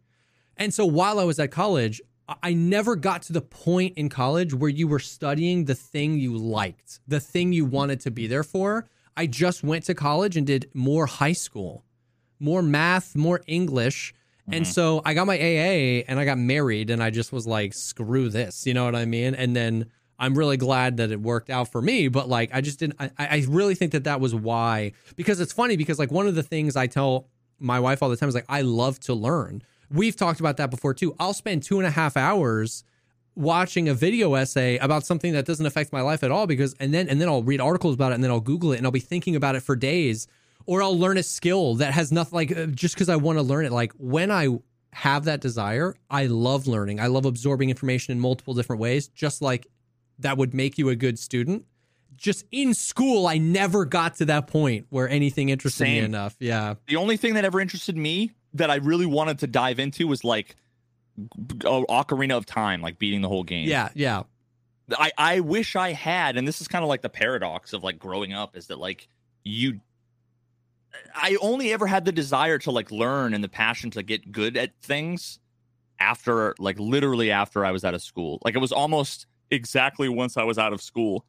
And so while I was at college, I- I never got to the point in college where you were studying the thing you liked, the thing you wanted to be there for. I just went to college and did more high school, more math, more English. And mm-hmm. so I got my AA and I got married and I just was like, screw this. You know what I mean? And then I'm really glad that it worked out for me. But like, I just didn't, I, I really think that that was why. Because it's funny because like one of the things I tell my wife all the time is like, I love to learn. We've talked about that before too. I'll spend two and a half hours watching a video essay about something that doesn't affect my life at all because and then and then I'll read articles about it and then I'll google it and I'll be thinking about it for days or I'll learn a skill that has nothing like uh, just cuz I want to learn it like when I have that desire I love learning I love absorbing information in multiple different ways just like that would make you a good student. Just in school I never got to that point where anything interested me enough. Yeah. The only thing that ever interested me that I really wanted to dive into was like oh, Ocarina of Time, like beating the whole game. yeah yeah. I, I wish I had, and this is kind of like the paradox of like growing up, is that like you I only ever had the desire to like learn and the passion to get good at things after like literally after I was out of school. Like it was almost exactly once I was out of school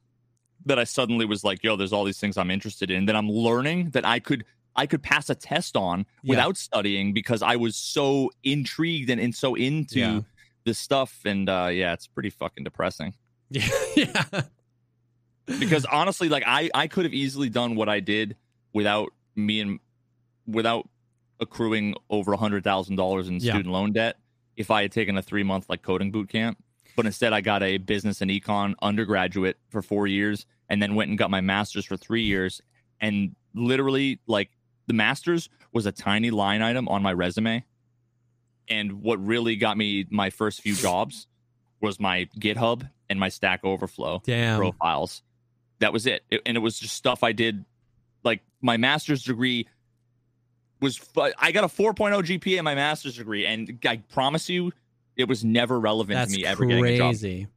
that I suddenly was like, yo, there's all these things I'm interested in that I'm learning that I could I could pass a test on Yeah. without studying because I was so intrigued and, and so into Yeah. this stuff. And uh yeah, it's pretty fucking depressing yeah yeah because honestly like i i could have easily done what i did without me and without accruing over a hundred thousand dollars in Yeah. student loan debt if i had taken a three month like coding boot camp but instead I got a business and econ undergraduate for four years, and then went and got my master's for three years, and literally like the master's was a tiny line item on my resume, and what really got me my first few jobs was my GitHub and my Stack Overflow Damn. profiles. That was it. It- and it was just stuff I did. Like my master's degree was, I got a 4.0 GPA in my master's degree, and I promise you, it was never relevant That's to me ever getting a job. crazy.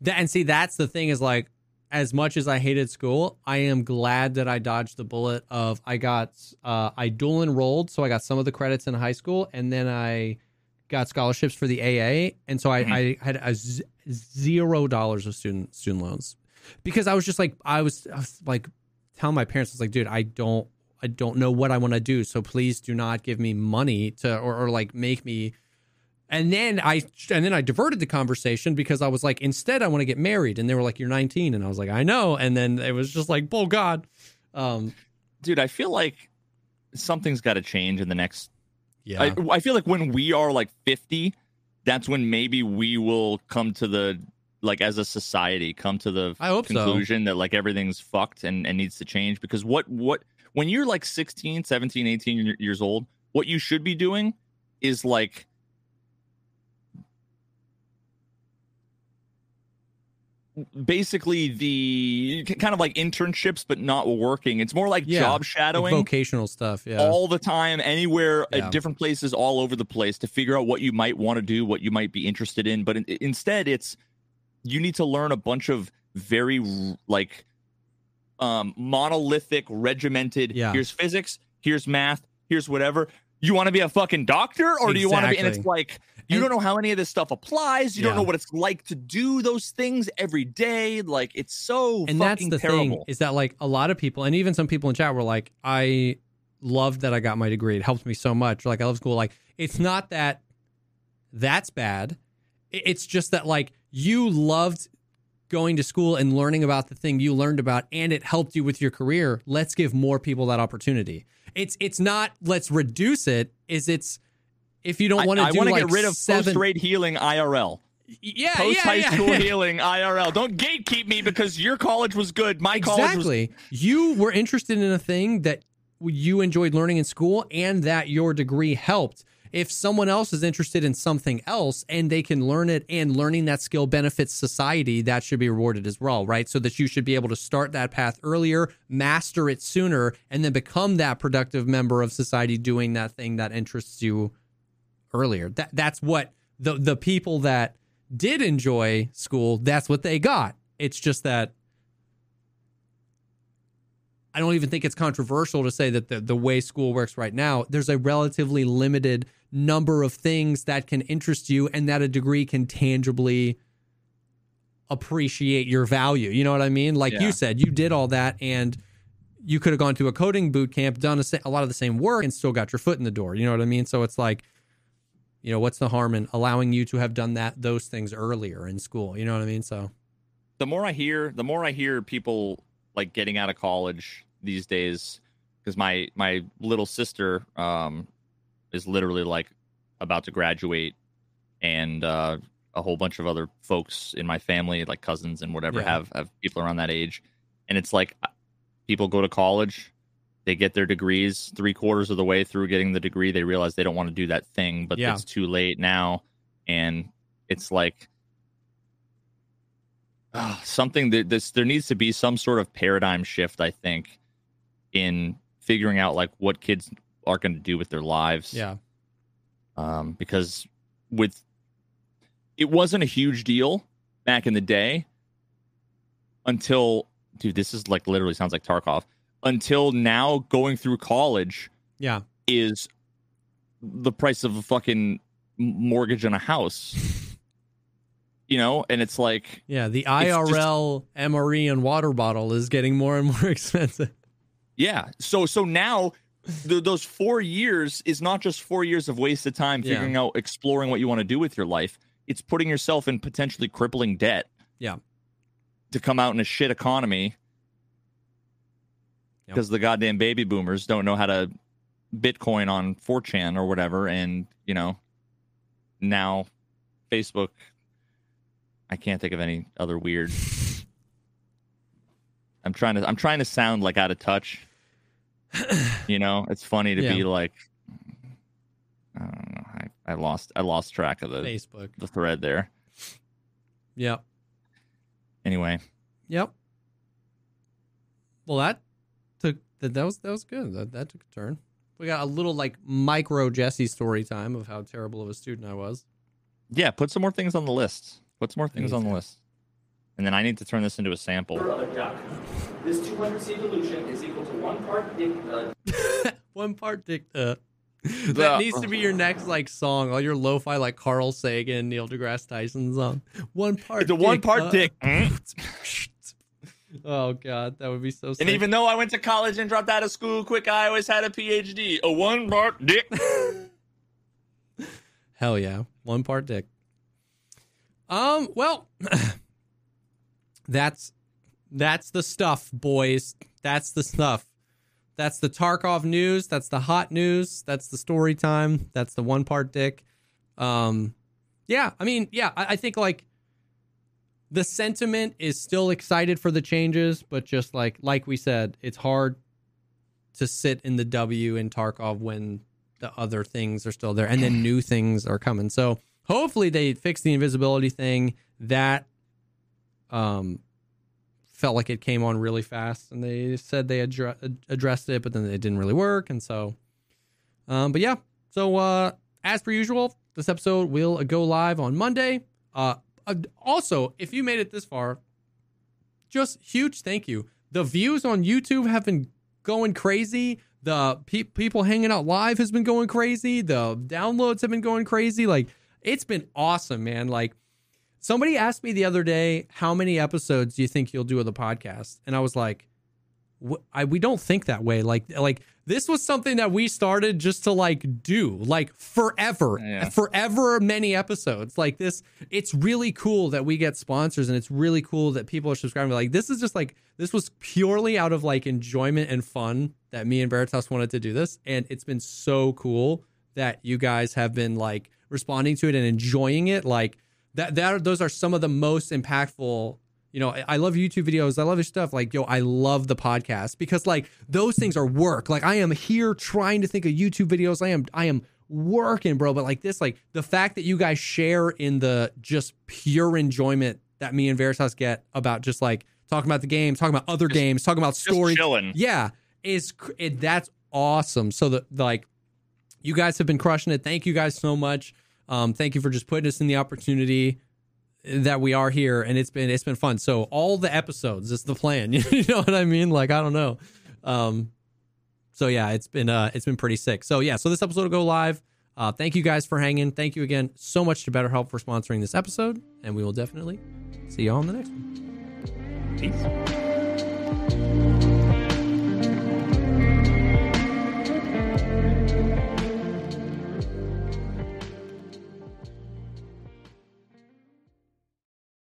That, and see, that's the thing is like, as much as I hated school, I am glad that I dodged the bullet of I got uh, I dual enrolled, so I got some of the credits in high school, and then I got scholarships for the AA, and so I, Mhm. I had a z- zero dollars of student student loans because I was just like I was, I was like telling my parents I was like, dude, I don't I don't know what I want to do, so please do not give me money to or, or like make me and then I and then I diverted the conversation because I was like, instead, I want to get married, and they were like, "You're 19," and I was like, "I know," and then it was just like, "Oh God," um, Dude, I feel like something's got to change in the next. yeah, I, I feel like when we are like 50, that's when maybe we will come to the, like as a society, come to the I hope so. conclusion that like everything's fucked and, and needs to change. Because what what when you're like 16 17 18 years old what you should be doing is like basically the kind of like internships but not working it's more like Yeah, job like shadowing vocational stuff. Yeah, all the time, anywhere, Yeah. at different places, all over the place to figure out what you might want to do, what you might be interested in. But in, instead, it's you need to learn a bunch of very like um monolithic, regimented. Yeah. Here's physics. Here's math. Here's whatever. You want to be a fucking doctor, or do you want to be? And it's like you don't know how any of this stuff applies. You don't know what it's like to do those things every day. Like it's so and that's the terrible. thing is that like a lot of people, and even some people in chat were like, "I loved that I got my degree. It helped me so much. Like I love school. Like it's not that that's bad. It's just that like you loved going to school and learning about the thing you learned about and it helped you with your career let's give more people that opportunity it's it's not let's reduce it is it's if you don't want to I do want to like get rid of seven post-grade healing IRL. yeah post yeah, high yeah, school yeah. healing IRL. Don't gatekeep me because your college was good. My college was exactly you were interested in a thing that you enjoyed learning in school and that your degree helped if someone else is interested in something else and they can learn it and learning that skill benefits society that should be rewarded as well right so that you should be able to start that path earlier master it sooner and then become that productive member of society doing that thing that interests you earlier that that's what the the people that did enjoy school that's what they got it's just that I don't even think it's controversial to say that the, the way school works right now, there's a relatively limited number of things that can interest you and that a degree can tangibly appreciate your value. You know what I mean? Like Yeah. you said, you did all that and you could have gone to a coding boot camp, done a, a lot of the same work, and still got your foot in the door. You know what I mean? So it's like, you know, what's the harm in allowing you to have done that those things earlier in school? You know what I mean? So the more I hear, the more I hear people like getting out of college these days. Because my my little sister um, is literally like about to graduate, and uh, a whole bunch of other folks in my family, like cousins and whatever, Yeah. have have people around that age, and it's like uh, people go to college. They get their degrees three quarters of the way through getting the degree. They realize they don't want to do that thing, but Yeah. it's too late now. And it's like ah, something that this there needs to be some sort of paradigm shift i think in figuring out like what kids are going to do with their lives yeah, um, because with it wasn't a huge deal back in the day until dude this is like literally sounds like tarkov until now going through college yeah. is the price of a fucking mortgage on a house you know and it's like Yeah, the It's just- IRL MRE and water bottle is getting more and more expensive. Yeah. So so now th- those four years is not just four years of wasted time Yeah. figuring out exploring what you want to do with your life. It's putting yourself in potentially crippling debt. Yeah. To come out in a shit economy. Yep. Because the goddamn baby boomers don't know how to Bitcoin on 4chan or whatever, and you know, now Facebook I can't think of any other weird. I'm trying to I'm trying to sound like out of touch. you know, it's funny to Yeah. be like I don't know. I, I lost I lost track of the Facebook. the thread there. Yep. Anyway, Yep. Well, that that, that was that was good. That that took a turn. We got a little like micro Jesse story time of how terrible of a student I was. yeah, put some more things on the list. Put some more things on the list. And then I need to turn this into a sample. of a duck. This 200C dilution is equal to one part dick, uh, One part dick. Uh, that Yeah. needs to be your next like song. All your lo-fi like Carl Sagan, Neil deGrasse Tyson song. One part. The one part uh, dick. Oh god, that would be so. Sick. And even though I went to college and dropped out of school quick, I always had a PhD. A one part dick. Hell yeah, one part dick. Um, well, that's that's the stuff, boys. That's the stuff. That's the Tarkov news. That's the hot news. That's the story time. That's the one part dick. Um, yeah, I mean, yeah, I, I think like the sentiment is still excited for the changes, but just like like we said, it's hard to sit in the W in Tarkov when the other things are still there and then new things are coming. So hopefully they fix the invisibility thing. That um felt like it came on really fast and they said they addre- addressed it, but then it didn't really work. And so, um, but yeah. So uh, as per usual, this episode will go live on Monday. Uh, uh, also, if you made it this far, just huge thank you. The views on YouTube have been going crazy. The pe- people hanging out live has been going crazy. The downloads have been going crazy. Like it's been awesome, man. Like somebody asked me the other day, how many episodes do you think you'll do of the podcast? And I was like, "Wh- I, we don't think that way. Like, like this was something that we started just to like do like forever, Yeah. forever many episodes like this. It's really cool that we get sponsors and it's really cool that people are subscribing. Like this is just like, this was purely out of like enjoyment and fun that me and Veritas wanted to do this. And it's been so cool that you guys have been like responding to it and enjoying it. Like that, that, those are some of the most impactful you know, I love YouTube videos. I love your stuff. Like, yo, I love the podcast because like those things are work. Like I am here trying to think of YouTube videos. I am I am working, bro. But like this, like the fact that you guys share in the just pure enjoyment that me and Veritas get about just like talking about the game, talking about other games, talking about stories. chilling. Yeah, is it, that's awesome. So the like you guys have been crushing it. Thank you guys so much. Um, thank you for just putting us in the opportunity that we are here and it's been it's been fun. So all the episodes is the plan you know what i mean? Like i don't know. Um so yeah it's been uh it's been pretty sick. So yeah so this episode will go live. Uh thank you guys for hanging. Thank you again so much to BetterHelp for sponsoring this episode and we will definitely see you on the next one. Peace.